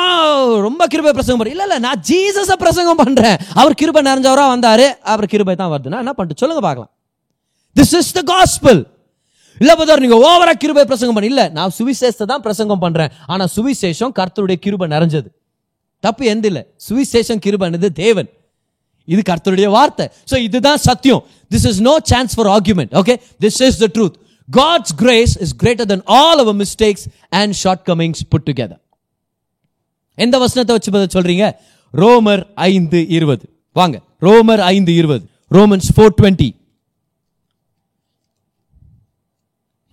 ரொம்ப கிருபை பிரசங்கம் பண்றீங்க. இல்ல இல்ல நான் ஜீசஸ பிரசங்கம் பண்றேன். அவர் கிருபை நிறைஞ்சவரா வந்தாரு. அவர் கிருபை தான் வருதுன்னா என்ன பண்ணிட்டு சொல்லுங்க பார்க்கலாம். திஸ் இஸ் த காஸ்பிள் இல்ல பதர் நீங்க ஓவரா கிருபை பிரசங்கம் பண்ண இல்ல நான் சுவிசேஷத்தை தான் பிரசங்கம் பண்றேன். ஆனா சுவிசேஷம் கர்த்தருடைய கிருபை நிறைஞ்சது. தப்பு எந்த இல்ல. சுவிசேஷம் கிருபை தேவன். இது கர்த்தருடைய வார்த்தை. ஸோ இதுதான் சத்தியம். This is no chance for argument okay this is the truth God's grace is greater than all our mistakes and shortcomings put together எந்த வசனத்தை வச்சு பதில் சொல்றீங்க? ரோமர் ஐந்து இருபது. வாங்க ரோமர் ஐந்து இருபது. ரோமன்ஸ் ஃபோர் டுவெண்ட்டி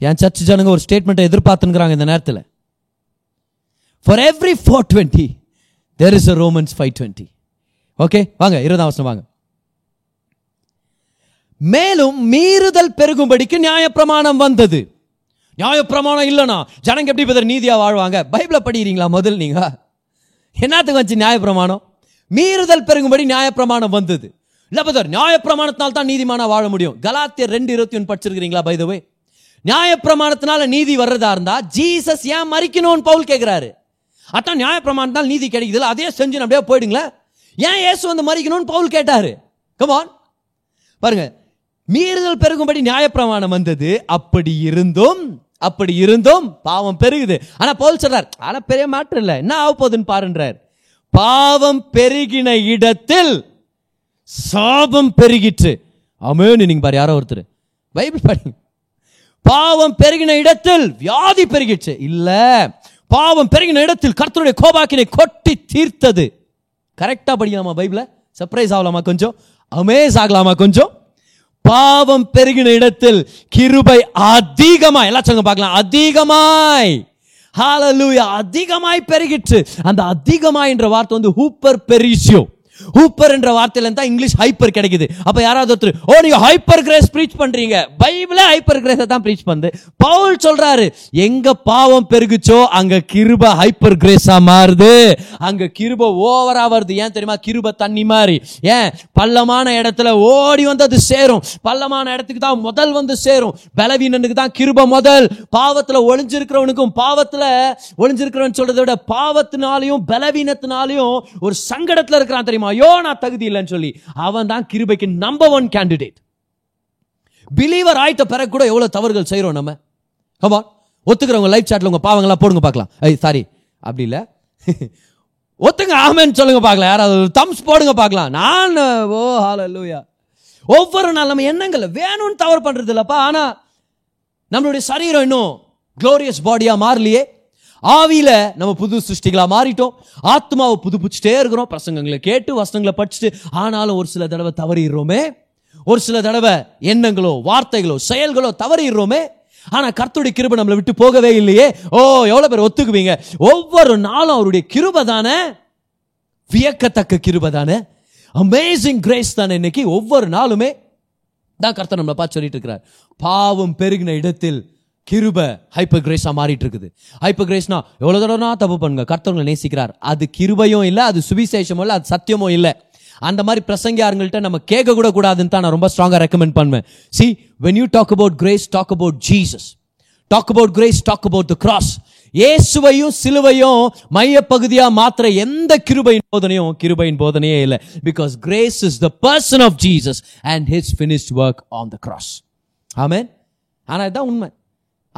என் சர்ச் ஜனங்க ஒரு ஸ்டேட்மெண்ட்டை எதிர்பார்த்துங்கிறாங்க இந்த நேரத்தில். For every four twenty there is a Romans five twenty okay வாங்க இருபதாம் வருஷம் வாங்க. மேலும் மீறுதல் பெருகும்படிக்கு நியாயப்பிரமாணம் வந்தது. நியாயப்பிரமாணம் இல்லைனா ஜனங்க எப்படி பதர் நீதியாக வாழ்வாங்க? பைபிளை படிக்கிறீங்களா முதல் நீங்க? என்னத்துக்கு வச்சு நியாயப்பிரமாணம்? மீறுதல் பெருகும்படி நியாயப்பிரமாணம் வந்தது. இல்லை பதர் நியாயப்பிரமாணத்தினால் தான் நீதிமானா வாழ முடியும். கலாத்தியர் ரெண்டு இருபத்தி ஒன்று படிச்சிருக்கிறீங்களா பைதவே நியாயப்பிரமாணத்தினால நீதி வர்றதா இருந்தா ஜீசஸ் ஏன் மறிக்கணும்னு பவுல் கேட்கிறாரு அதான் நியாயப்பிரமாணத்தால் நீதி கிடைக்குதுல்ல அதே செஞ்சு அப்படியே போயிடுங்களேன். ஏன் இயேசு வந்து மறிக்கணும்னு பவுல் கேட்டாரு? கமான் பாருங்க மீறுதல் பெருகும்படி நியாயப்பிரமாணம் வந்தது. அப்படி இருந்தும் அப்படி இருந்தும் பாவம் பெருகுது. ஆனா பவுல் சொல்றார் ஆனா பெரிய மாற்றம் இல்லை. என்ன ஆக போகுதுன்னு பாருன்றார். பாவம் பெருகின இடத்தில் சாபம் பெருகிற்று. அமேனு நீங்க பாரு யாரோ ஒருத்தர். பைபிள் படி பாவம் பெருகின இடத்தில் வியாதி பெருகிச்சு இல்ல பாவம் பெருகின இடத்தில் கர்த்தருடைய கோபாக்கினை கொட்டி தீர்த்தது. கரெக்டாக படிக்கலாமா பைபிளை? சர்ப்ரைஸ் ஆகலாமா கொஞ்சம்? அமேஸ் ஆகலாமா கொஞ்சம்? பாவம் பெருகின இடத்தில் கிருபை அதிகமாய் எல்லாம் சொல்லுங்க பார்க்கலாம். அதிகமாய். ஹாலலூயா அதிகமாய் பெருகிற்று. அந்த அதிகமாய் என்ற வார்த்தை வந்து ஹூப்பர் பெரிசியோ ஹூப்பர் என்ற வார்த்தையில தான் இங்கிலீஷ் ஹைப்பர் கிடைக்குது. அப்ப யாராவது ஒருத்தர் ஓ நீங்க ஹைப்பர் கிரேஸ் ப்ரீச் பண்றீங்க. பைபிளே ஹைப்பர் கிரேஸ் தான் ப்ரீச் பண்ணுது. பவுல் சொல்றாரு எங்க பாவம் பெருகுச்சோ அங்க கிருப ஹைப்பர் கிரேஸா மாறுது. அங்க கிருப ஓவரா வருது. ஏன் தெரியுமா? கிருப தண்ணி மாதிரி ஏன்? பள்ளமான இடத்துல ஓடி வந்து அது சேரும். பள்ளமான இடத்துக்கு தான் முதல் வந்து சேரும். பலவீனனுக்கு தான் கிருப முதல். பாவத்துல ஒளிஞ்சிருக்கிறவனுக்கும் பாவத்துல ஒளிஞ்சிருக்கிறவன் சொல்றதை விட பாவத்தினாலையும் பலவீனத்தினாலையும் ஒரு சங்கடத்துல இருக்கிறான் தெரியுமா? ஐயோ நான் தகுதி இல்லைன்னு சொல்லி. அவன் தான் கிருபைக்கு நம்பர் ஒன் கேண்டிடேட் பிலீவர் ஆயிட்ட பிறகு கூட எவ்வளோ தவறுகள் செய்கிறோம் நம்ம? கமா ஒத்துக்கிறவங்க லைவ் சாட்டில் உங்கள் பாவங்களாம் போடுங்க பார்க்கலாம். ஐய் சாரி அப்படி இல்லை. ஒத்துங்க ஆமேன்னு சொல்லுங்க பார்க்கலாம். யாராவது தம்ஸ் போடுங்க பார்க்கலாம். நான் ஓ ஹalleluya ஒவ்வொரு நாள் நம்ம எண்ணங்கள் வேணும்னு தவறு பண்ணுறது இல்லைப்பா ஆனால் நம்மளுடைய சரீரம் இன்னும் க்ளோரியஸ் பாடியாக மாறலையே. ஆவியில நம்ம புது சிருஷ்டிகளாக மாறிட்டோம். ஆத்மாவை புதுப்பிச்சுட்டே இருக்கிறோம். பிரசங்கங்களை கேட்டு வசனங்களை படிச்சுட்டு ஆனாலும் ஒரு சில தடவை தவறிடுறோமே. ஒரு சில தடவை எண்ணங்களோ வார்த்தைகளோ செயல்களோ தவறிடுறோமே. ஆனா கர்த்தருடைய கிருபை நம்மளை விட்டு போகவே இல்லையே. ஓ எவ்வளவு பேர் ஒத்துக்குவீங்க. ஒவ்வொரு நாளும் அவருடைய கிருபை தானே? வியக்கத்தக்க கிருபை தானே? அமேசிங் கிரேஸ் தானே இன்னைக்கு? ஒவ்வொரு நாளுமே தான் கர்த்தர் நம்மளை பார்த்து சொல்லிட்டு இருக்கிறார். பாவம் பெருகின இடத்தில் கிருப ஹைப்பர் கிரேஸா மாறிட்டு இருக்குது ஹைப்பர் கிரேஸ்னா எவ்வளோ தடவைனா தப்பு பண்ணுங்க. கர்த்தவங்களை நேசிக்கிறார். அது கிருபையும் இல்லை அது சுவிசேஷமும் இல்லை அது சத்தியமும் இல்லை. அந்த மாதிரி பிரசங்கியாருங்கள்ட்ட நம்ம கேட்க கூட கூடாதுன்னு தான் நான் ரொம்ப ஸ்ட்ராங்கா ரெக்கமெண்ட் பண்ணுவேன். See when you talk about grace talk about Jesus talk about grace talk about the cross இயேசுவையும் சிலுவையும் மையப்பகுதியா மாத்திர எந்த கிருபையின் போதனையும் கிருபையின் போதனையே இல்லை. Because grace is the person of Jesus and his finished work on the cross ஆமே ஆனால் இதுதான் உண்மை.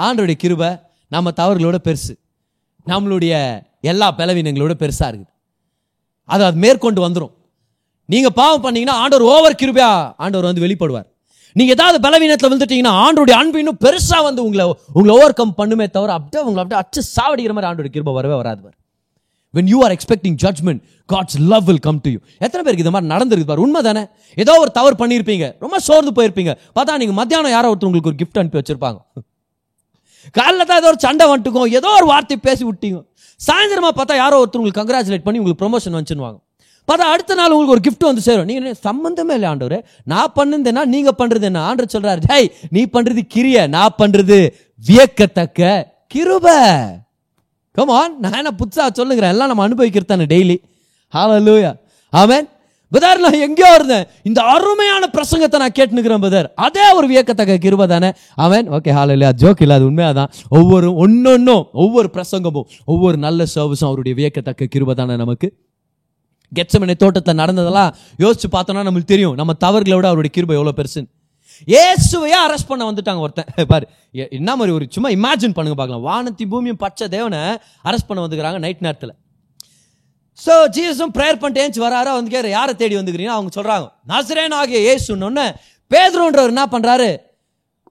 ஆண்டருடைய கிருபை நம்ம தவறுகளோட பெருசு. நம்மளுடைய எல்லா பலவீனங்களோட பெருசாக இருக்குது. அது அது மேற்கொண்டு வந்துடும் நீங்கள் பாவம் பண்ணீங்கன்னா ஆண்டவர் ஓவர் கிருபையா ஆண்டவர் வந்து வெளிப்படுவார். நீங்கள் ஏதாவது பலவீனத்தில் வந்துட்டீங்கன்னா ஆண்டோடைய அன்பு இன்னும் பெருசாக வந்து உங்களை உங்களை ஓவர் கம் பண்ணுமே தவிர அப்படியே உங்களை அப்படியே அச்சு சாவடிக்கிற மாதிரி ஆண்டோடைய கிருபை வரவே வராது பாரு. When you are expecting judgment God's love will come to you எத்தனை பேருக்கு இது மாதிரி நடந்திருக்கு பார்? உண்மை தானே? ஏதோ ஒரு தவறு பண்ணியிருப்பீங்க. ரொம்ப சோர்ந்து போயிருப்பீங்க. பார்த்தா நீங்கள் மத்தியானம் யாரோ ஒருத்தர் உங்களுக்கு ஒரு கிஃப்ட் அனுப்பி வச்சிருப்பாங்க. காலைல தான் ஏதோ ஒரு சண்டை வந்துட்டுக்கும். ஏதோ ஒரு வார்த்தை பேசி விட்டீங்க. சாயந்தரமாக பார்த்தா யாரோ ஒருத்தர் உங்களுக்கு கங்க்ராச்சுலேட் பண்ணி உங்களுக்கு ப்ரொமோஷன் வந்துச்சுன்னு பார்த்தா அடுத்த நாள் உங்களுக்கு ஒரு கிஃப்ட் வந்து சேரும். நீங்கள் சம்மந்தமே இல்லை ஆண்டவர்? நான் பண்ணது என்ன பண்ணுறது என்ன? ஆண்டு சொல்கிறார் ஹேய் நீ பண்ணுறது கிரிய நான் பண்ணுறது வியக்கத்தக்க கிருப. கமான் நான் என்ன புதுசா சொல்லுங்கிறேன் எல்லாம் நம்ம அனுபவிக்கிறது தானே டெய்லி லூயா ஆவேன் பதர் நான் எங்கேயோ இருந்தேன். இந்த அருமையான பிரசங்கத்தை நான் கேட்டுனுக்கிறேன் பதர். அதே ஒரு வியக்கத்தக்க கிருபை தானே? அவன் ஓகே ஹalleluya ஜோக் இல்ல அது உண்மையாதான். ஒவ்வொரு ஒன்னொன்னும் ஒவ்வொரு பிரசங்கமும் ஒவ்வொரு நல்ல சர்வீஸும் அவருடைய வியக்கத்தக்க கிருபை தானே நமக்கு? கெச்சமனை தோட்டத்தில் நடந்ததெல்லாம் யோசிச்சு பார்த்தோம்னா நம்மளுக்கு தெரியும். நம்ம தவறுகளை விட அவருடைய கிருபை எவ்வளோ பெருசுன்னு. இயேசுவையே அரெஸ்ட் பண்ண வந்துட்டாங்க ஒருத்தன். பாரு என்ன மாதிரி ஒரு சும்மா இமேஜின் பண்ணுங்க பார்க்கலாம். வானத்தி பூமியும் பச்சை தேவனை அரெஸ்ட் பண்ண வந்துக்கிறாங்க நைட் நேரத்தில். ஸோ ஜீசஸும் ப்ரேயர் பண்ணிட்டு ஏஞ்சி வராரு? வந்து கேட்குற யாரை தேடி வந்துக்கிறீங்க? அவங்க சொல்கிறாங்க நசரேன் ஆகிய இயேசுன்னு பேதுருன்றவர் என்ன பண்ணுறாரு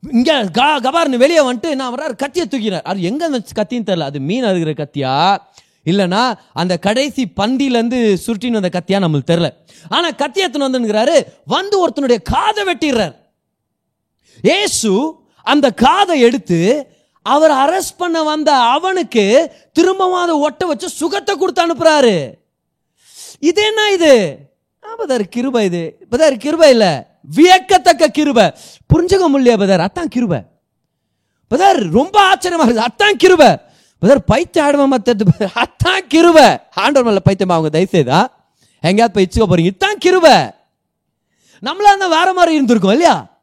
இங்கே கா கபார்னு வெளியே வந்துட்டு என்ன பண்ணுறாரு கத்தியை தூக்கினார் அது எங்கே அந்த கத்தின்னு தெரில அது மீன் அறுகிற கத்தியா? இல்லைனா அந்த கடைசி பந்திலேருந்து சுருட்டின்னு வந்த கத்தியா நம்மளுக்கு தெரில ஆனால் கத்தி எத்தனை வந்துங்கிறாரு வந்து ஒருத்தனுடைய காதை வெட்டிடுறார். ஏசு அந்த காதை எடுத்து அவர் அரெஸ்ட் பண்ண வந்த அவனுக்கு திரும்பவும் அதை ஒட்ட வச்சு சுகத்தை கொடுத்து அனுப்புறாரு. இது என்ன இது? ஆபதார் கிருப கிருபை இது. பதார் கிருபை இல்ல. வியக்கத்தக்க கிருபை. புரிஞ்சுக்க முடியல பதர்? அதான் கிருபை. பதர் ரொம்ப ஆச்சரியமா இருக்குது. அதான் கிருபை. பதர் பைத்தியம் ஆடுமா மத்தது அதான் கிருபை. ஆண்டவர் மேல பைத்தியமா அவங்க தயவுசெய்தா. எங்கேயாவது போய் இச்சுக்க போறீங்க. இத்தான் கிருபை. நம்மளா இருந்தா வேற மாதிரி இருந்திருக்கோம் இல்லையா?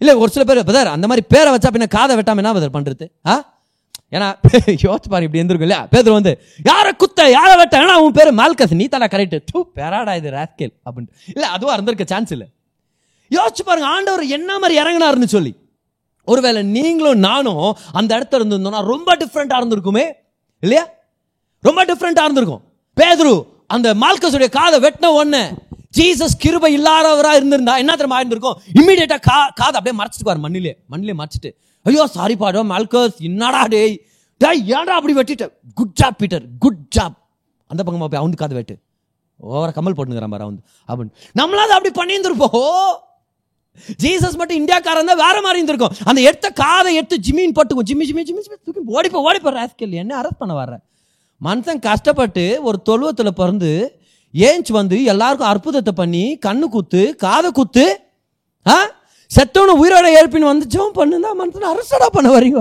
இல்லை ஒரு சில பேர் பதர் அந்த மாதிரி பேரை வச்சா பின்ன காதை வெட்டாம என்ன பதர் பண்ணுறது ஆ? ஏன்னா யோசிச்சு பாரு இப்படி இருந்திருக்கும் இல்லையா? பேதர் வந்து யாரை குத்த யாரை வெட்ட? ஏன்னா உன் பேர் மால்கஸ் நீ தாடா கரெக்ட் தூ பேராடா இது ராஸ்கேல் அப்படின்ட்டு. இல்லை அதுவாக இருந்திருக்க சான்ஸ் இல்லை. யோசிச்சு பாருங்க ஆண்டவர் என்ன மாதிரி இறங்கினாருன்னு சொல்லி. ஒருவேளை நீங்களும் நானும் அந்த இடத்துல இருந்திருந்தோம்னா ரொம்ப டிஃப்ரெண்ட்டாக இருந்திருக்குமே இல்லையா? ரொம்ப டிஃப்ரெண்ட்டாக இருந்திருக்கும். பேதுரு அந்த மால்கஸுடைய காதை வெட்டின உடனே ஜீசஸ் கிருபை இல்லாதவரா இருந்திருந்தா என்ன தெரியுமா இருந்திருக்கும் இம்மிடியேட்டா கா காதை அப்படியே மறைச்சிட்டு மண்ணிலே. மண்ணிலே மறைச்சிட்டு ஐயோ சாரி பாடோ மால்கஸ் என்னடா டேய்? டேய் ஏன்டா அப்படி வெட்டிட்ட? Good job Peter good job அந்த பக்கமா போய் அவனுக்கு காதை வெட்டு. ஓவர கமல் போட்டுங்கிறான் பாரு அவன். அப்படின்னு நம்மளாவது அப்படி பண்ணியிருந்திருப்போம். ஜீசஸ் மட்டும் இந்தியாக்காரன் தான் வேற மாதிரி இருந்திருக்கும். அந்த எடுத்த காதை எடுத்து ஜிம்மின் போட்டுக்கும். ஜிம்மி ஜிம்மி ஜிம்மி ஜிம்மி தூக்கி ஓடிப்போ ஓடிப்போ ராஸ்கல். என்ன அரெஸ்ட் பண்ண வர்ற? மனுஷன் கஷ்டப்பட்டு ஒரு தொழுவத்தில் பிறந்து ஏஞ்ச் வந்து எல்லாருக்கும் அற்புதத்தை பண்ணி கண்ணு குத்து காதை குத்து ஆ? செத்தவனு உயிரோட ஏற்பின்னு வந்து ஜெபம் பண்ணுந்தா மனுஷன் அரசடா பண்ண வரீங்க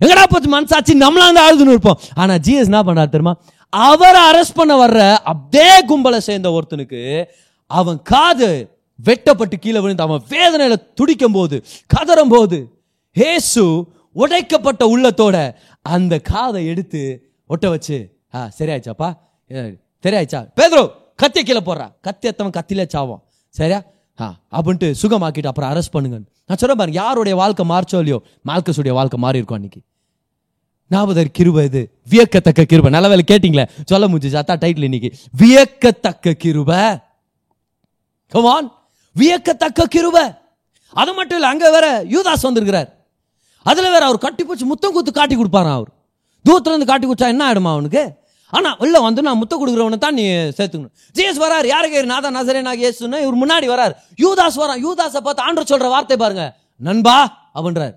எங்கடா போச்சு மனசாச்சு நம்மளா வந்து ஆளுதுன்னு இருப்போம். ஆனா ஜிஎஸ் என்ன பண்றாரு தெரியுமா? அவரை அரெஸ்ட் பண்ண வர்ற அப்படியே கும்பலை சேர்ந்த ஒருத்தனுக்கு அவன் காது வெட்டப்பட்டு கீழே விழுந்து அவன் வேதனையில துடிக்கும் போது கதறும் போது ஹேசு உடைக்கப்பட்ட உள்ளத்தோட அந்த காதை எடுத்து ஒட்ட வச்சு ஆ சரியாச்சாப்பா தெரியாச்சா? பேதரோ கத்திய கீழே போடுறா. கத்தி எத்தவன் கத்திலே சாவான். சரியா? ஆ அப்படின்ட்டு சுகமாக்கிட்டு அப்புறம் அரெஸ்ட் பண்ணுங்க நான் சொல்ல பாருங்க யாருடைய வாழ்க்கை மாறிச்சோ இல்லையோ மால்கஸுடைய வாழ்க்கை மாறி இருக்கும் அன்னைக்கு. நாபதர் கிருபை இது. வியக்கத்தக்க கிருபை. நல்ல வேலை கேட்டீங்களே? சொல்ல முடிஞ்சு அதான் டைட்டில் இன்னைக்கு. வியக்கத்தக்க கிருபை. கமான் வியக்கத்தக்க கிருபை. அது மட்டும் இல்லை அங்கே வேற யூதாஸ் வந்திருக்கிறார். அதில் வேற அவர் கட்டி போச்சு முத்தம் குத்து காட்டி கொடுப்பாரு அவர். தூரத்துலேருந்து காட்டி கொடுத்தா என்ன ஆயிடுமா அவனுக்கு? ஆனால் உள்ள வந்து நான் முத்தம் கொடுக்குறவனை தான் நீ சேர்த்துக்கணும். ஜேஸ் வரார். யாருக்கு நாதா நசரே நான் இயேசுன்னு இவர் முன்னாடி வரார். யூதாஸ் வரான். யூதாஸை பார்த்து ஆண்டர் சொல்கிற வார்த்தை பாருங்க. நண்பா அப்படின்றார்.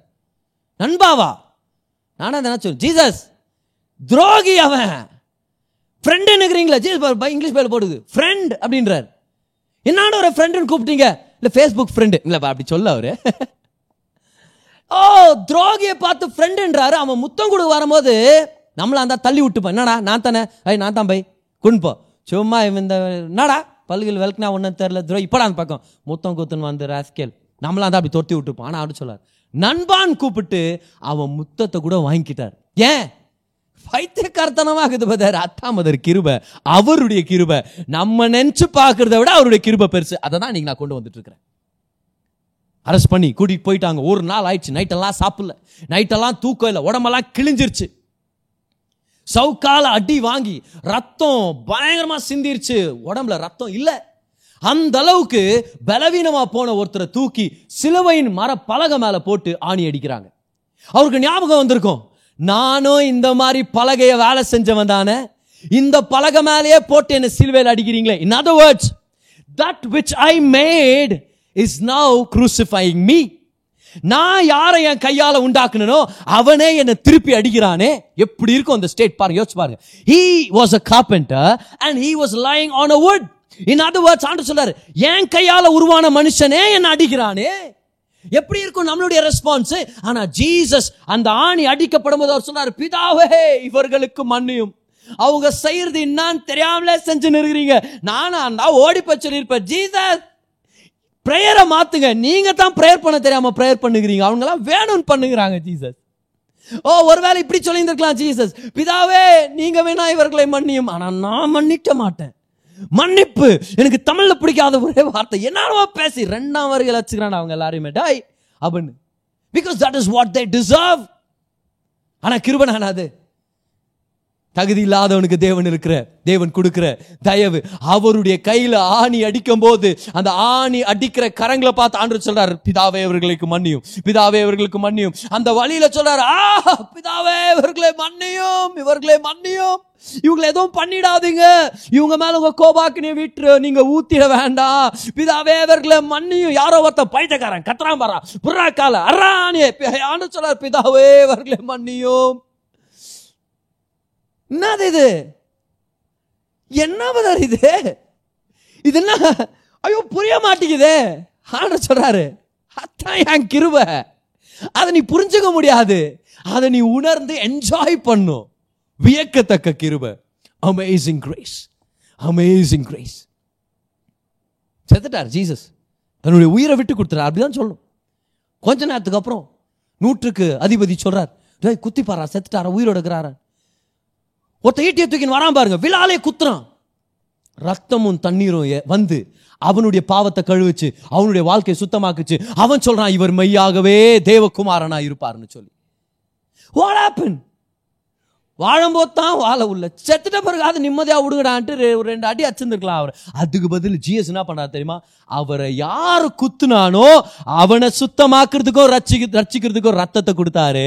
நண்பாவா? நானா நினைச்சோம் ஜீசஸ் துரோகி அவன். ஃப்ரெண்டு நினைக்கிறீங்களா ஜீசஸ் பாரு, இங்கிலீஷ் பேர் போடுது. ஃப்ரெண்ட் அப்படின்றார். என்னான ஒரு ஃப்ரெண்டுன்னு கூப்பிட்டீங்க? இல்லை ஃபேஸ்புக் ஃப்ரெண்டு இல்லைப்பா அப்படி சொல்ல அவரு. ஓ துரோகியை பார்த்து ஃப்ரெண்டுன்றாரு அவன் முத்தம் கொடுக்க வரும்போது நம்மளா இருந்தால் தள்ளி விட்டுப்போம் என்னடா? நான் தானே? ஐய் நான் தான் பை குன்போ சும்மா இவன் இந்த என்னடா? பல்கள் விளக்குனா ஒன்றும் தெரில துரோ இப்படா அந்த பக்கம். முத்தம் குத்துன்னு வந்து ராஸ்கேல். நம்மளாம் தான் அப்படி தொட்டி விட்டுப்போம் ஆனால் அப்படி சொல்லார் நண்பான் கூப்பிட்டு அவன் முத்தத்தை கூட வாங்கிக்கிட்டார். ஏன்? பைத்தியக்காரத்தனமாக இருக்குது பதர் அத்தாமதர் கிருபை. அவருடைய கிருபை. நம்ம நினச்சி பார்க்கறத விட அவருடைய கிருபை பெருசு. அதை தான் இன்னைக்கு நான் கொண்டு வந்துட்டு இருக்கிறேன் அரெஸ்ட் பண்ணி கூட்டிகிட்டு போயிட்டாங்க. ஒரு நாள் ஆயிடுச்சு. நைட்டெல்லாம் சாப்பிடல. நைட்டெல்லாம் தூக்கம் இல்லை. உடம்பெல்லாம் கிழிஞ்சிருச்சு. சவுக்கால அடி வாங்கி ரத்தம் பயங்கரமா சிந்திருச்சு. உடம்புல ரத்தம் இல்லை. அந்த அளவுக்கு பலவீனமா போன ஒருத்தரை தூக்கி சிலுவையின் மர பலகை மேல போட்டு ஆணி அடிக்கிறாங்க. அவருக்கு ஞாபகம் வந்திருக்கும். நானும் இந்த மாதிரி பலகைய வேலை செஞ்சவன் தானே. இந்த பலகை மேலேயே போட்டு என்ன சிலுவையில் அடிக்கிறீங்களே. In other words that which I made is now crucifying me நான் யாரை என் கையால உண்டாக்குனோ அவனே என்னை திருப்பி அடிக்கிறானே. எப்படி இருக்கும் அந்த ஸ்டேட் பாருங்க யோசிச்சு பாருங்க. He was a carpenter and he was lying on a wood in other words ஆண்டு சொல்றாரு என் கையால உருவான மனுஷனே என்னை அடிக்கிறானே. எப்படி இருக்கும் நம்மளுடைய ரெஸ்பான்ஸ் ஆனா ஜீசஸ் அந்த ஆணி அடிக்கப்படும் போது அவர் சொன்னார் பிதாவே இவர்களுக்கு மன்னியும். அவங்க செய்யறது என்னன்னு தெரியாமலே செஞ்சு நிற்கிறீங்க. நானா இருந்தா ஓடி பச்சு சொல்லியிருப்பேன் ஜீசஸ் ப்ரேயரை மாற்றுங்க நீங்கள் தான் ப்ரேயர் பண்ண தெரியாமல் ப்ரேயர் பண்ணுகிறீங்க. அவங்களாம் வேணும்னு பண்ணுகிறாங்க ஜீசஸ் ஓ ஒருவேளை இப்படி சொல்லியிருந்திருக்கலாம் ஜீசஸ் பிதாவே நீங்கள் வேணா இவர்களை மன்னியும். ஆனால் நான் மன்னிக்க மாட்டேன். மன்னிப்பு. எனக்கு தமிழில் பிடிக்காத ஒரே வார்த்தை. என்னவோ பேசி ரெண்டாம் வரையில் வச்சுக்கிறான் அவங்க எல்லாரையுமே. டாய் அப்படின்னு. Because that is what they deserve ஆனால் கிருபனானது தகுதி இல்லாதவனுக்கு தேவன் இருக்கிற தேவன் கொடுக்கிற தயவு. அவருடைய கையில ஆணி அடிக்கும் போது அந்த ஆணி அடிக்கிற கரங்களை பார்த்து ஆண்டு சொல்றாரு பிதாவே இவர்களுக்கு மன்னியும். பிதாவே இவர்களுக்கு மன்னியும். அந்த வழியில சொல்றாரு ஆ பிதாவே இவர்களை மன்னியும் இவர்களை மன்னியும். இவங்களை எதுவும் பண்ணிடாதீங்க. இவங்க மேல உங்க கோபாக்கினே விட்டுரு நீங்க ஊத்திட வேண்டாம். பிதாவே இவர்களை மன்னியும். யாரோ ஒருத்தன் பைத்தக்காரன் கத்துறான் பாரா. புறா கால அறானே ஆண்டு சொல்றாரு பிதாவே இவர்களை மன்னியும். என்னது இது? என்ன இது? இது என்ன ஐயோ புரிய மாட்டேங்குதே. ஆண்டர் சொல்றாரு அதான் என் கிருப. அதை நீ புரிஞ்சுக்க முடியாது. அதை நீ உணர்ந்து என்ஜாய் பண்ணும் வியக்கத்தக்க கிருப. அமேசிங் கிரேஸ் அமேசிங் கிரேஸ் செத்துட்டார் ஜீசஸ் தன்னுடைய உயிரை விட்டு கொடுத்துறார் அப்படிதான் சொல்லும். கொஞ்ச நேரத்துக்கு அப்புறம் நூற்றுக்கு அதிபதி சொல்றார் குத்திப்பாரா? செத்துட்டாரா? உயிரோடு இருக்கிறாரா? ஒருத்த ஈட்டியை தூக்கின்னு வரான் பாருங்க. விழாலே குத்துறான். ரத்தமும் தண்ணீரும் எ- வந்து அவனுடைய பாவத்தை கழுவிச்சு அவனுடைய வாழ்க்கையை சுத்தமாக்குச்சு. அவன் சொல்றான் இவர் மெய்யாகவே தேவகுமாரனா இருப்பார்னு சொல்லி. வாட் ஹேப்பன் வாழும்போது தான் வாழ உள்ள. செத்துட்ட பிறகு அது நிம்மதியாக விடுங்கடான்ட்டு ஒரு ரெண்டு அடி அச்சிருந்துருக்கலாம் அவர். அதுக்கு பதில் ஜிஎஸ் என்ன பண்ணார் தெரியுமா? அவரை யார் குத்துனானோ அவனை சுத்தமாக்குறதுக்கோ ரட்சிக்க ரச்சிக்கிறதுக்கோ ரத்தத்தை கொடுத்தாரு.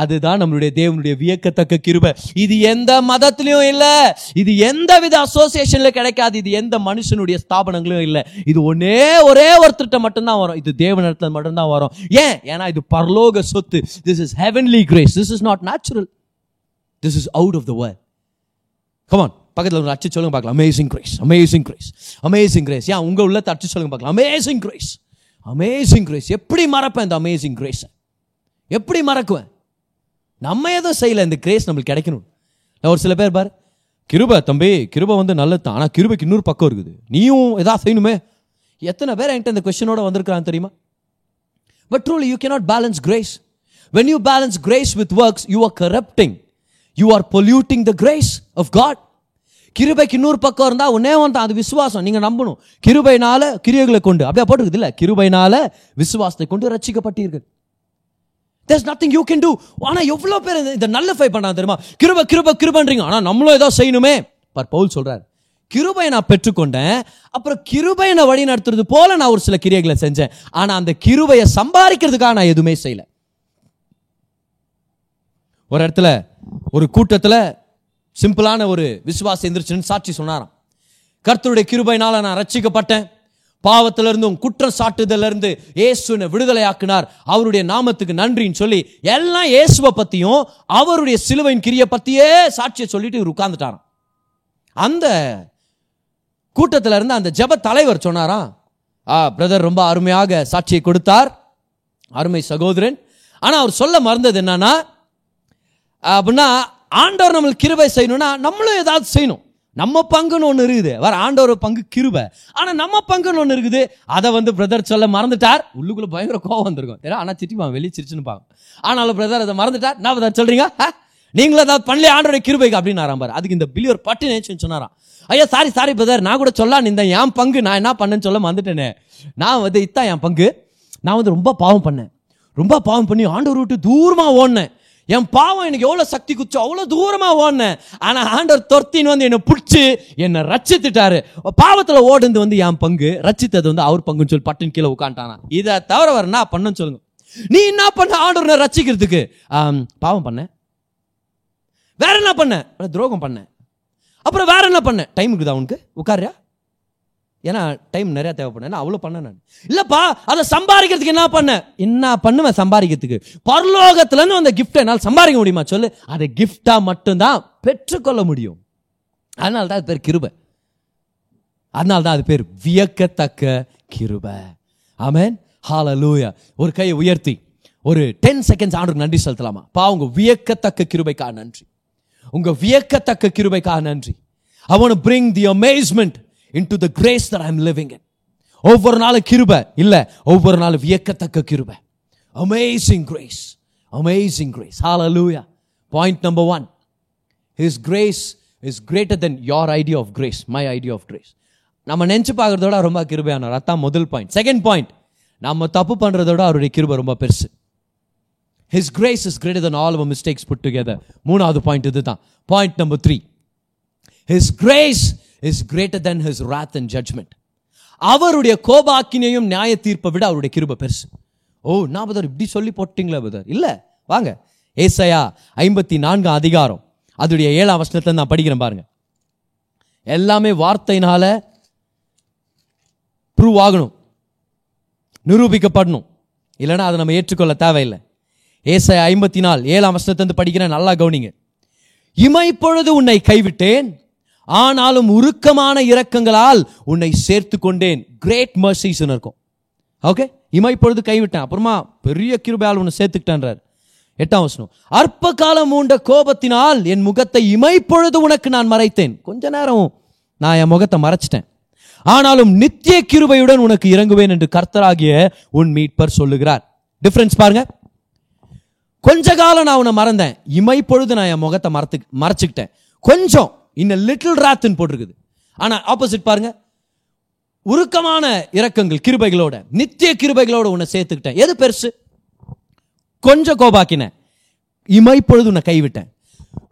அதுதான் நம்மளுடைய தேவனுடைய வியக்கத்தக்க கிருபை. இது எந்த மதத்திலையும் இல்லை. இது எந்த வித அசோசியேஷன்ல கிடைக்காது. இது எந்த மனுஷனுடைய ஸ்தாபனங்களும் இல்லை. இது ஒன்னே ஒரே ஒருத்தர்கிட்ட மட்டும்தான் வரும். இது தேவனிடத்துல மட்டும்தான் வரும். ஏன்? ஏன்னா இது பரலோக சொத்து. This is heavenly grace this is not natural this is out of the world come on பக்கத்தில் ஒரு அச்சு சொல்லுங்க பார்க்கலாம். Amazing grace amazing grace amazing grace ஏன் உங்கள் உள்ள அச்சு சொல்லுங்க பார்க்கலாம். அமேசிங் கிரேஸ் அமேசிங் கிரேஸ் எப்படி மறப்பேன் இந்த அமேசிங் கிரேஸை எப்படி மறக்குவேன்? நம்ம எதுவும் செய்யலை. இந்த கிரேஸ் நம்மளுக்கு கிடைக்கணும். நான் ஒரு சில பேர் பார் கிருப தம்பி கிருப வந்து நல்லது தான். ஆனால் கிருபைக்கு இன்னொரு பக்கம் இருக்குது. நீயும் எதாவது செய்யணுமே? எத்தனை பேர் என்கிட்ட இந்த கொஸ்டினோட வந்திருக்கிறான் தெரியுமா? But truly you cannot balance grace when you balance grace with works you are corrupting you are polluting the grace of God கிருபைக்கு இன்னொரு பக்கம் இருந்தால் ஒன்னே ஒன்று அது விசுவாசம். நீங்கள் நம்பணும். கிருபைனால கிரியைகளை கொண்டு அப்படியே போட்டுருக்குது இல்லை? கிருபைனால விசுவாசத்தை கொண்டு ரச்சிக்கப்பட்டீர்கள் there's nothing you can do ஆனால் எவ்வளோ பேர் இந்த- நல்ல ஃபை பண்ணாங்க தெரியுமா? கிருப கிருப கிருபன்றீங்க. ஆனால் நம்மளும் ஏதோ செய்யணுமே. பர் பவுல் சொல்கிறார் கிருபை நான் பெற்றுக்கொண்டேன். அப்புறம் கிருபை நான் வழி நடத்துறது போல நான் ஒரு சில கிரியைகளை செஞ்சேன். ஆனால் அந்த கிருபையை சம்பாதிக்கிறதுக்காக நான் எதுவுமே செய்யலை. ஒரு இடத்துல ஒரு கூட்டத்தில் சிம்பிளான ஒரு விசுவாசம் எந்திரிச்சுன்னு சாட்சி சொன்னாராம். கர்த்தருடைய கிருபையினால் நான் ரட்சிக்கப்பட்டேன் பாவத்திலிருந்தும் குற்றம் சாட்டுதல்ல இருந்து இயேசுனை விடுதலையாக்குனார். அவருடைய நாமத்துக்கு நன்றின்னு சொல்லி எல்லாம் இயேசுவை பற்றியும் அவருடைய சிலுவையின் கிரியை பற்றியே சாட்சியை சொல்லிட்டு இவர் உட்கார்ந்துட்டாராம். அந்த கூட்டத்தில் இருந்து அந்த ஜெப தலைவர் சொன்னாராம் ஆ பிரதர் ரொம்ப அருமையாக சாட்சியை கொடுத்தார். அருமை சகோதரன். ஆனால் அவர் சொல்ல மறந்தது என்னன்னா அப்படின்னா ஆண்டவர் நம்மளுக்கு கிருபை செய்யணும்னா நம்மளும் ஏதாவது செய்யணும். நம்ம பங்குன்னு ஒன்று இருக்குது. வேற ஆண்டவர் பங்கு கிருபை. ஆனால் நம்ம பங்குன்னு ஒன்று இருக்குது. அதை வந்து பிரதர் சொல்ல மறந்துட்டார். உள்ளுக்குள்ள பயங்கர கோவம் வந்திருக்கும். ஏன்னா ஆனால் சிரிப்பான் வெளியே சிரிச்சுன்னு பாங்க ஆனாலும் பிரதர் அதை மறந்துட்டார். நான் அதை சொல்றீங்க? நீங்களும் ஏதாவது பண்ணல ஆண்டோட கிருபைக்கு? அப்படின்னு ஆரம்பார் அதுக்கு இந்த பிலியர் பட்டு நேச்சுன்னு சொன்னாராம். ஐயா சாரி சாரி பிரதர் நான் கூட சொல்லான்னு இந்த என் பங்கு நான் என்ன பண்ணேன்னு சொல்ல மறந்துட்டேனே. நான் வந்து இத்தான் என் பங்கு. நான் வந்து ரொம்ப பாவம் பண்ணேன். ரொம்ப பாவம் பண்ணி ஆண்டவர் விட்டு தூரமாக ஓடினேன். என் பாவம் எனக்கு எவ்வளோ சக்தி குச்சோ அவ்வளோ தூரமாக ஓடினேன். ஆனால் ஆண்டவர் தொர்த்தின்னு வந்து என்னை பிடிச்சி என்னை ரச்சித்துட்டாரு பாவத்தில் ஓடுந்து வந்து என் பங்கு. ரச்சித்தது வந்து அவர் பங்குன்னு சொல்லி பட்டுன்னு கீழே உட்காந்துட்டானா இதை தவிர வர என்ன பண்ணன்னு சொல்லுங்க. நீ என்ன பண்ண ஆண்டவரை ரச்சிக்கிறதுக்கு பாவம் பண்ண வேற என்ன பண்ண துரோகம் பண்ண அப்புறம் வேற என்ன பண்ண டைம் இருக்குதா உனக்கு? உட்காரியா ஏன்னா டைம் நிறையா தேவைப்படும். ஏன்னா அவ்வளோ பண்ண நான். இல்லைப்பா அதை சம்பாதிக்கிறதுக்கு என்ன பண்ண என்ன பண்ணுவேன் சம்பாதிக்கிறதுக்கு? பரலோகத்துலேருந்து அந்த கிஃப்ட் என்னால் சம்பாதிக்க முடியுமா? சொல்லு. அதை கிஃப்டாக மட்டும்தான் பெற்றுக்கொள்ள முடியும். அதனால தான் அது பேர் கிருபை. அதனால தான் அது பேர் வியக்கத்தக்க கிருபை. ஆமென் ஹalleluya ஒரு கையை உயர்த்தி ஒரு டென் செகண்ட்ஸ் ஆண்டுக்கு நன்றி செலுத்தலாமா? பா உங்கள் வியக்கத்தக்க கிருபைக்காக நன்றி. உங்கள் வியக்கத்தக்க கிருபைக்காக நன்றி. I want bring the amazement into the grace that I'm living in ஒவ்வொரு நாளும் கிருப இல்லை ஒவ்வொரு நாளும் வியக்கத்தக்க கிருப amazing grace amazing grace hallelujah point number one his grace is greater than your idea of grace my idea of grace நம்ம நினச்சி பார்க்குறதோட ரொம்ப கிருபையானவர் அதான் முதல் பாயிண்ட் செகண்ட் பாயிண்ட் நம்ம தப்பு பண்ணுறதோட அவருடைய கிருபை ரொம்ப பெருசு his grace is greater than all our mistakes put together மூணாவது பாயிண்ட் இது தான் point number three his grace is greater than his wrath and judgment அவருடைய கோபாக்கினையும் நியாய தீர்ப்பை விட அவருடைய கிருப பெருசு. ஓ நான் பதர் இப்படி சொல்லி போட்டீங்களா பதர்? இல்லை வாங்க. ஏசையா ஐம்பத்தி நான்காம் அதிகாரம். அதோடைய ஏழாம் வசனத்தை நான் படிக்கிறேன் பாருங்க. எல்லாமே வார்த்தையினால ப்ரூவ் ஆகணும். நிரூபிக்கப்படணும். இல்லைன்னா அதை நம்ம ஏற்றுக்கொள்ள தேவையில்லை. ஏசை ஐம்பத்தி நாள் ஏழாம் வசனத்தை படிக்கிறேன் நல்லா கவனிங்க. இமைப்பொழுது உன்னை கைவிட்டேன் ஆனாலும் உருக்கமான இரக்கங்களால் உன்னை சேர்த்து கொண்டேன். கிரேட் மர்சிஸ் இருக்கும். ஓகே இமைப்பொழுது கைவிட்டேன். அப்புறமா பெரிய கிருபையால் உன்னை சேர்த்துக்கிட்டேன்றார். எட்டாம் வசனம். அற்ப காலம் மூண்ட கோபத்தினால் என் முகத்தை இமைப்பொழுது உனக்கு நான் மறைத்தேன். கொஞ்ச நேரம் நான் என் முகத்தை மறைச்சிட்டேன். ஆனாலும் நித்திய கிருபையுடன் உனக்கு இறங்குவேன் என்று கர்த்தராகிய உன் மீட்பர் சொல்லுகிறார். டிஃபரன்ஸ் பாருங்க. கொஞ்ச காலம் நான் உன்னை மறந்தேன். இமை பொழுது நான் என் முகத்தை மறத்து மறைச்சுக்கிட்டேன். கொஞ்சம் இன்ன லிட்டில் ராத்துன்னு போட்டிருக்குது. ஆனால் ஆப்போசிட் பாருங்க. உருக்கமான இரக்கங்கள் கிருபைகளோட நித்திய கிருபைகளோட உன்னை சேர்த்துக்கிட்டேன். எது பெருசு? கொஞ்சம் கோபாக்கினேன் இமைப்பொழுது உன்னை கைவிட்டேன்.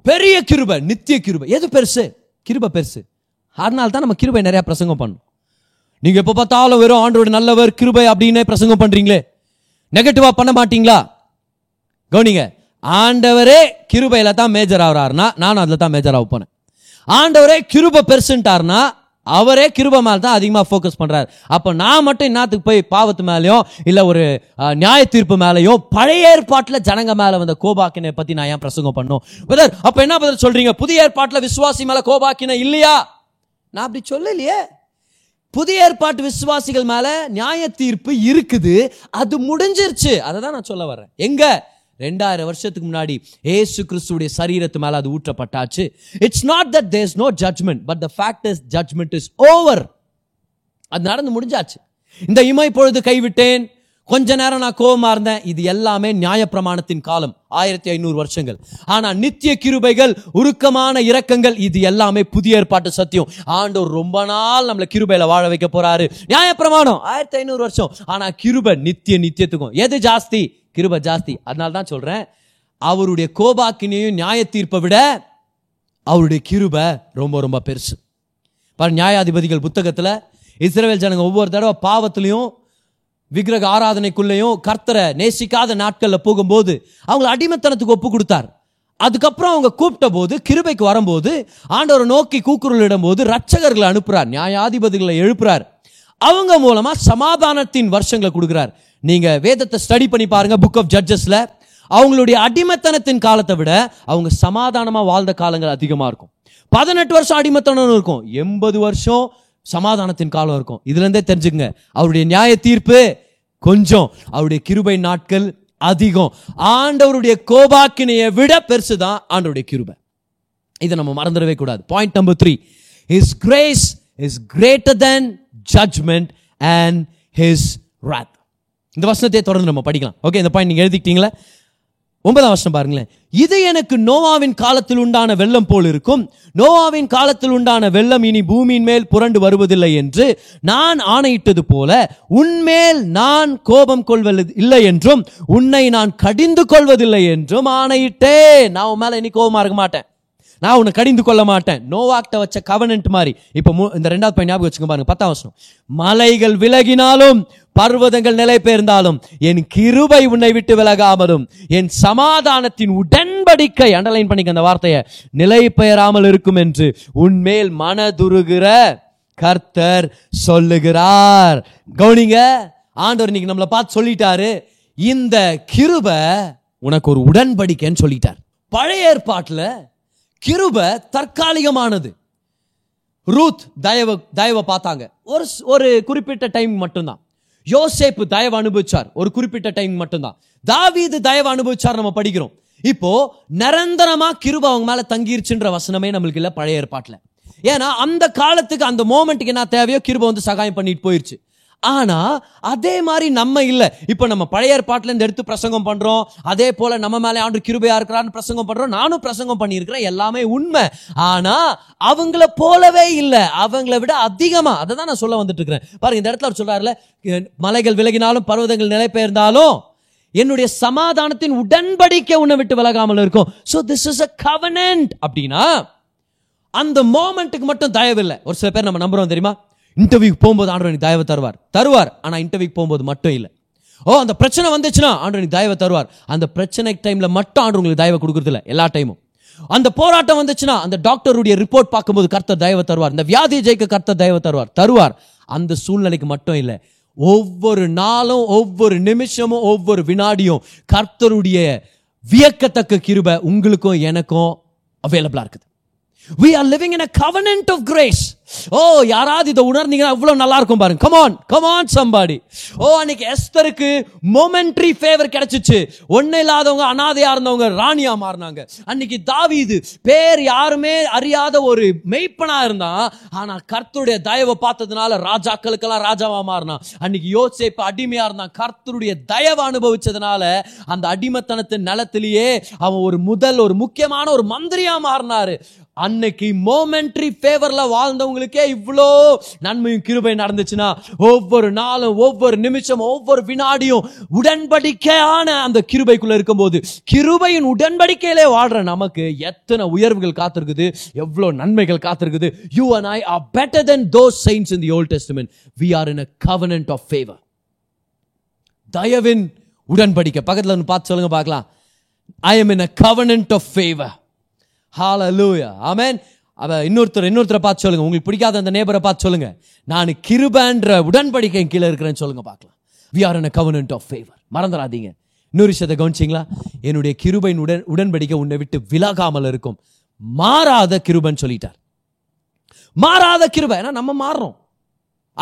பெரிய கிருபை நித்திய கிருபை. எது பெருசு? கிருபை பெருசு. அதனால தான் நம்ம கிருபை நிறைய பிரசங்கம் பண்ணும். நீங்க எப்போ பார்த்தாலும் வெறும் ஆண்டோட நல்லவர் கிருபை அப்படின்னே பிரசங்கம் பண்றீங்களே. நெகட்டிவா பண்ண மாட்டீங்களா? கவனிங்க. ஆண்டவரே கிருபையில தான் மேஜர் ஆகிறாருன்னா நானும் அதில் தான் மேஜர் ஆக போனேன். ஆண்டவரே கிருப பெருசுன்ட்டாருன்னா அவரே கிருப மேல தான் அதிகமாக ஃபோக்கஸ் பண்றாரு. அப்போ நான் மட்டும் என்னத்துக்கு போய் பாவத்து மேலேயும் இல்லை ஒரு நியாய தீர்ப்பு மேலேயும் பழைய ஏற்பாட்டில் ஜனங்க மேலே வந்த கோபாக்கினை பற்றி நான் ஏன் பிரசங்கம் பண்ணும்? பிரதர் அப்போ என்ன பதில் சொல்றீங்க? புதிய ஏற்பாட்டில் விசுவாசி மேலே கோபாக்கினை இல்லையா? நான் அப்படி சொல்லலையே. புதிய ஏற்பாட்டு விசுவாசிகள் மேலே நியாய தீர்ப்பு இருக்குது அது முடிஞ்சிருச்சு. அதை தான் நான் சொல்ல வர்றேன். எங்கே? ரெண்டாயிரம் வருஷத்துக்கு முன்னாடி ஏசு கிறிஸ்துடைய சரீரத்து மேலே அது ஊற்றப்பட்டாச்சு. It's not that there's no judgment but the fact is judgment is over அது நடந்து முடிஞ்சாச்சு. இந்த இமை பொழுது கைவிட்டேன். கொஞ்ச நேரம் நான் கோபமா இருந்தேன். இது எல்லாமே நியாயப்பிரமாணத்தின் காலம். ஆயிரத்தி ஐநூறு வருஷங்கள். ஆனா நித்திய கிருபைகள் உருக்கமான இரக்கங்கள் இது எல்லாமே புதிய ஏற்பாட்டு சத்தியம். ஆண்டோர் ரொம்ப நாள் நம்மள கிருபையில வாழ வைக்க போறாரு. நியாயப்பிரமாணம் ஆயிரத்தி ஐநூறு வருஷம். ஆனா கிருபை நித்திய நித்தியத்துக்கும். எது ஜாஸ்தி? கிருபை ஜாஸ்தி. அதனால தான் சொல்கிறேன் அவருடைய கோபாக்கினையும் நியாய தீர்ப்பை விட அவருடைய கிருபை ரொம்ப ரொம்ப பெருசு. பாரு நியாயாதிபதிகள் புத்தகத்தில் இஸ்ரேல் ஜனங்க ஒவ்வொரு தடவை பாவத்திலையும் விக்கிரக ஆராதனைக்குள்ளேயும் கர்த்தரை நேசிக்காத நாட்களில் போகும்போது அவங்கள அடிமைத்தனத்துக்கு ஒப்பு கொடுத்தார். அதுக்கப்புறம் அவங்க கூப்பிட்ட போது கிருபைக்கு வரும்போது ஆண்டவரை நோக்கி கூக்குரலிடும் போது ரட்சகர்களை அனுப்புறார் நியாயாதிபதிகளை எழுப்புறார். அவங்க மூலமாக சமாதானத்தின் வருஷங்களை கொடுக்குறார். நீங்கள் வேதத்தை ஸ்டடி பண்ணி பாருங்கள் புக் ஆஃப் ஜட்ஜஸில் அவங்களுடைய அடிமைத்தனத்தின் காலத்தை விட அவங்க சமாதானமாக வாழ்ந்த காலங்கள் அதிகமாக இருக்கும். பதினெட்டு வருஷம் அடிமத்தனம் இருக்கும். எண்பது வருஷம் சமாதானத்தின் காலம் இருக்கும். இதுலேருந்தே தெரிஞ்சுங்க அவருடைய நியாய தீர்ப்பு கொஞ்சம். அவருடைய கிருபை நாட்கள் அதிகம். ஆண்டவருடைய கோபாக்கினையை விட பெருசு தான் ஆண்டவருடைய கிருபை. இதை நம்ம மறந்துடவே கூடாது. Point number three is grace is greater than judgment and his wrath இந்த வசனத்தை தொடர்ந்து நம்ம படிக்கலாம். ஓகே இந்த பாயிண்ட் நீங்கள் எழுதிக்கிட்டீங்களா? ஒன்பதாம் வருஷம் பாருங்களேன். இது எனக்கு நோவாவின் காலத்தில் உண்டான வெள்ளம் போல் இருக்கும். நோவாவின் காலத்தில் உண்டான வெள்ளம் இனி பூமியின் மேல் புரண்டு வருவதில்லை என்று நான் ஆணையிட்டது போல உன்மேல் நான் கோபம் கொள்வது இல்லை என்றும் உன்னை நான் கடிந்து கொள்வதில்லை என்றும் ஆணையிட்டேன். நான் உன் மேலே இனி கோபமாக இருக்க மாட்டேன். நான் உன்னை கடிந்து கொள்ள மாட்டேன். நோவாக்ட வச்ச கவனன்ட் மாதிரி. இப்போ இந்த ரெண்டாவது பையன் ஞாபகம் வச்சுக்க பாருங்க பத்தாம் வருஷம் மலைகள் விலகினாலும் பர்வதங்கள் நிலை பெயர்ந்தாலும் என் கிருபை உன்னை விட்டு விலகாமலும் என் சமாதானத்தின் உடன்படிக்கை அண்டர்லைன் பண்ணிக்க அந்த வார்த்தையை நிலை பெயராமல் இருக்கும் என்று உன்மேல் மனதுருகிற கர்த்தர் சொல்லுகிறார். கவுனிங்க ஆண்டவர் இன்னைக்கு நம்மளை பார்த்து சொல்லிட்டாரு. இந்த கிருபை உனக்கு ஒரு உடன்படிக்கைன்னு சொல்லிட்டார். பழைய ஏற்பாட்டில் கிருபை தற்காலிகமானது. ரூத் தயவு தயவை பார்த்தாங்க. ஒரு ஒரு குறிப்பிட்ட டைம் மட்டும்தான். யோசேப்பு தயவு அனுபவிச்சார். ஒரு குறிப்பிட்ட டைம் மட்டும்தான். தாவீது தயவு அனுபவிச்சார் நம்ம படிக்கிறோம். இப்போ நிரந்தரமா கிருபை அவங்க மேல தங்கிருச்சுன்ற வசனமே நம்மளுக்கு இல்லை பழைய ஏற்பாட்டில். ஏன்னா அந்த காலத்துக்கு அந்த மோமெண்ட்டுக்கு என்ன தேவையோ கிருபை வந்து சகாயம் பண்ணிட்டு போயிருச்சு. ஆனா அதே மாதிரி நம்ம இல்ல. இப்ப நம்ம பழைய ஏற்பாட்டுல இருந்து எடுத்து பிரசங்கம் பண்றோம். அதே போல நம்ம மேல ஆண்டு கிருபையா இருக்கிறான்னு பிரசங்கம் பண்றோம். நானும் பிரசங்கம் பண்ணியிருக்கிறேன். எல்லாமே உண்மை. ஆனா அவங்கள போலவே இல்ல. அவங்கள விட அதிகமா அதை தான் நான் சொல்ல வந்துட்டு இருக்கிறேன் பாருங்க இந்த இடத்துல அவர் சொல்றாருல மலைகள் விலகினாலும் பர்வதங்கள் நிலை பெயர்ந்தாலும் என்னுடைய சமாதானத்தின் உடன்படிக்கை உன்னை விட்டு விலகாமல் இருக்கும். So this is a covenant அப்படின்னா அந்த மோமெண்ட்டுக்கு மட்டும் தயவில்லை ஒரு சில பேர் நம்ம நம்புறோம் தெரியுமா? இன்டர்வியூக்கு போகும்போது ஆண்டவர் எனக்கு தயவை தருவார். தருவார் ஆனால் இன்டர்வியூக்கு போகும்போது மட்டும் இல்லை. ஓ அந்த பிரச்சனை வந்துச்சுன்னா ஆண்டவர் எனக்கு தயவை தருவார். அந்த பிரச்சனை டைமில் மட்டும் ஆண்டவர் உங்களுக்கு தயவை கொடுக்குறதில்ல எல்லா டைமும் அந்த போராட்டம் வந்துச்சுன்னா அந்த டாக்டருடைய ரிப்போர்ட் பார்க்கும்போது கர்த்தர் தயவை தருவார். இந்த வியாதியை ஜெயிக்க கர்த்தர் தயவை தருவார். தருவார். அந்த சூழ்நிலைக்கு மட்டும் இல்லை ஒவ்வொரு நாளும் ஒவ்வொரு நிமிஷமும் ஒவ்வொரு வினாடியும் கர்த்தருடைய வியக்கத்தக்க கிருபை உங்களுக்கும் எனக்கும் அவைலபிளாக இருக்குது. We are living in a covenant of grace oh யாராவது இதை உணர்ந்தீங்கன்னா அவ்வளவு நல்லா இருக்கும் பாருங்க கமான் கமான் சம்பாடி ஓ அன்னைக்கு எஸ்தருக்கு மொமெண்ட்ரி ஃபேவர் கிடைச்சிச்சு. ஒண்ணு இல்லாதவங்க அனாதையா இருந்தவங்க ராணியா மாறினாங்க. அன்னைக்கு தாவீது பேர் யாருமே அறியாத ஒரு மெய்ப்பனா இருந்தான் ஆனா கர்த்தருடைய தயவை பார்த்ததுனால ராஜாக்களுக்கெல்லாம் ராஜாவா மாறினான் அன்னைக்கு யோசேப்பு அடிமையா இருந்தான் கர்த்தருடைய தயவை அனுபவிச்சதுனால அந்த அடிமைத்தனத்தின் நிலத்திலேயே அவன் ஒரு முதல் ஒரு முக்கியமான ஒரு மந்திரியா மாறினாரு. அன்னைக்கு மோமெண்ட்ரி ஃபேவரில் வாழ்ந்தவங்களுக்கே இவ்வளோ நன்மையும் கிருபை நடந்துச்சுன்னா ஒவ்வொரு நாளும் ஒவ்வொரு நிமிஷம் ஒவ்வொரு வினாடியும் உடன்படிக்கையான அந்த கிருபைக்குள்ளே இருக்கும்போது கிருபையின் உடன்படிக்கையிலே வாழ்கிற நமக்கு எத்தனை உயர்வுகள் காத்திருக்குது எவ்வளோ நன்மைகள் காத்திருக்குது. You and I are better than those saints in the old testament. We are in a covenant of favour தயவின் உடன்படிக்கை. பக்கத்தில் வந்து பார்த்து சொல்லுங்க பார்க்கலாம். I am in a covenant of favour hallelujah amen அவ இன்னொருத்தர் இன்னொருத்தரை பார்த்து சொல்லுங்க. உங்களுக்கு பிடிக்காத அந்த நேபரை பார்த்து சொல்லுங்க. நான் கிருபன்ற உடன்படிக்கை கீழே இருக்கிறேன்னு சொல்லுங்க பார்க்கலாம். We are in covenant of favour மறந்துடாதீங்க. இன்னொரு விஷயத்தை கவனிச்சிங்களா? என்னுடைய கிருபையின் உடன் உடன்படிக்கை உன்னை விட்டு விலகாமல் இருக்கும். மாறாத கிருபன் சொல்லிட்டார். மாறாத கிருபை. ஏன்னா நம்ம மாறுறோம்.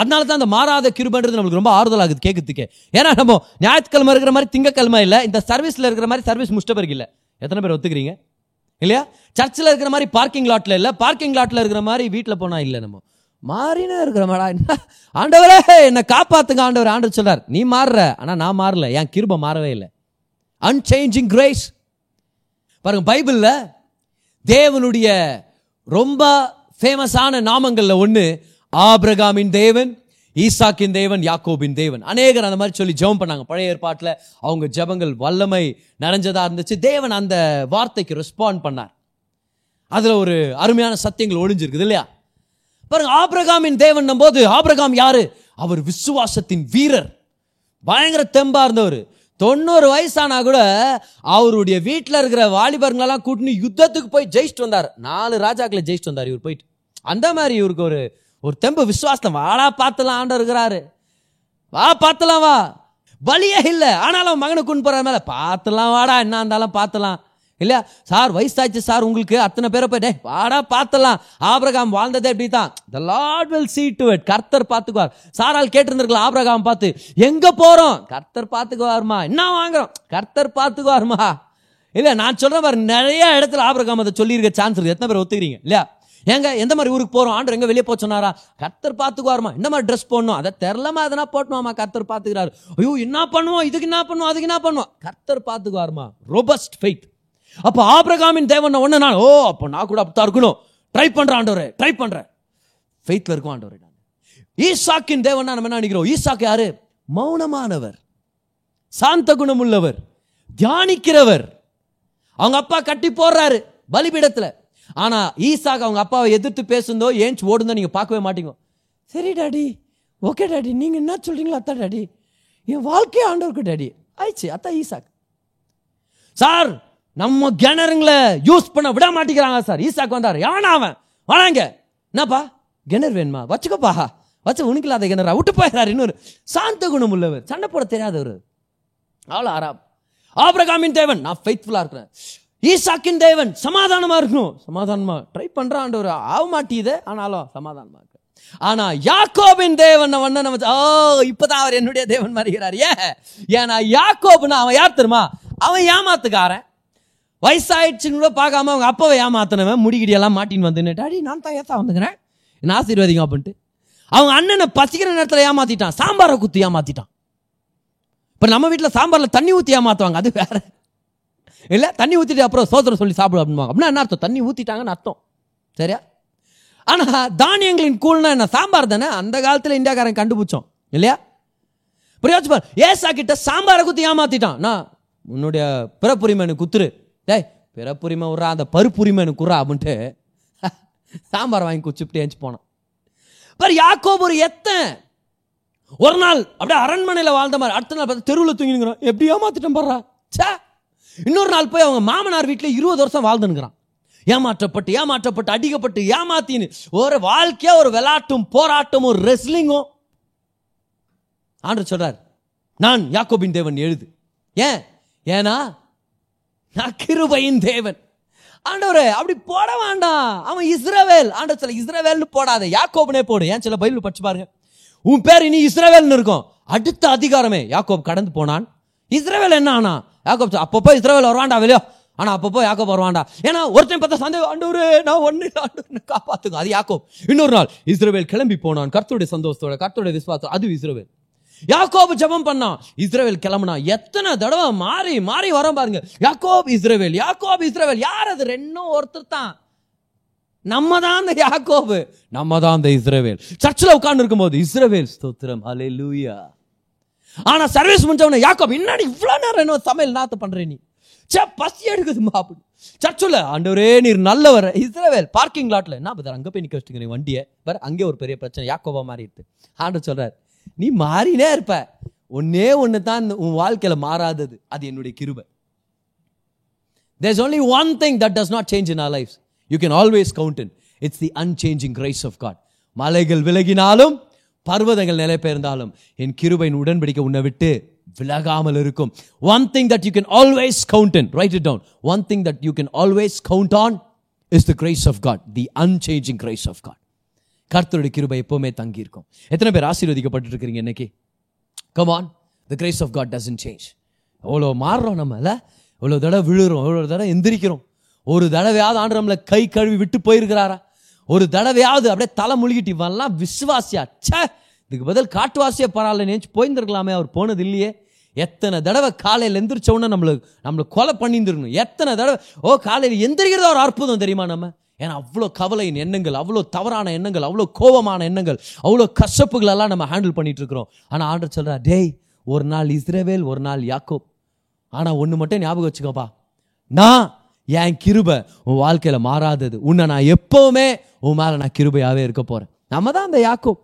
அதனால தான் அந்த மாறாத கிருபன்றது நம்மளுக்கு ரொம்ப ஆறுதல் ஆகுது கேட்கறதுக்கு ஏன்னா நம்ம ஞாயிற்றுக்கிழமை இருக்கிற மாதிரி திங்கக்கிழமை இல்லை. இந்த சர்வீஸில் இருக்கிற மாதிரி சர்வீஸ் முடிச்சிட்ட பிறகு இல்லை. எத்தனை பேர் ஒத்துக்கிறீங்க? இல்லையா? சர்ச்சில் இருக்கிற மாதிரி பார்க்கிங் லாட்டில் இல்லை. பார்க்கிங் லாட்டில் இருக்கிற மாதிரி வீட்டில் போனா இல்லை நம்ம. மாறினே இருக்கிற மாடா என்ன? ஆண்டவரே என்னை காப்பாத்துங்க ஆண்டவர். ஆண்டவர் சொல்றார் நீ மாறுற. ஆனால் நான் மாறல. என் கிருப மாறவே இல்லை. அன்சேஞ்சிங் கிரேஸ் பாருங்க பைபிளில் தேவனுடைய ரொம்ப ஃபேமஸான நாமங்களில் ஒன்று ஆபிரகாமின் தேவன் ஈசாக்கின் தேவன் யாக்கோபின் தேவன். அநேகர் அந்த மாதிரி சொல்லி ஜெபம் பண்ணாங்க. பழைய ஏற்பாட்டில் அவங்க ஜெபங்கள் வல்லமை நிறைஞ்சதாக இருந்துச்சு. தேவன் அந்த வார்த்தைக்கு ரெஸ்பாண்ட் பண்ணார். அதில் ஒரு அருமையான சத்தியங்கள் ஒழிஞ்சிருக்குது இல்லையா? பாருங்க ஆபிரகாமின் தேவன் போது ஆபிரகாம் யாரு? அவர் விசுவாசத்தின் வீரர். பயங்கர தெம்பா இருந்தவர். தொண்ணூறு வயசானா கூட அவருடைய வீட்டில் இருக்கிற வாலிபர்களெல்லாம் கூட்டின்னு யுத்தத்துக்கு போய் ஜெயிச்சுட்டு வந்தார். நாலு ராஜாக்களை ஜெயிச்சுட்டு வந்தார் இவர் போயிட்டு. அந்த மாதிரி இவருக்கு ஒரு ஒரு தெம்பு விசுவாசம். வாடா பார்த்துலாம் ஆண்டவர் இருக்கிறாரு. வா பார்த்துலாம் வா. பலியே இல்லை. ஆனாலும் மகனை கொண்டு போகிற மேலே. பார்த்துலாம் வாடா. என்ன இருந்தாலும் பார்த்துலாம். இல்லையா? சார் வயசாச்சு சார் உங்களுக்கு. அத்தனை பேரை போய் டே வாடா பார்த்துலாம். ஆபிரகாம் வாழ்ந்ததே எப்படி தான் the Lord will see to it கர்த்தர் பார்த்துக்குவார். சாரால் கேட்டிருந்திருக்கலாம் ஆபிரகாம் பார்த்து. எங்கே போகிறோம் கர்த்தர் பார்த்துக்குவாருமா? என்ன வாங்குறோம்? கர்த்தர் பார்த்துக்குவாருமா? இல்லை நான் சொல்கிறேன் பாரு நிறைய இடத்துல ஆபிரகாம் அதை சொல்லியிருக்க சான்ஸ் இருக்குது எத்தனை பேர் ஒத்துக்கிறீங்க? இல்லையா? ஏங்க எந்த மாதிரி ஊருக்கு போகிறோம் ஆண்டு எங்கே வெளியே போக சொன்னாரா? கர்த்தர் பார்த்துக்குவாருமா. இந்த மாதிரி ட்ரெஸ் போடணும். அதை தெரிலமா எதனா போட்டணுமா கர்த்தர் பார்த்துக்கிறாரு. ஐயோ என்ன பண்ணுவோம்? இதுக்கு என்ன பண்ணுவோம்? அதுக்கு என்ன பண்ணுவோம்? கர்த்தர் பார்த்துக்குவாருமா. ரோபஸ்ட் ஃபெய்த் அப்போ ஆபிரகாமின் தேவன் ஒன்று நான் ஓ அப்போ நான் கூட அப்படித்தான் இருக்கணும். ட்ரை பண்ணுறேன் ஆண்டவரே. ட்ரை பண்ணுறேன் ஃபெய்த்தில் இருக்கும் ஆண்டவரே நான். ஈசாக்கின் தேவன் நம்ம என்ன நினைக்கிறோம்? ஈசாக்கு யாரு? மௌனமானவர். சாந்த குணம் உள்ளவர் தியானிக்கிறவர். அவங்க அப்பா கட்டி போடுறாரு. பலிபீடத்தில். ஆனால் ஈசாக் அவங்க அப்பாவை எதிர்த்து பேசுந்தோ ஏன்ச்சு ஓடுந்தோ நீங்கள் பார்க்கவே மாட்டீங்க? சரி டாடி. Okay daddy. நீங்கள் என்ன சொல்கிறீங்களா அத்தா டாடி. என் வாழ்க்கையே ஆண்டவருக்கு டாடி. ஆயிடுச்சு. அத்தா ஈசாக். சார் நம்ம கிணறுங்களை யூஸ் பண்ண விட மாட்டேங்கிறாங்க சார். ஈசாக் வந்தார். யானா அவன்? வராங்க என்னப்பா? கிணறு வேணுமா? வச்சுக்கோப்பா. வச்சு உனக்கு இல்லாத கிணறா? விட்டு போயிடாரு இன்னொரு. சாந்த குணம் உள்ளவர். சண்டை போட தெரியாதவர். அவ்வளோ ஆறாம். ஆபிரகாமின் தேவன். நான் ஃபெய்த்ஃபுல்லாக இருக்கிறேன். ஈசாக்கின் தேவன் சமாதானமாக இருக்கணும் சமாதானமா? ட்ரை பண்ணுறான் ஆண்டவர். ஆக மாட்டேது ஆனாலும் சமாதானமாக இருக்கு ஆனா யாக்கோபின் தேவன் வந்து நம்ம ஓ இப்பதான் அவர் என்னுடைய தேவன் மாறுகிறார். ஏன்? ஏன்னா யாக்கோபுனா அவன் யார் தெரியுமா? அவன் ஏமாத்துக்காரன். வயசாயிடுச்சுன்னு கூட பார்க்காம அவங்க அப்பாவை ஏமாத்தினவன் முடிகிடியெல்லாம் மாட்டின்னு வந்து டாடி நான் தான் ஏத்தா வந்துக்கிறேன். என்ன ஆசீர்வாதிங்க அப்படின்ட்டு. அவங்க அண்ணனை பசிக்கிற நேரத்தில் ஏமாத்திட்டான். சாம்பாரை குத்தி ஏமாத்திட்டான். இப்போ நம்ம வீட்டில் சாம்பாரில் தண்ணி ஊற்றி ஏமாத்துவாங்க அது வேற. இல்லை தண்ணி ஊற்றிட்டு அப்புறம் சோதனை சொல்லி சாப்பிடும் அப்படின்வாங்க அப்படின்னா என்ன அர்த்தம்? தண்ணி ஊற்றிட்டாங்கன்னு அர்த்தம். சரியா? ஆனால் தானியங்களின் கூழ்னா என்ன? சாம்பார் தானே? அந்த காலத்தில் இந்தியாக்காரன் கண்டுபிடிச்சோம். இல்லையா? புரியாச்சு பார் ஏசா கிட்ட சாம்பாரை குத்தி ஏமாத்திட்டான். நான் உன்னுடைய பிறப்புரிமை எனக்கு குத்துரு. டேய் பிறப்புரிமை விட்றா அந்த பருப்புரிமை எனக்கு குறா அப்படின்ட்டு சாம்பார் வாங்கி குச்சிப்பிட்டு ஏஞ்சி போனான். பார் யாக்கோபு ஒரு எத்தன். ஒரு நாள் அப்படியே அரண்மனையில் வாழ்ந்த மாதிரி அடுத்த நாள் பார்த்து தெருவில் தூங்கினுங்கிறோம் எப்படி ஏமாத்திட்டேன் பாடுறா சே இன்னொரு நாள் போய் அவங்க மாமனார் வீட்டில் இருபது வருஷம் வாழ்ந்துனுங்கிறான் ஏமாற்றப்பட்டு ஏமாற்றப்பட்டு அடிக்கப்பட்டு ஏமாத்தின்னு ஒரு வாழ்க்கையாக ஒரு விளையாட்டும் போராட்டமும் ரெஸ்லிங்கும் ஆண்டு சொல்றார் நான் யாக்கோபின் தேவன் எழுது. ஏன்? ஏன்னா நான் கிருபையின் தேவன். ஆண்டவரே அப்படி போட வேண்டாம். அவன் இஸ்ரவேல். ஆண்டவர் சில இஸ்ரவேல்னு போடாத யாக்கோபனே போடு. ஏன் சில பைபிள் படிச்சு பாருங்க. உன் பேர் இனி இஸ்ரவேல்னு இருக்கும். அடுத்த அதிகாரமே யாக்கோப் கடந்து போனான். இஸ்ரவேல் என்ன ஆனா? யாக்கோப் அப்பப்போ இஸ்ரவேல் வருவான்டா வெளியோ. ஆனால் அப்பப்போ யாக்கோப் வருவான்டா. ஏன்னா ஒருத்தன் பார்த்தா சந்தேகம் ஆண்டவரே நான் ஒன்று ஆண்டு ஆண்டவரே காப்பாத்துங்க. அது யாக்கோப். இன்னொரு நாள் இஸ்ரவேல் கிளம்பி போனான். கர்த்தருடைய சந்தோஷத்தோட கர்த்தருடைய விசுவாசம் அது இஸ்ரவேல். யாக்கோபு ஜெபம் பண்ணான் இஸ்ரவேல் கிளம்புனா எத்தனை தடவை மாறி மாறி வரோம் பாருங்க. யாக்கோப் இஸ்ரவேல் யாக்கோப் இஸ்ரவேல். யார் அது? ரெண்டும் ஒருத்தர் தான். நம்ம தான் அந்த யாக்கோபு. நம்ம தான் அந்த இஸ்ரேவேல். சர்ச்சில் உட்கார்ந்து இருக்கும்போது இஸ்ரவேல் ஸ்தோத்திரம். ஹalleluya. ஆனா சர்வீஸ் முடிஞ்சவன யாக்கோ என்னடி இவ்வளோ நேரம் என்ன சமையல் நாத்து பண்ணுறேன் நீ? சே பசி எடுக்குதுமா அப்படி. சர்ச்சுல ஆண்டவரே நீர் நல்லவர். இஸ்ரேவேல் பார்க்கிங் லாட்ல என்ன பதர் அங்கே போய் நிற்க வச்சுங்க வண்டியை? வேற அங்கே ஒரு பெரிய பிரச்சனை. யாக்கோபா மாறிடுது ஆண்டு சொல்றார் நீ மாறினே இருப்ப. ஒன்னே ஒன்று தான் உன் வாழ்க்கையில மாறாதது. அது என்னுடைய கிருபை. There's only one thing that does not change in our life you can always count on it's It's unchanging grace of God மலைகள் விலகினாலும் பர்வதங்கள் நிலை பெயர்ந்தாலும் என் கிருபையின் உடன்படிக்கை உன்னை விட்டு விலகாமல் இருக்கும். One thing that you can always count in write it down one thing that you can always count on is the grace of God the unchanging grace of God கர்த்தருடைய கிருபை எப்பவுமே தங்கியிருக்கும். எத்தனை பேர் ஆசீர்வதிக்கப்பட்டு இருக்கிறீங்க இன்னைக்கு come on the grace of God doesn't change அவ்வளோ மாறுறோம் நம்ம இல்லை இவ்வளோ தடவை விழுறோம் இவ்வளோ தடவை எந்திரிக்கிறோம். ஒரு தடவையாவது ஆண்டு நம்மளை கை கழுவி விட்டு போயிருக்கிறாரா? ஒரு தடவையாவது அப்படியே தலை முழுகிட்டு இவெல்லாம் விசுவாசியா? ச்சே! இதுக்கு பதில் காட்டுவாசியே பரவாயில்ல நினச்சி போயிருந்துருக்கலாமே அவர் போனது இல்லையே. எத்தனை தடவை காலையில் எந்திரிச்ச நம்மளுக்கு நம்மளை கொலை பண்ணியிருந்துருக்கணும். எத்தனை தடவை ஓ காலையில் எந்திரிக்கிறது ஒரு அற்புதம் தெரியுமா நம்ம? ஏன்னா அவ்வளோ கவலையின் எண்ணங்கள் அவ்வளோ தவறான எண்ணங்கள் அவ்வளோ கோபமான எண்ணங்கள் அவ்வளோ கசப்புகளெல்லாம் நம்ம ஹேண்டில் பண்ணிட்டு இருக்கிறோம் ஆனால் ஆண்டர் சொல்கிறா டேய் ஒரு நாள் இஸ்ரேவேல் ஒரு நாள் யாக்கோப். ஆனால் ஒன்று மட்டும் ஞாபகம் வச்சுக்கோப்பா. நான் என் கிருபை உன் வாழ்க்கையில் மாறாதது. உன்னை நான் எப்போவுமே உன் மேலே நான் கிருபையாகவே இருக்க போகிறேன் நம்ம தான் அந்த யாக்கும்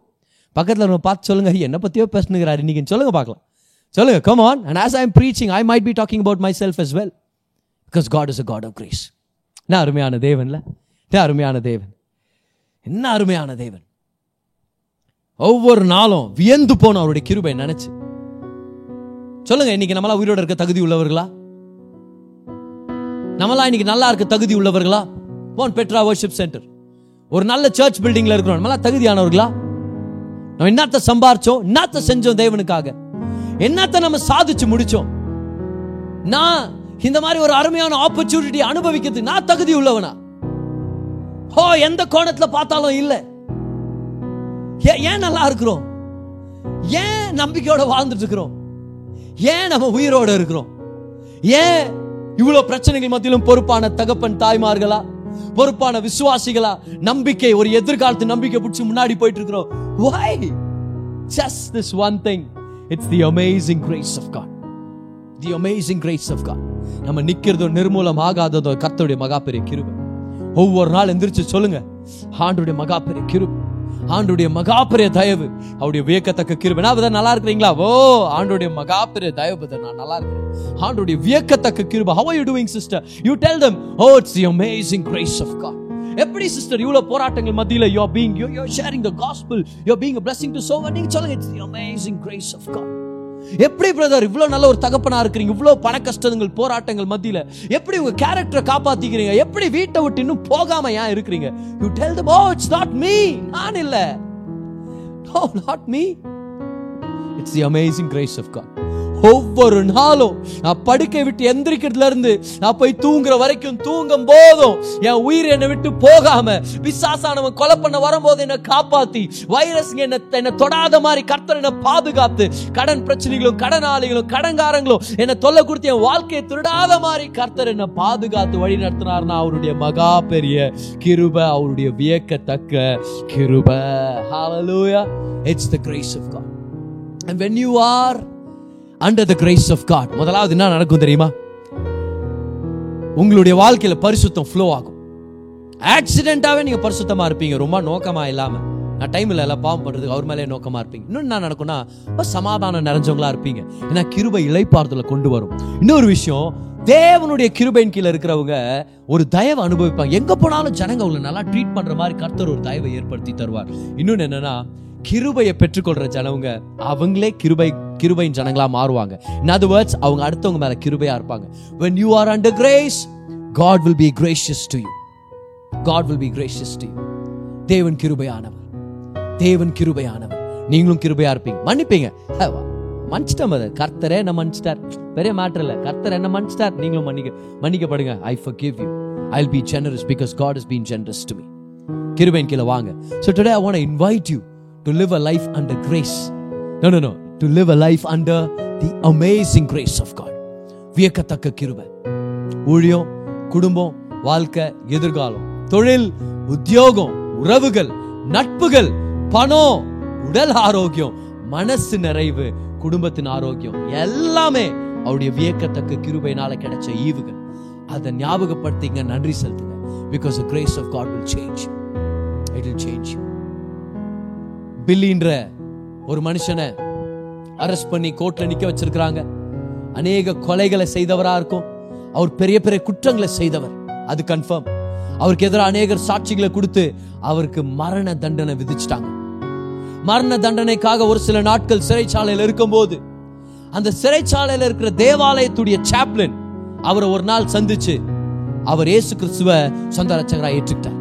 பக்கத்தில் நம்ம பார்த்து சொல்லுங்க என்னை பற்றியோ பேசுனுங்கிறாரு. இன்றைக்கி சொல்லுங்க பார்க்கலாம். சொல்லுங்க come on and as I am preaching I might be talking about myself as well because God is a God of grace என்ன அருமையான தேவன்ல? என்ன அருமையான தேவன்? என்ன அருமையான தேவன்? ஒவ்வொரு நாளும் வியந்து போன அவருடைய கிருபை நினைச்சு. சொல்லுங்க இன்னைக்கு நம்மளா உயிரோட இருக்க தகுதி உள்ளவர்களா? நம்மளா இன்னைக்கு நல்லா இருக்க தகுதி உள்ளவர்களா? போன் பெட்ரா வர்ஷிப் சென்டர் ஒரு நல்ல சர்ச் பில்டிங்ல இருக்கிறோம். நம்மளா தகுதியானவர்களா? நம்ம என்னத்த சம்பாரிச்சோம்? என்னத்த செஞ்சோம் தேவனுக்காக? என்னத்த நம்ம சாதிச்சு முடிச்சோம்? நான் இந்த மாதிரி ஒரு அருமையான ஆப்பர்ச்சுனிட்டி அனுபவிக்கிறதுக்கு நான் தகுதி உள்ளவனா? ஓ எந்த கோணத்துல பார்த்தாலும் இல்ல. ஏன் நல்லா இருக்கிறோம்? ஏன் நம்பிக்கையோட வாழ்ந்துட்டு இருக்கிறோம்? ஏன் நம்ம உயிரோட இருக்கிறோம்? ஏன் இவ்வளவு பிரச்சனைகள் மத்தியிலும் பொறுப்பான தகப்பன் தாய்மார்களா? பொறுப்பான விசுவாசிகளா? நம்பிக்கை ஒரு எதிர்காலத்து நம்பிக்கை பிடிச்சி முன்னாடி போயிட்டு இருக்கிறோம் why? Just this one thing. It's the amazing grace of god. The amazing grace of god. நம்ம நிக்கிறதோ நிர்மூலம் ஆகாததோ கர்த்தருடைய மகா பெரிய கிருபை. ஒவ்வொரு நாள் எந்திரிச்சு சொல்லுங்க. ஆண்டுடைய மகா பெரிய கிருபை. ஆண்டுடைய மகாபிரிய தயவு. அவருடைய வியக்கத்தக்க கிருபை. நான் பதர் நல்லா இருக்கிறீங்களா? ஓ ஆண்டுடைய மகாபிரிய தயவு பதர் நான் நல்லா இருக்கிறேன். ஆண்டுடைய வியக்கத்தக்க கிருபை. How are you doing sister? You tell them oh it's the amazing grace of god. எப்படி சிஸ்டர் இவ்வளவு போராட்டங்கள் மத்தியில் you are being you are sharing the gospel you are being a blessing to so many. நீங்க சொல்லுங்க it's the amazing grace of God எப்படி brother இவ்வளோ நல்ல ஒரு தகப்பனா இருக்கிறீங்க? இவ்வளோ பண கஷ்டங்கள் போராட்டங்கள் மத்தியில. எப்படி உங்க கேரக்டரை காப்பாத்திக்கிறீங்க? எப்படி வீட்டை விட்டு இன்னும் போகாம ஏன் இருக்கிறீங்க? You tell the oh it's not me நான் இல்ல. No not me. It's the amazing grace of ஒவ்வொரு நாளும் நான் படுக்கை விட்டு எந்திரிக்கிறதுல இருந்து நான் போய் தூங்குற வரைக்கும் தூங்கும் போதும். என் உயிர் என்னை விட்டு போகாம விசாசானவன் கொலை பண்ண வரும்போது என்னை காப்பாத்தி வைரஸ் என்ன என்னை தொடாத மாதிரி கர்த்தர் என்னை பாதுகாத்து கடன் பிரச்சனைகளும் கடனாளிகளும் கடன்காரங்களும் என்னை தொல்லை கொடுத்து என் வாழ்க்கையை திருடாத மாதிரி கர்த்தர் என்னை பாதுகாத்து வழி நடத்தினார்னா அவருடைய மகா பெரிய கிருப அவருடைய வியக்கத்தக்க கிருப. ஹalleluya it's the grace of god. And when you are under the grace of God முதலாவது என்ன நடக்கும் தெரியுமா? உங்களுடைய வாழ்க்கையில பரிசுத்தம் ஃப்ளோ ஆகும். ஆக்சிடென்ட்டாகவே நீங்க பரிசுத்தமா இருப்பீங்க. ரொம்ப நோக்கமா இல்லாம. நான் டைம் இல்ல எல்லாம் பாவம் பண்றதுக்கு அவர் மேலே நோக்கமா இருப்பீங்க. இன்னும் என்ன நடக்கும்னா சமாதானம் நிறைஞ்சவங்களா இருப்பீங்க. ஏன்னா கிருபை இலைப்பாறுதல கொண்டு வரும். இன்னொரு விஷயம் தேவனுடைய கிருபையின் கீழே இருக்கிறவங்க ஒரு தயவை அனுபவிப்பாங்க. எங்க போனாலும் ஜனங்க அவங்களை நல்லா ட்ரீட் பண்ற மாதிரி கர்த்தர் ஒரு தயவை ஏற்படுத்தி தருவார். இன்னொன்னு என்னன்னா கிருபையை பெற்றுக்கொள்ற ஜனவங்க அவங்களே கிருபை கிருபையின் ஜனங்களா மாறுவாங்க. In அவங்க அடுத்தவங்க மேல கிருபையா இருப்பாங்க. When you are under grace god will be gracious to you. God will be gracious to you. தேவன் கிருபையானவர். தேவன் கிருபையானவர். நீங்களும் கிருபையா இருப்பீங்க. மன்னிப்பீங்க. மன்னிச்சிட்டோம் அதை கர்த்தரே என்ன மன்னிச்சிட்டார்? பெரிய மேட்டர் இல்ல. கர்த்தர் என்ன மன்னிச்சிட்டார்? நீங்களும் மன்னிக்க மன்னிக்கப்படுங்க. I forgive you I be generous because God is been generous to me கிருபையின் கீழே வாங்க. So today I want invite you to live a life under grace. No no no. To live a life under the amazing grace of god. வியக்கத்தக்க கிருபை. ஊழியம் குடும்பம் வாழ்க்கை எதிர்காலம் தொழில் உத்தியோகம் உறவுகள் நட்புகள் பணம் உடல் ஆரோக்கியம் மனசு நிறைவு குடும்பத்தின் ஆரோக்கியம் எல்லாமே அவருடைய வியக்கத்தக்க கிருபையினால கிடைச்ச ஈவுகள். அதை ஞாபகப்படுத்திங்க நன்றி செலுத்துங்க. Because grace of God will change it will change பில்லின்ற ஒரு மனுஷனை அரெஸ்ட் பண்ணி கோர்ட்ல நிக்க வச்சிருக்கிறாங்க. அநேக கொலைகளை செய்தவரா இருக்கும். அவர் பெரிய பெரிய குற்றங்களை செய்தவர். அது கன்ஃபார்ம் அவருக்கு எதிராக அநேகர் சாட்சிகளை கொடுத்து அவருக்கு மரண தண்டனை விதிச்சிட்டாங்க. மரண தண்டனைக்காக ஒரு சில நாட்கள் சிறைச்சாலையில் இருக்கும்போது அந்த சிறைச்சாலையில் இருக்கிற தேவாலயத்துடைய சாப்ளின் அவரை ஒரு நாள் சந்திச்சு அவர் இயேசு கிறிஸ்துவ சொந்த ரட்சகரா ஏற்றுக்கிட்டார்.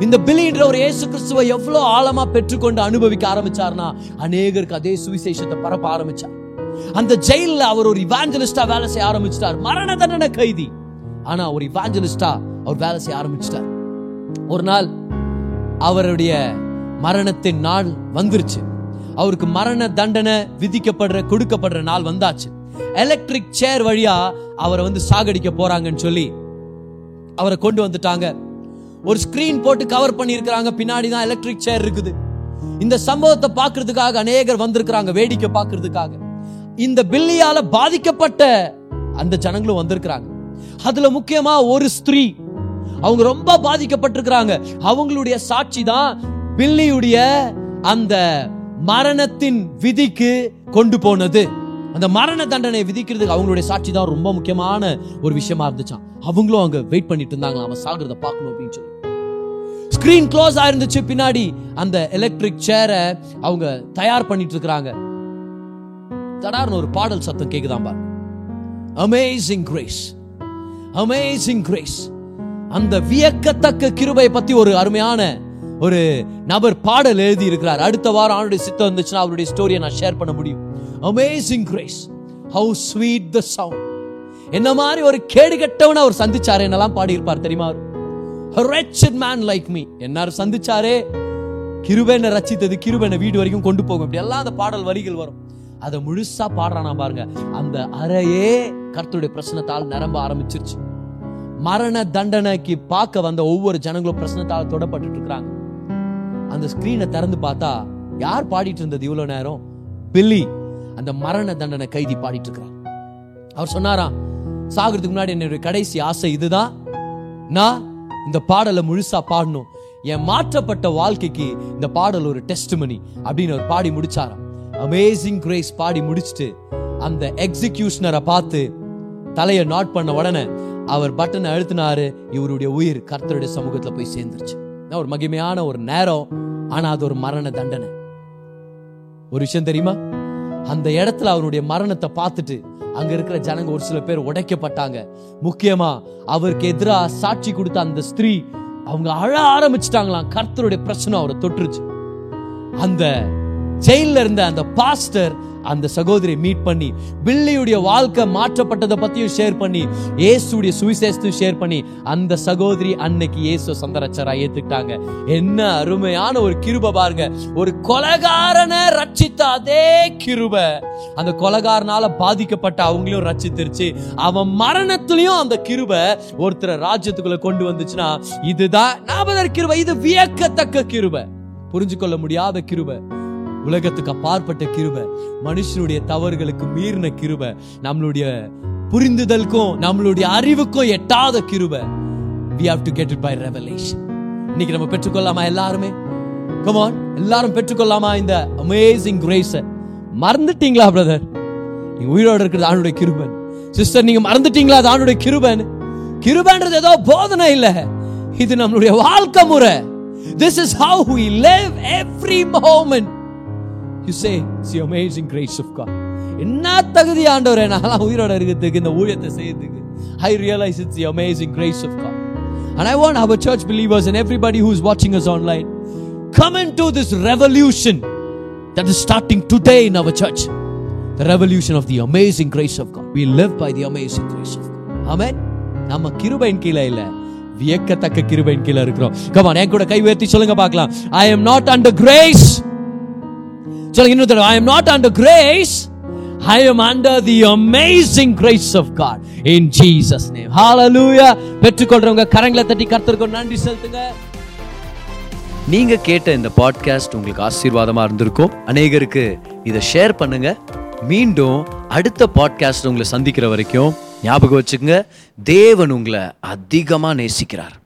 இந்த பிலின்ற ஒரு இயேசு கிறிஸ்துவை எவ்வளவு ஆழமா பெற்றுக்கொண்டு அனுபவிக்க ஆரம்பிச்சார்னா அநேகருக்கு அதே சுவிசேஷத்தை பரப்ப ஆரம்பிச்சார். அந்த ஜெயில்ல அவர் ஒரு இவாஞ்சலிஸ்டா வேலை செய்ய ஆரம்பிச்சிட்டார். மரண தண்டனை கைதி. ஆனா ஒரு இவாஞ்சலிஸ்டா அவர் வேலை செய்ய ஆரம்பிச்சிட்டார். ஒரு நாள் அவருடைய மரணத்தின் நாள் வந்துருச்சு. அவருக்கு மரண தண்டனை விதிக்கப்படுற கொடுக்கப்படுற நாள் வந்தாச்சு. எலக்ட்ரிக் சேர் வழியா அவரை வந்து சாகடிக்க போறாங்கன்னு சொல்லி அவரை கொண்டு வந்துட்டாங்க. ஒரு ஸ்கிரீன் போட்டு கவர் பண்ணியிருக்கிறாங்க. பின்னாடி தான் எலக்ட்ரிக் சேர் இருக்குது. இந்த சம்பவத்தை பார்க்கறதுக்காக அநேகர் வந்திருக்கிறாங்க வேடிக்கை பார்க்கறதுக்காக. இந்த பில்லியால பாதிக்கப்பட்ட அந்த ஜனங்களும் வந்திருக்கிறாங்க. அதுல முக்கியமா ஒரு ஸ்திரீ. அவங்க ரொம்ப பாதிக்கப்பட்டிருக்கிறாங்க. அவங்களுடைய சாட்சி தான் பில்லியுடைய அந்த மரணத்தின் விதிக்கு கொண்டு போனது. அந்த மரண தண்டனை விதிக்கிறதுக்கு அவங்களுடைய சாட்சி தான் ரொம்ப முக்கியமான ஒரு விஷயமா இருந்துச்சாம். அவங்களும் அங்க வெயிட் பண்ணிட்டு இருந்தாங்களா அவன் சாகிறத பார்க்கணும் அப்படின்னு சொல்லி. ஸ்கிரீன் க்ளோஸ் ஆயிருந்துச்சு பின்னாடி. அந்த எலக்ட்ரிக் சேரை அவங்க தயார் பண்ணிட்டு இருக்கிறாங்க தடார்னு ஒரு பாடல் சத்தம் கேக்குதாம் பாரு அமேசிங் கிரேஸ் அமேசிங் கிரேஸ் அந்த வியக்கத்தக்க கிருபை பத்தி ஒரு அருமையான ஒரு நபர் பாடல் எழுதி இருக்கிறார் அடுத்த வாரம் அவருடைய சித்தம் இருந்துச்சுன்னா அவருடைய ஸ்டோரியை நான் ஷேர் பண்ண முடியும். Amazing grace how sweet the sound என்ன மாதிரி ஒரு கேடு கெட்டவனை அவர் சந்திச்சாரு என்னெல்லாம் பாடியிருப்பார் தெரியுமா அவர்? Wretched மேன் லைக் மீ என்னார் சந்திச்சாரே? கிருபேனை ரச்சித்தது கிருபேனை வீடு வரைக்கும் கொண்டு போகும். இப்படி எல்லாம் அந்த பாடல் வரிகள் வரும். அதை முழுசா பாடுறானா பாருங்க. அந்த அறையே கர்த்தருடைய பிரச்சனத்தால் நிரம்ப ஆரம்பிச்சிருச்சு. மரண தண்டனைக்கு பார்க்க வந்த ஒவ்வொரு ஜனங்களும் பிரச்சனத்தால் தொடப்பட்டு இருக்கிறாங்க. அந்த ஸ்கிரீனை திறந்து பார்த்தா யார் பாடிட்டு இருந்தது இவ்வளவு நேரம்? பில்லி. அந்த மரண தண்டனை கைதி பாடிட்டு இருக்கிறான் அவர் சொன்னாராம் சாகிறதுக்கு முன்னாடி என்னுடைய கடைசி ஆசை இதுதான். நான் இந்த பாடலை முழுசா பாடணும். என் மாற்றப்பட்ட வாழ்க்கைக்கு இந்த பாடல் ஒரு டெஸ்ட் மணி அப்படின்னு அவர் பாடி முடிச்சாராம். அமேசிங் கிரேஸ் பாடி முடிச்சிட்டு அந்த எக்ஸிகியூஷனரை பார்த்து தலையை நாட் பண்ண உடனே அவர் பட்டனை அழுத்தினாரு. இவருடைய உயிர் கர்த்தருடைய சமூகத்துல போய் சேர்ந்துருச்சு. ஒரு மகிமையான ஒரு நேரம் ஆனா அது ஒரு மரண தண்டனை. ஒரு விஷயம் தெரியுமா? அந்த இடத்துல அவருடைய மரணத்தை பார்த்துட்டு அங்க இருக்கிற ஜனங்க ஒரு சில பேர் உடைக்கப்பட்டாங்க. முக்கியமா அவருக்கு எதிரா சாட்சி கொடுத்த அந்த ஸ்திரீ அவங்க அழ ஆரம்பிச்சிட்டாங்களாம். கர்த்தருடைய பிரச்சனை அவரை தொட்டுருச்சு அந்த ஜெயில இருந்த அந்த பாஸ்டர் அந்த சகோதரி மீட் பண்ணி பில்லியுடைய வாழ்க்கை மாற்றப்பட்டதை பத்தியும் ஷேர் பண்ணி இயேசுடைய சுவிசேஷத்தையும் ஷேர் பண்ணி அந்த சகோதரி அன்னைக்கு இயேசு சந்தரச்சரா ஏத்துக்கிட்டாங்க. என்ன அருமையான ஒரு கிருப பாருங்க. ஒரு கொலகாரனை ரட்சித்த அதே கிருப. அந்த கொலகாரனால பாதிக்கப்பட்ட அவங்களையும் ரட்சித்திருச்சு. அவன் மரணத்திலையும் அந்த கிருப ஒருத்தரை ராஜ்யத்துக்குள்ள கொண்டு வந்துச்சுன்னா இதுதான் நாபதர் கிருப இது வியக்கத்தக்க கிருப. புரிஞ்சு கொள்ள முடியாத கிருபை. உலகத்துக்கு அப்பாற்பட்ட கிருப. மனுஷனுடைய தவறுகளுக்கு மீறின கிருப. நம்மளுடைய புரிந்துதலுக்கும் நம்மளுடைய அறிவுக்கும் எட்டாத கிருப. We have to get it by revelation இன்னைக்கு நம்ம பெற்றுக்கொள்ளாமா எல்லாருமே? கமான் எல்லாரும் பெற்றுக்கொள்ளாமா இந்த அமேசிங் கிரேஸ மறந்துட்டீங்களா பிரதர் நீங்க உயிரோட இருக்கிறது ஆணுடைய கிருபன் சிஸ்டர் நீங்க மறந்துட்டீங்களா அது ஆணுடைய கிருபன் கிருபன்றது ஏதோ போதனை இல்ல. இது நம்மளுடைய வாழ்க்கை முறை. This is how we live every moment you say see amazing grace of God என்ன தகுதி ஆண்டவர் என்னாலாம் உயிரோட இருக்கிறதுக்கு இந்த ஊழியத்தை செய்யறதுக்கு I realise it's the amazing grace of God and I want our church believers and everybody who is வாட்சிங் us online come into this revolution that is starting today in our church the revolution of the amazing grace of God we live by the amazing grace of God amen நம்ம கிருபையின் கீழே இல்லை வியக்கத்தக்க கிருபையின் கீழே இருக்கிறோம் come on என் கூட கை உயர்த்தி சொல்லுங்க பார்க்கலாம் I am not under grace சொல்லுங்க இன்னொரு தடவை. I am not under grace I am under the amazing grace of God in Jesus name hallelujah. பெற்றுக்கொள்றவங்க கரங்களை தட்டி கர்த்தருக்கு நன்றி செலுத்துங்க. நீங்க கேட்ட இந்த பாட்காஸ்ட் உங்களுக்கு ஆசீர்வாதமா இருந்திருக்கும். அநேகருக்கு இதை ஷேர் பண்ணுங்க. மீண்டும் அடுத்த பாட்காஸ்ட் உங்களை சந்திக்கிற வரைக்கும் ஞாபகம் வச்சுக்கோங்க. தேவன் உங்களை அதிகமா நேசிக்கிறார்.